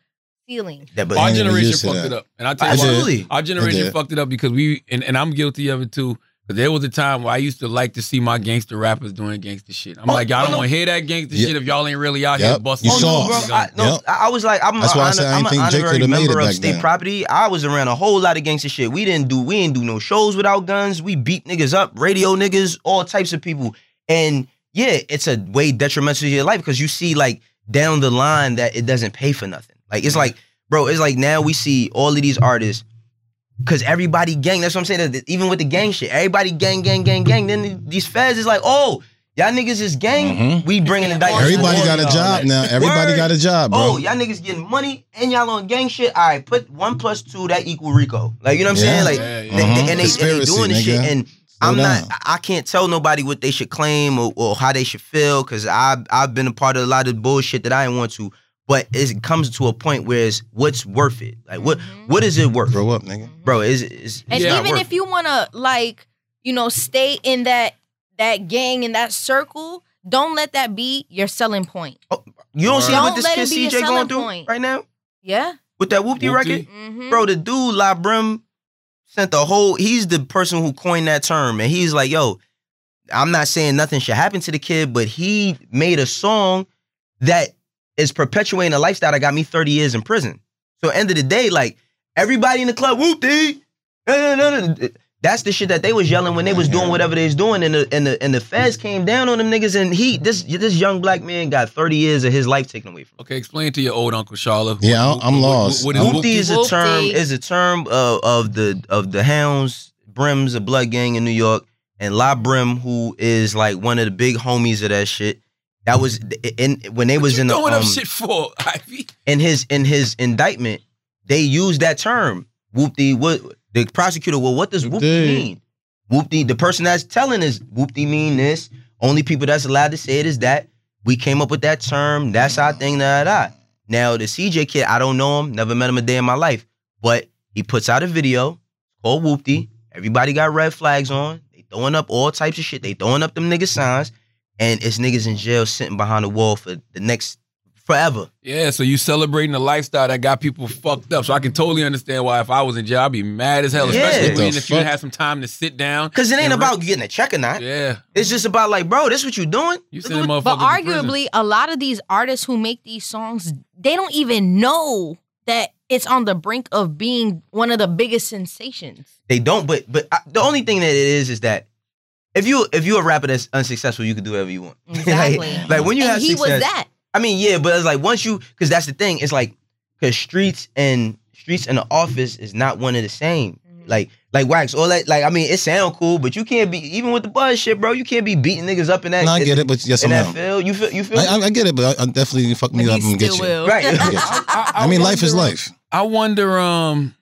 feeling. That, but Our ain't even generation used to fucked that. it up, and I tell you I why. absolutely. Our generation did. fucked it up because we and, and I'm guilty of it too. Because there was a time where I used to like to see my gangster rappers doing gangster shit. I'm Oh, like, y'all oh, don't no. want to hear that gangster Yeah. shit if y'all ain't really out here busting. You oh saw. no, bro! guns. I, no, Yep. I I was like, I'm, That's a why I said I I'm didn't an honorary made member of state then. property. I was around a whole lot of gangster shit. We didn't do, we didn't do no shows without guns. We beat niggas up, radio niggas, all types of people. And yeah, it's a way detrimental to your life because you see like down the line that it doesn't pay for nothing. Like it's like, bro, it's like now we see all of these artists because everybody gang. That's what I'm saying. Even with the gang shit, everybody gang, gang, gang, gang. Then these feds is like, oh, y'all niggas is gang. Mhm. We bringing the dice. Everybody got a job Like, now. Everybody word. got a job, bro. Oh, y'all niggas getting money and y'all on gang shit. All right, put one plus two that equal Rico. Like you know what I'm Yeah. saying? Like Yeah, they- yeah. they- Mhm. and, they, and they Conspiracy, doing this shit and. Slow I'm down. not. I can't tell nobody what they should claim or, or how they should feel because I I've been a part of a lot of bullshit that I didn't want to. But it comes to a point where it's what's worth it. Like what Mhm. what is it worth, Grow up, nigga. bro? Is is And Yeah. even if you want to like, you know, stay in that that gang in that circle, don't let that be your selling point. you don't see Don't what this kid it CJ going through point. right now Yeah. with that whoopty Whoopty? record, Mm-hmm. bro. The dude La Brim sent the whole. He's the person who coined that term, and he's like, yo. I'm not saying nothing should happen to the kid, but he made a song that is perpetuating a lifestyle that got me 30 years in prison. So end of the day, like everybody in the club, whoop-dee, no, no, no, no. That's the shit that they was yelling when they was doing whatever they was doing, and the and the and the feds came down on them niggas, and he this this young black man got 30 years of his life taken away from him. Okay, explain to your old Uncle Charlotte. Yeah, I'm- I'm lost. What, what Whoopty is is a term is a term uh, of the of the Hounds, Brims, a blood gang in New York, and La Brim, who is like one of the big homies of that shit. That was in when they was you in the throwing um, up shit for Ivy? in his in his indictment, they used that term. Whoopty, what the prosecutor? Well, what does whoopty Whoopty. mean? Whoopty, the person that's telling is whoopty mean this. Only people that's allowed to say it is that. We came up with that term. That's our thing. Da, da, da. Now the CJ kid, I don't know him. Never met him a day in my life. But he puts out a video called Whoopty. Everybody got red flags on. They throwing up all types of shit. They throwing up them nigga signs, and it's niggas in jail sitting behind the wall for the next forever. Yeah, so you celebrating a lifestyle that got people fucked up. So I can totally understand why if I was in jail, I'd be mad as hell, Yeah. especially What when if you had some time to sit down. Cause it ain't and about getting a check or not. Yeah, It's just about like, bro, this what you doing? you sending motherfuckers. But to arguably, a lot of these artists who make these songs, they don't even know that it's on the brink of being one of the biggest sensations. They don't. But but I, the only thing that it is is that if you if you a rapper that's unsuccessful, you can do whatever you want. Like- Exactly. like, when you and have he success, was that. I mean, yeah, but it's like once you because that's the thing. It's like because streets and streets and the office is not one of the same. Mm-hmm. Like like wax all that. Like I mean, it sound cool, but you can't be even with the buzz shit, bro. You can't be beating niggas up in that. No, I in- get it, but yes, In I'm that field, you feel you feel I, I, I get it, but I, I definitely fuck me But up and get still you. will. right. I, I mean, life is life. I wonder, um,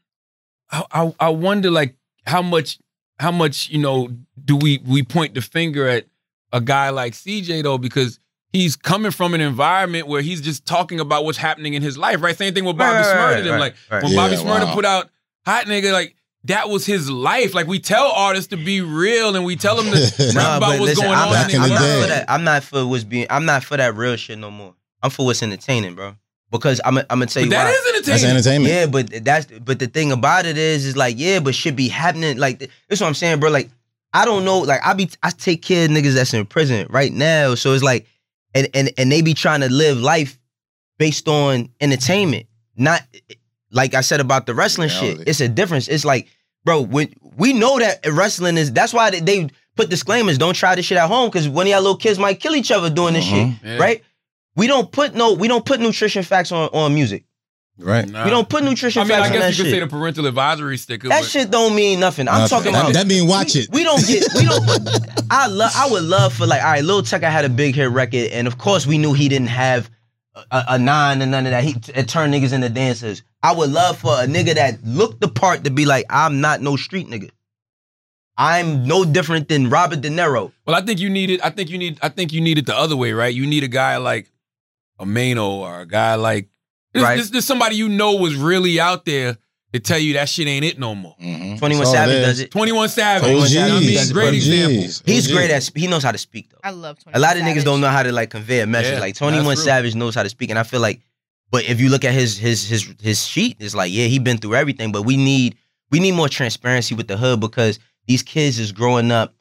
I, I I wonder like how much how much you know do we we point the finger at a guy like CJ though because he's coming from an environment where he's just talking about what's happening in his life, right? Same thing with Bobby Right, right, Smurda. right, right, like right. when Yeah, Bobby Shmurda wow. put out Hot Nigga, like that was his life. Like we tell artists to be real and we tell them to rap Nah, about what's listen, going I'm, on Back in in I'm the the not for that. I'm not for what's being. I'm not for that real shit no more. I'm for what's entertaining, bro. Because I'm. I'm gonna tell But you that why. is That's entertainment. Yeah, but that's but the thing about it is is like yeah, but shit be happening like th- that's what I'm saying, bro. Like I don't know, like I be I take care of niggas that's in prison right now, so it's like and and and they be trying to live life based on entertainment, not like I said about the wrestling Reality. shit. It's a difference. It's like, bro, when we know that wrestling is that's why they, they put disclaimers. Don't try this shit at home because one of y'all little kids might kill each other doing this Mhm. shit, Yeah. right? We don't put no, we don't put nutrition facts on on music. Right. Nah. We don't put nutrition facts on the music. I mean, facts I on guess that you could shit. say the parental advisory sticker. that but shit don't mean nothing. I'm Nothing. talking about that mean watch we, it. We don't get we don't. I love. I would love for like all right. Lil Tecca had a big hit record, and of course we knew he didn't have a, a nine and none of that. He t- it turned niggas into dancers. I would love for a nigga that looked the part to be like, I'm not no street nigga. I'm no different than Robert De Niro. Well, I think you needed. I think you need. I think you need it the other way, right? You need a guy like a Mano or a guy like this, Right. this, this somebody you know was really out there to tell you that shit ain't it no more. Mhm. 21 That's Savage does it. Twenty One Savage. OGs. you know what I mean, great example. He's OGs. great at sp- he knows how to speak though. I love. A lot of 21 niggas don't know how to like convey a message. Yeah, like 21. Savage knows how to speak, and I feel like, but if you look at his his his his sheet, it's like yeah, he been through everything. But we need we need more transparency with the hood because these kids is growing up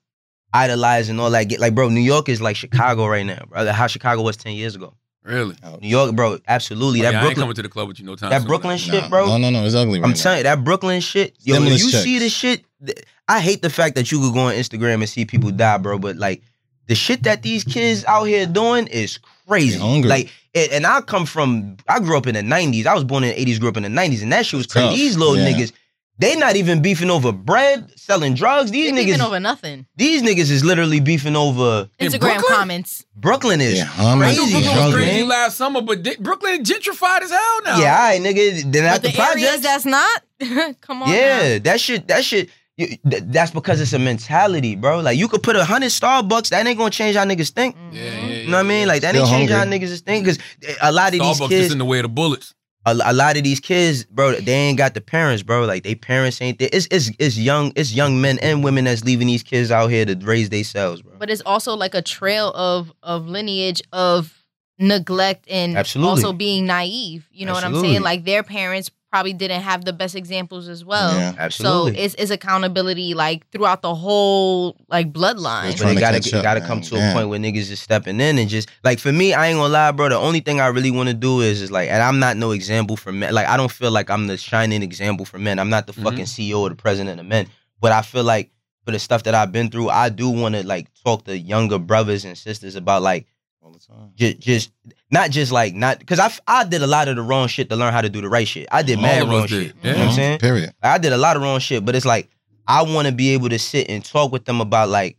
idolizing all that. Get like bro, New York is like Chicago right now, bro. How Chicago was 10 years ago. Really? New York, bro, absolutely. Oh, that yeah, I ain't Brooklyn, coming to the club with you no time. that soon. Brooklyn Nah, shit, bro. No, no, no. It's ugly right I'm now. telling you, that Brooklyn shit, yo, if you checks. see the shit, th- I hate the fact that you could go on Instagram and see people die, bro. But like the shit that these kids out here doing is crazy. Hungry. Like, it, and I come from, I grew up in the '90s. I was born in the '80s, grew up in the '90s, and that shit was crazy. Tough. These little Yeah. niggas, they not even beefing over bread, selling drugs. These They niggas, beefing over nothing. these niggas is literally beefing over. Instagram Brooklyn? comments. Brooklyn is Yeah, hungry. I knew crazy, Brooklyn was crazy man. last summer, but di- Brooklyn gentrified as hell now. Yeah, all right, nigga. Then But at the, the areas project, that's not. Come on. Yeah, that shit, that shit. you- th- That's because it's a mentality, bro. Like you could put a hundred Starbucks, that ain't gonna change how niggas think. now. Yeah, yeah, yeah, You know what I mean? Like that Still ain't change how hungry. niggas think. Because a lot of these Starbucks just kids, in the way of the bullets. A, a lot of these kids, bro, they ain't got the parents, bro. Like they parents ain't there. It's it's it's young, it's young men and women that's leaving these kids out here to raise themselves, bro. But it's also like a trail of of lineage of neglect and Absolutely. also being naive. You know what I'm saying? Like their parents probably didn't have the best examples as well. Yeah. Absolutely. So it's, it's accountability like throughout the whole like bloodline. But trying it gotta catch up, gotta man. come to a point where niggas is stepping in and just like for me, I ain't gonna lie, bro. The only thing I really want to do is is like, and I'm not no example for men. Like I don't feel like I'm the shining example for men. I'm not the Mhm. fucking CEO or the president of men. But I feel like for the stuff that I've been through, I do want to like talk to younger brothers and sisters about like All the time. just just not just like not because I I did a lot of the wrong shit to learn how to do the right shit. I did All mad wrong did. shit. Yeah. You know what I'm saying? Period. I did a lot of wrong shit, but it's like I want to be able to sit and talk with them about like,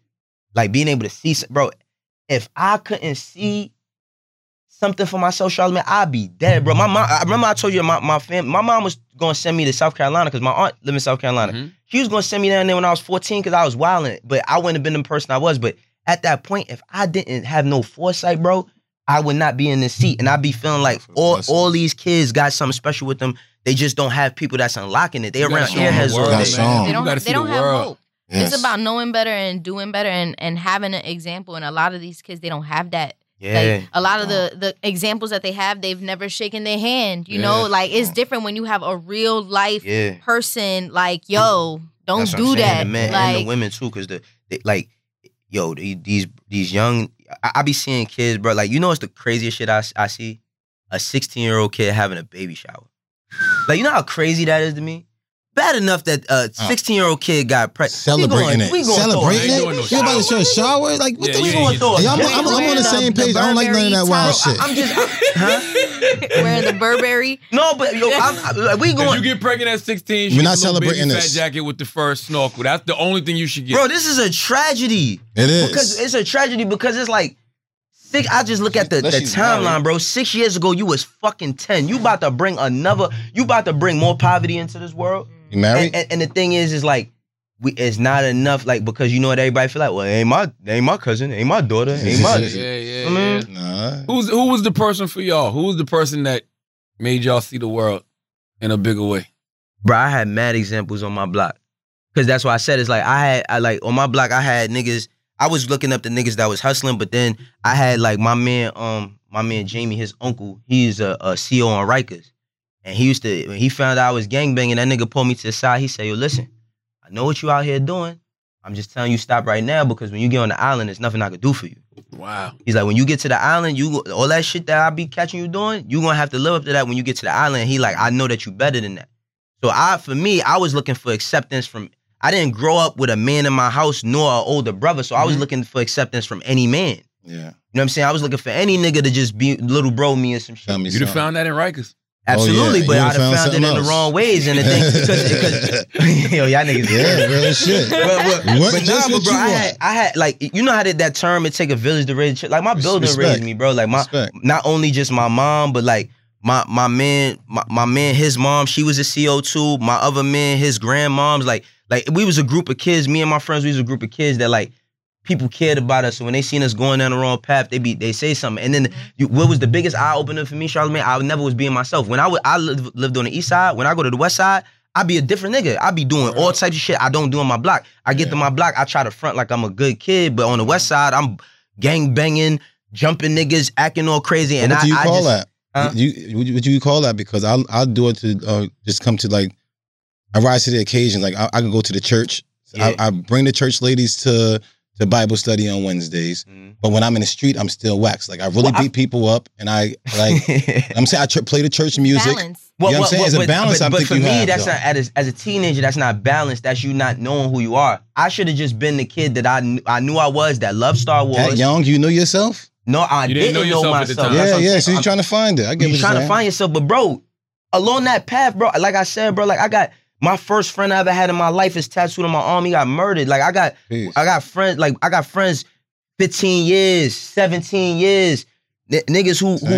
like being able to see, bro. If I couldn't see something for myself, Charlamagne, I'd be dead, bro. My mom, I remember I told you my my fam, my mom was gonna send me to South Carolina because my aunt lived in South Carolina. Mhm. She was gonna send me down there when I was 14 because I was wilding, but I wouldn't have been the person I was. But at that point, if I didn't have no foresight, bro, I would not be in this seat, and I'd be feeling like all all these kids got something special with them. They just don't have people that's unlocking it. They You around show 'em the airheads all world, Gotta day. They don't, gotta they see don't the have world. hope. Yes. It's about knowing better and doing better and, and having an example. And a lot of these kids, they don't have that. Yeah. Like a lot of the the examples that they have, they've never shaken their hand. You know, like it's different when you have a real life yeah. person. Like, yo, don't That's what I'm do saying, that. The men and like, the women too, because the they, like, yo, these these young, I, I be seeing kids, bro. Like, you know, it's the craziest shit I, I see. A 16 year old kid having a baby shower. Like, you know how crazy that is to me. Bad enough that a uh. 16 year old kid got pregnant. Celebrating it. Celebrating Ain't doing it. no you about to show a shower? Like, what Yeah, the you We ain't gonna throw a Yeah, I'm, I'm, I'm on the The- same the page. I don't like none of that wild Burberry shit. I'm just, huh? wearing the Burberry. No, but yo, I'm, I, we If you get pregnant at 16, We're not a little baby celebrating fat this. jacket with the first snorkel. That's the only thing you should get. bro. This is a tragedy. It is. Because it's a tragedy because it's like six. I just look at the, the timeline, bro. Six years ago, you was fucking ten. You about to bring another. You about to bring more poverty into this world. you married? And, and, and the thing is, is like. We, it's not enough, like because you know what everybody feel like. Well, ain't my, ain't my cousin, ain't my daughter, ain't my. yeah, yeah, yeah. I mean, nah. Who's who was the person for y'all? Who was the person that made y'all see the world in a bigger way? Bro, I had mad examples on my block. Cause that's why I said it's like I had I like on my block I had niggas. I was looking up the niggas that was hustling, but then I had like my man, um, my man Jamie, his uncle, he's a, a CEO on Rikers. And he used to when he found out I was gangbanging, that nigga pulled me to the side. He said, Yo, listen, I know what you out here doing. I'm just telling you stop right now because when you get on the island, there's nothing I could do for you. Wow. He's like, when you get to the island, you all that shit that I be catching you doing, you gonna have to live up to that when you get to the island. He like, I know that you better than that. So I, for me, I was looking for acceptance from. I didn't grow up with a man in my house nor an older brother, so I was Mhm. looking for acceptance from any man. Yeah. You know what I'm saying? I was looking for any nigga to just be little bro me or some shit. Tell me You'd have found that in Rikers. Oh, Absolutely, yeah. but I'd would've found found it in the wrong ways, and the thing because, because yo, y'all niggas. Yeah, real shit. But, but, What- but nah, but bro, I had, I had like you know how did that term it take a village to raise? Like my building respect. raised me, bro. Like my Respect. not only just my mom, but like my my man, my, my man, his mom, she was a CO two. My other man, his grandmoms, like like we was a group of kids. Me and my friends, we was a group of kids that like people cared about us. So when they seen us going down the wrong path, they be they say something. And then you, what was the biggest eye opener for me, Charlamagne? I never was being myself. When I would, I lived, lived on the east side. When I go to the west side. I be a different nigga. I be doing all types of shit I don't do on my block. I get to my block, I try to front like I'm a good kid, but on the west side, I'm gang banging, jumping niggas, acting all crazy. And what do you I call just, that? Huh? You what, you- you call that? Because I'll I'll do it to uh, just come to like I rise to the occasion. Like I, I can go to the church. Yeah. I, I bring the church ladies to to Bible study on Wednesdays. Mhm. But when I'm in the street, I'm still waxed. Like I really Well, I- beat people up, and I like. I'm saying I tr- play the church music. Balance. You know what I'm saying? It's a but- balance But, I but think for you me, have, that's though. not as, as a teenager. That's not balanced. That's you not knowing who you are. I should have just been the kid that I kn- I knew I was that loved Star Wars. That young, you know yourself. No, I You didn't, didn't know know, yourself at the myself. time. Yeah, yeah. saying. So you're I'm- trying to find it. I get you what trying you're to find yourself, but bro, along that path, bro. Like I said, bro, like I got my first friend I ever had in my life is tattooed on my arm. He got murdered. Like I got. I got friends. Like I got friends, fifteen years, seventeen years. N- niggas who, who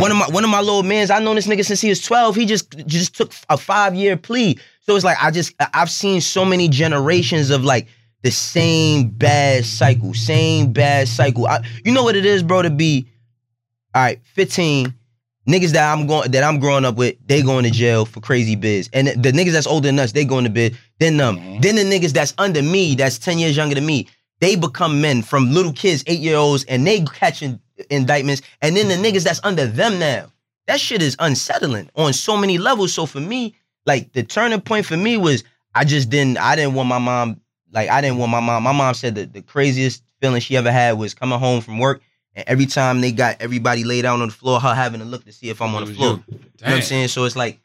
one of my one of my little mans. I known this nigga since he was twelve. He just just took a five year plea. So it's like I just I've seen so many generations of like the same bad cycle, same bad cycle. I, you know what it is, bro, to be all right, 15 niggas that I'm going that I'm growing up with, they going to jail for crazy biz. And the niggas that's older than us, they going to bid. Then them. Mhm. Then the niggas that's under me, that's 10 years younger than me, they become men from little kids, eight year olds, and they catching indictments. And then the niggas that's under them now. That shit is unsettling on so many levels. So for me, like the turning point for me was I just didn't I didn't want my mom like I didn't want my mom. My mom said that the craziest feeling she ever had was coming home from work and every time they got everybody laid out on the floor, her having to look to see if I'm on the floor. you. You know what I'm saying? So it's like,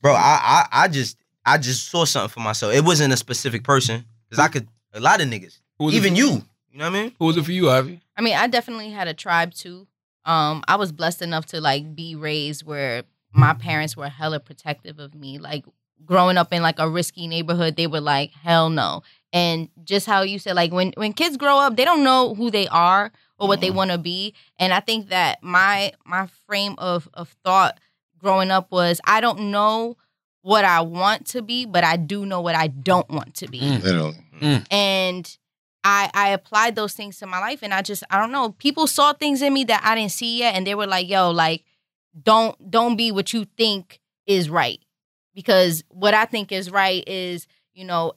bro, I I I just I just saw something for myself. It wasn't a specific person. Cause I could a lot of niggas. Who was it Even you. You know what I mean? Who was it for you, Ivy? I mean, I definitely had a tribe too. Um, I was blessed enough to like be raised where my parents were hella protective of me. Like growing up in like a risky neighborhood, they were like, hell no. And just how you said, like when when kids grow up, they don't know who they are or what they Mhm. want to be. And I think that my my frame of of thought growing up was I don't know what I want to be, but I do know what I don't want to be Mm. Literally. and I I applied those things to my life and I just I don't know people saw things in me that I didn't see yet and they were like yo like don't don't be what you think is right because what I think is right is you know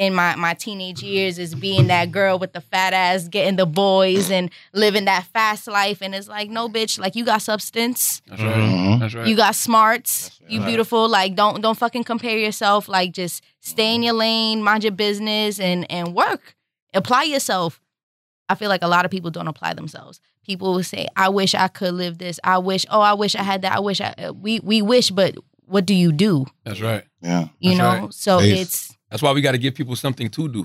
in my my teenage years is being that girl with the fat ass getting the boys and living that fast life and it's like no bitch like you got substance That's right. Mhm. That's right. you got smarts. That's right. You beautiful. Like don't don't fucking compare yourself. Like just stay in your lane, mind your business, and and work. Apply yourself. I feel like a lot of people don't apply themselves. People will say, "I wish I could live this. I wish. Oh, I wish I had that. I wish I." uh, We we wish, but what do you do? That's right. Yeah. You That's know. right. So Faith. it's. That's why we got to give people something to do.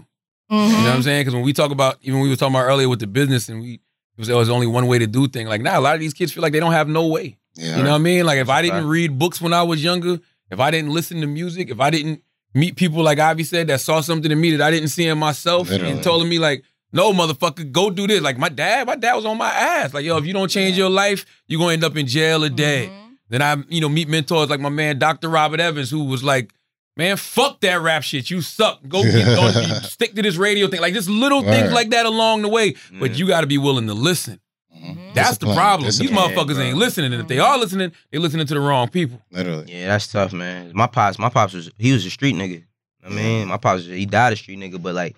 mhm. You know what I'm saying? Because when we talk about, even we were talking about earlier with the business, and we it was there was only one way to do things. Like now, a lot of these kids feel like they don't have no way. Yeah. You know what I mean? Like if I didn't fact. read books when I was younger, if I didn't listen to music, if I didn't meet people like Ivy said that saw something in me that I didn't see in myself Literally. and told me like, no, motherfucker, go do this. Like my dad, my dad was on my ass. Like, yo, if you don't change your life, you're gonna end up in jail a day. Mhm. Then I, you know, meet mentors like my man Dr. Robert Evans, who was like, man, fuck that rap shit. You suck. Go get on, stick to this radio thing. Like just little things Word. like that along the way. But Mhm. you gotta be willing to listen. Mhm. That's the Discipline. problem. These motherfuckers bro. ain't listening. And if they are listening, they listening to the wrong people. Literally. Yeah, that's tough, man. My pops, my pops was he was a street nigga. I mean, my pops he died a street nigga, but like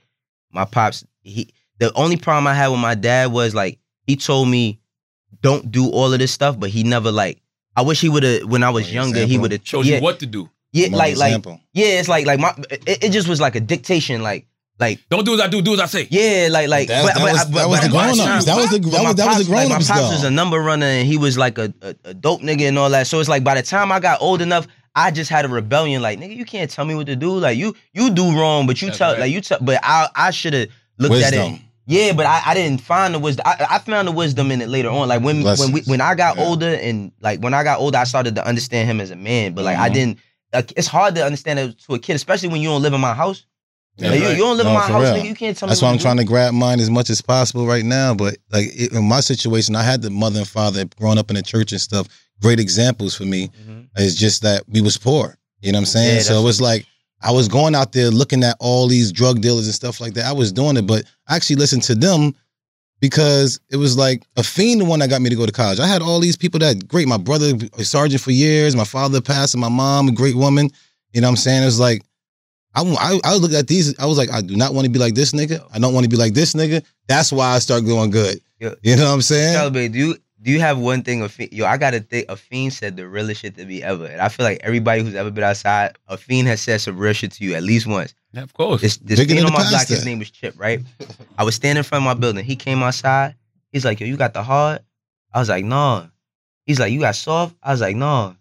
my pops, he the only problem I had with my dad was like he told me don't do all of this stuff, but he never like I wish he would have when I was An younger, he would have Shows yeah, you what to do. Yeah, More like like yeah, it's like like my it, it just was like a dictation, like like Don't do as I do, do as I say. yeah, like like That- but, that but, was- but, that was the but- grown-ups. That was the- but that my was- that was the pops- grown-ups, My pops though. was a number runner and he was like a, a, a dope nigga and all that. So it's like by the time I got old enough, I just had a rebellion. Like nigga, you can't tell me what to do. Like you you do wrong, but you That's tell right. like you tell. But I I should have looked at it. Yeah, but I, I didn't find the wisdom. I, I found the wisdom in it later on. Like when when we when I got Yeah. older and like when I got older, I started to understand him as a man. But like I Mhm. didn't. It's hard to understand it to a kid, especially when you don't live in my house. Yeah, Like, you, right. you don't live in my house, nigga. You can't tell That's why I'm trying to grab mine as much as possible right now. But like it, in my situation, I had the mother and father growing up in the church and stuff. Great examples for me. Mhm. It's just that we was poor. You know what I'm saying? Yeah, so it was like I was going out there looking at all these drug dealers and stuff like that. I was doing it, but I actually listened to them because it was like a fiend the one that got me to go to college. I had all these people that great. My brother a sergeant for years. My father passed, and my mom a great woman. You know what I'm saying? It was like I, I, I looked at these. I was like, I do not want to be like this nigga. I don't want to be like this nigga. That's why I start going good. Yeah. You know what I'm saying? Celebrate. Do you do you have one thing? A fiend, yo, I gotta think. A fiend said the realest shit to me ever, and I feel like everybody who's ever been outside, a fiend has said some real shit to you at least once. Yeah, of course. This this Bigger fiend on the my block, his name was Chip. Right? I was standing in front of my building. He came outside. He's like, "Yo, you got the hard?" I was like, "No." He's like, "You got soft?" I was like, "No."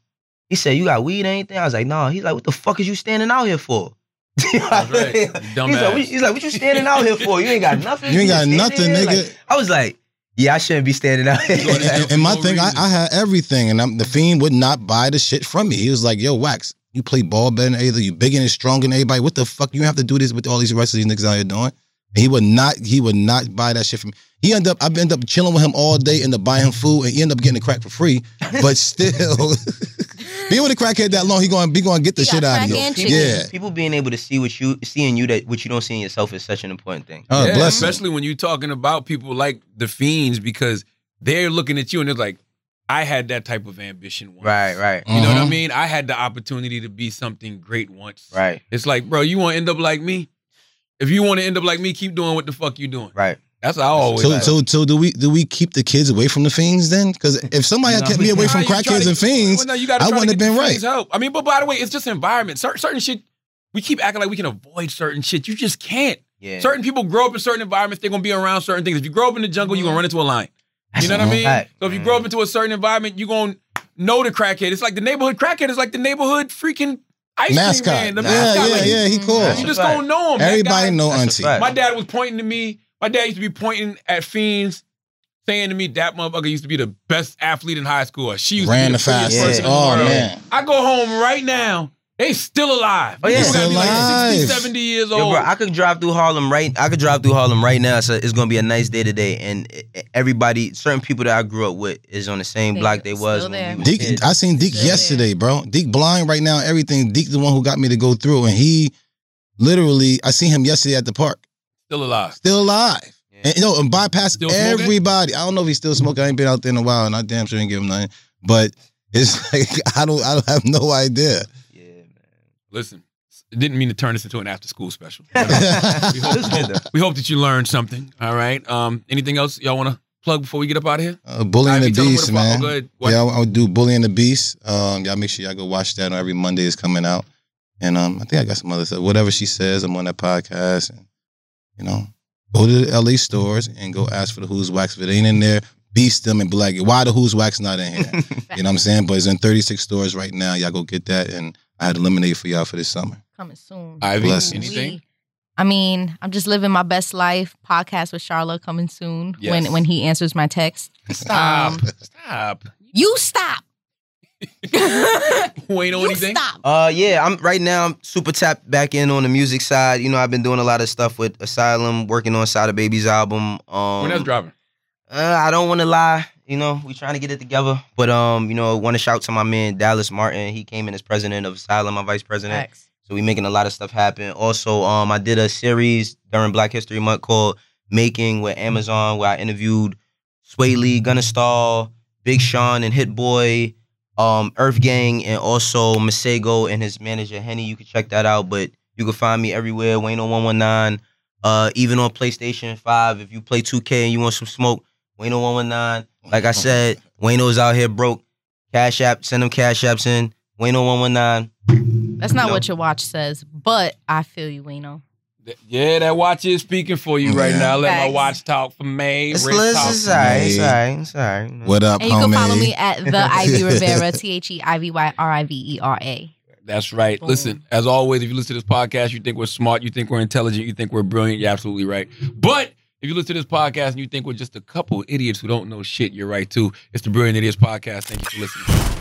He said, "You got weed or anything?" I was like, "No." He's like, "What the fuck is you standing out here for?" That's right. He's like, what, he's like, "What you standing out here for? You ain't got nothing. You ain't got nothing, here?" nigga. Like, I was like, "Yeah, I shouldn't be standing out here." Doing and, and my no thing, I. I had everything, and I'm, the fiend would not buy the shit from me. He was like, "Yo, wax, you play ball better than either. You bigger and stronger than everybody. What the fuck? You have to do this with all these rest of these niggas out here doing." And he would not, he would not buy that shit from me. He ended up, I ended up chilling with him all day, end up buying him food, and he ended up getting the crack for free. But still, being with a crackhead that long, he going, to be going to get the He shit out of you. people. Yeah. people being able to see what you see in you that what you don't see in yourself is such an important thing. Oh, yeah, bless him. especially when you're talking about people like the fiends because they're looking at you and they're like, I had that type of ambition once. Right, right, You know what I Mhm. mean? I had the opportunity to be something great once. right, It's like, bro, you want to end up like me? If you want to end up like me, keep doing what the fuck you doing. right. That's how I always. So, felt. so, so do we do we keep the kids away from the fiends then? Because if somebody had kept me away from you try crackheads to- and fiends, well, no, you gotta I try to wouldn't have been right. Help. I mean, but by the way, it's just environment. Certain, certain shit, we keep acting like we can avoid certain shit. You just can't. Yeah, Certain people grow up in certain environments. They're gonna be around certain things. If you grow up in the jungle, you're gonna run into a lion. You know what I mean? fact. So if you grow up into a certain environment, you're gonna know the crackhead. It's like the neighborhood crackhead is like the neighborhood freaking ice mascot. cream man. The yeah, mascot. yeah, like, yeah. He cool. That's You just fact. don't know him. Everybody guy- know That's auntie. My dad was pointing to me. My dad used to be pointing at fiends, saying to me, "That motherfucker used to be the best athlete in high school. She used Ran to the be the prettiest fastest. person in the Oh man. I go home right now. They still alive. Oh, yeah. People gotta Still be like 60, 70 years Yo, old. bro, I could drive through Harlem right. I could drive through Harlem right now. So it's gonna be a nice day today, and everybody, certain people that I grew up with, is on the same They block they was when we Deke, kids. I seen Deke Still there. yesterday, bro. Deke blind right now. Everything. Deke the one who got me to go through, and he literally, I seen him yesterday at the park, still alive. still alive. Yeah. And you know, and bypass Still smoking? everybody. I don't know if he's still smoking. I ain't been out there in a while, and I damn sure didn't give him nothing. But it's like I don't, I don't have no idea. Yeah, man. Listen, didn't mean to turn this into an after school special. we, It hope, was good, we hope that you learned something. All right. Um, anything else y'all want to plug before we get up out of here? Uh, Bully and the tell 'em where Beast, man. Go ahead. What- Yeah, I'll, I'll do Bully and the Beast. Um, y'all make sure y'all go watch that. Every Monday is coming out, and um, I think I got some other stuff. Whatever she says, I'm on that podcast, and you know, go to the LA stores and go ask for the Who's Wax. If it ain't in there, beast them and be like, why the Who's Wax not in here? you know what I'm saying? But it's in 36 stores right now. Y'all go get that, and I had lemonade for y'all for this summer. Coming soon. Ivy, Blessings. anything? We- I mean, I'm just living my best life. Podcast with Charlotte coming soon Yes. when when he answers my text. Stop. Um, Stop. you stop. Wayne know you anything? stop. Uh, yeah, I'm right now. I'm super tapped back in on the music side. You know, I've been doing a lot of stuff with Asylum, working on Sada Baby's album. Um, when that's dropping. Uh, I don't want to lie. You know, we trying to get it together. But um, you know, want to shout to my man Dallas Martin. He came in as president of Asylum, my vice president. So we making a lot of stuff happen. Also, um, I did a series during Black History Month called Making with Amazon, where I interviewed Swae Lee, Gunna Stall, Big Sean, and Hit Boy, um, Earth Gang, and also Masego and his manager Henny. You can check that out. But you can find me everywhere. Wayne on one one nine. Uh, even on PlayStation Five. If you play 2K and you want some smoke, Wayne on one one nine. Like I said, Wayno's out here broke. Cash app, send them cash apps in. Wayne on one one nine. That's not No. what your watch says, but I feel you, Wayno. Yeah, that watch is speaking for you right Yeah. now. Let my watch talk for May. It's, wrist it's, talk it's alright. It's alright. It's alright. What up, And you homie? can follow me at the Ivy Rivera, T H E I V Y R I V E R A. That's right. Boom. Listen, as always, if you listen to this podcast, you think we're smart, you think we're intelligent, you think we're brilliant, you're absolutely right. But if you listen to this podcast and you think we're just a couple idiots who don't know shit, you're right too. It's the Brilliant Idiots Podcast. Thank you for listening.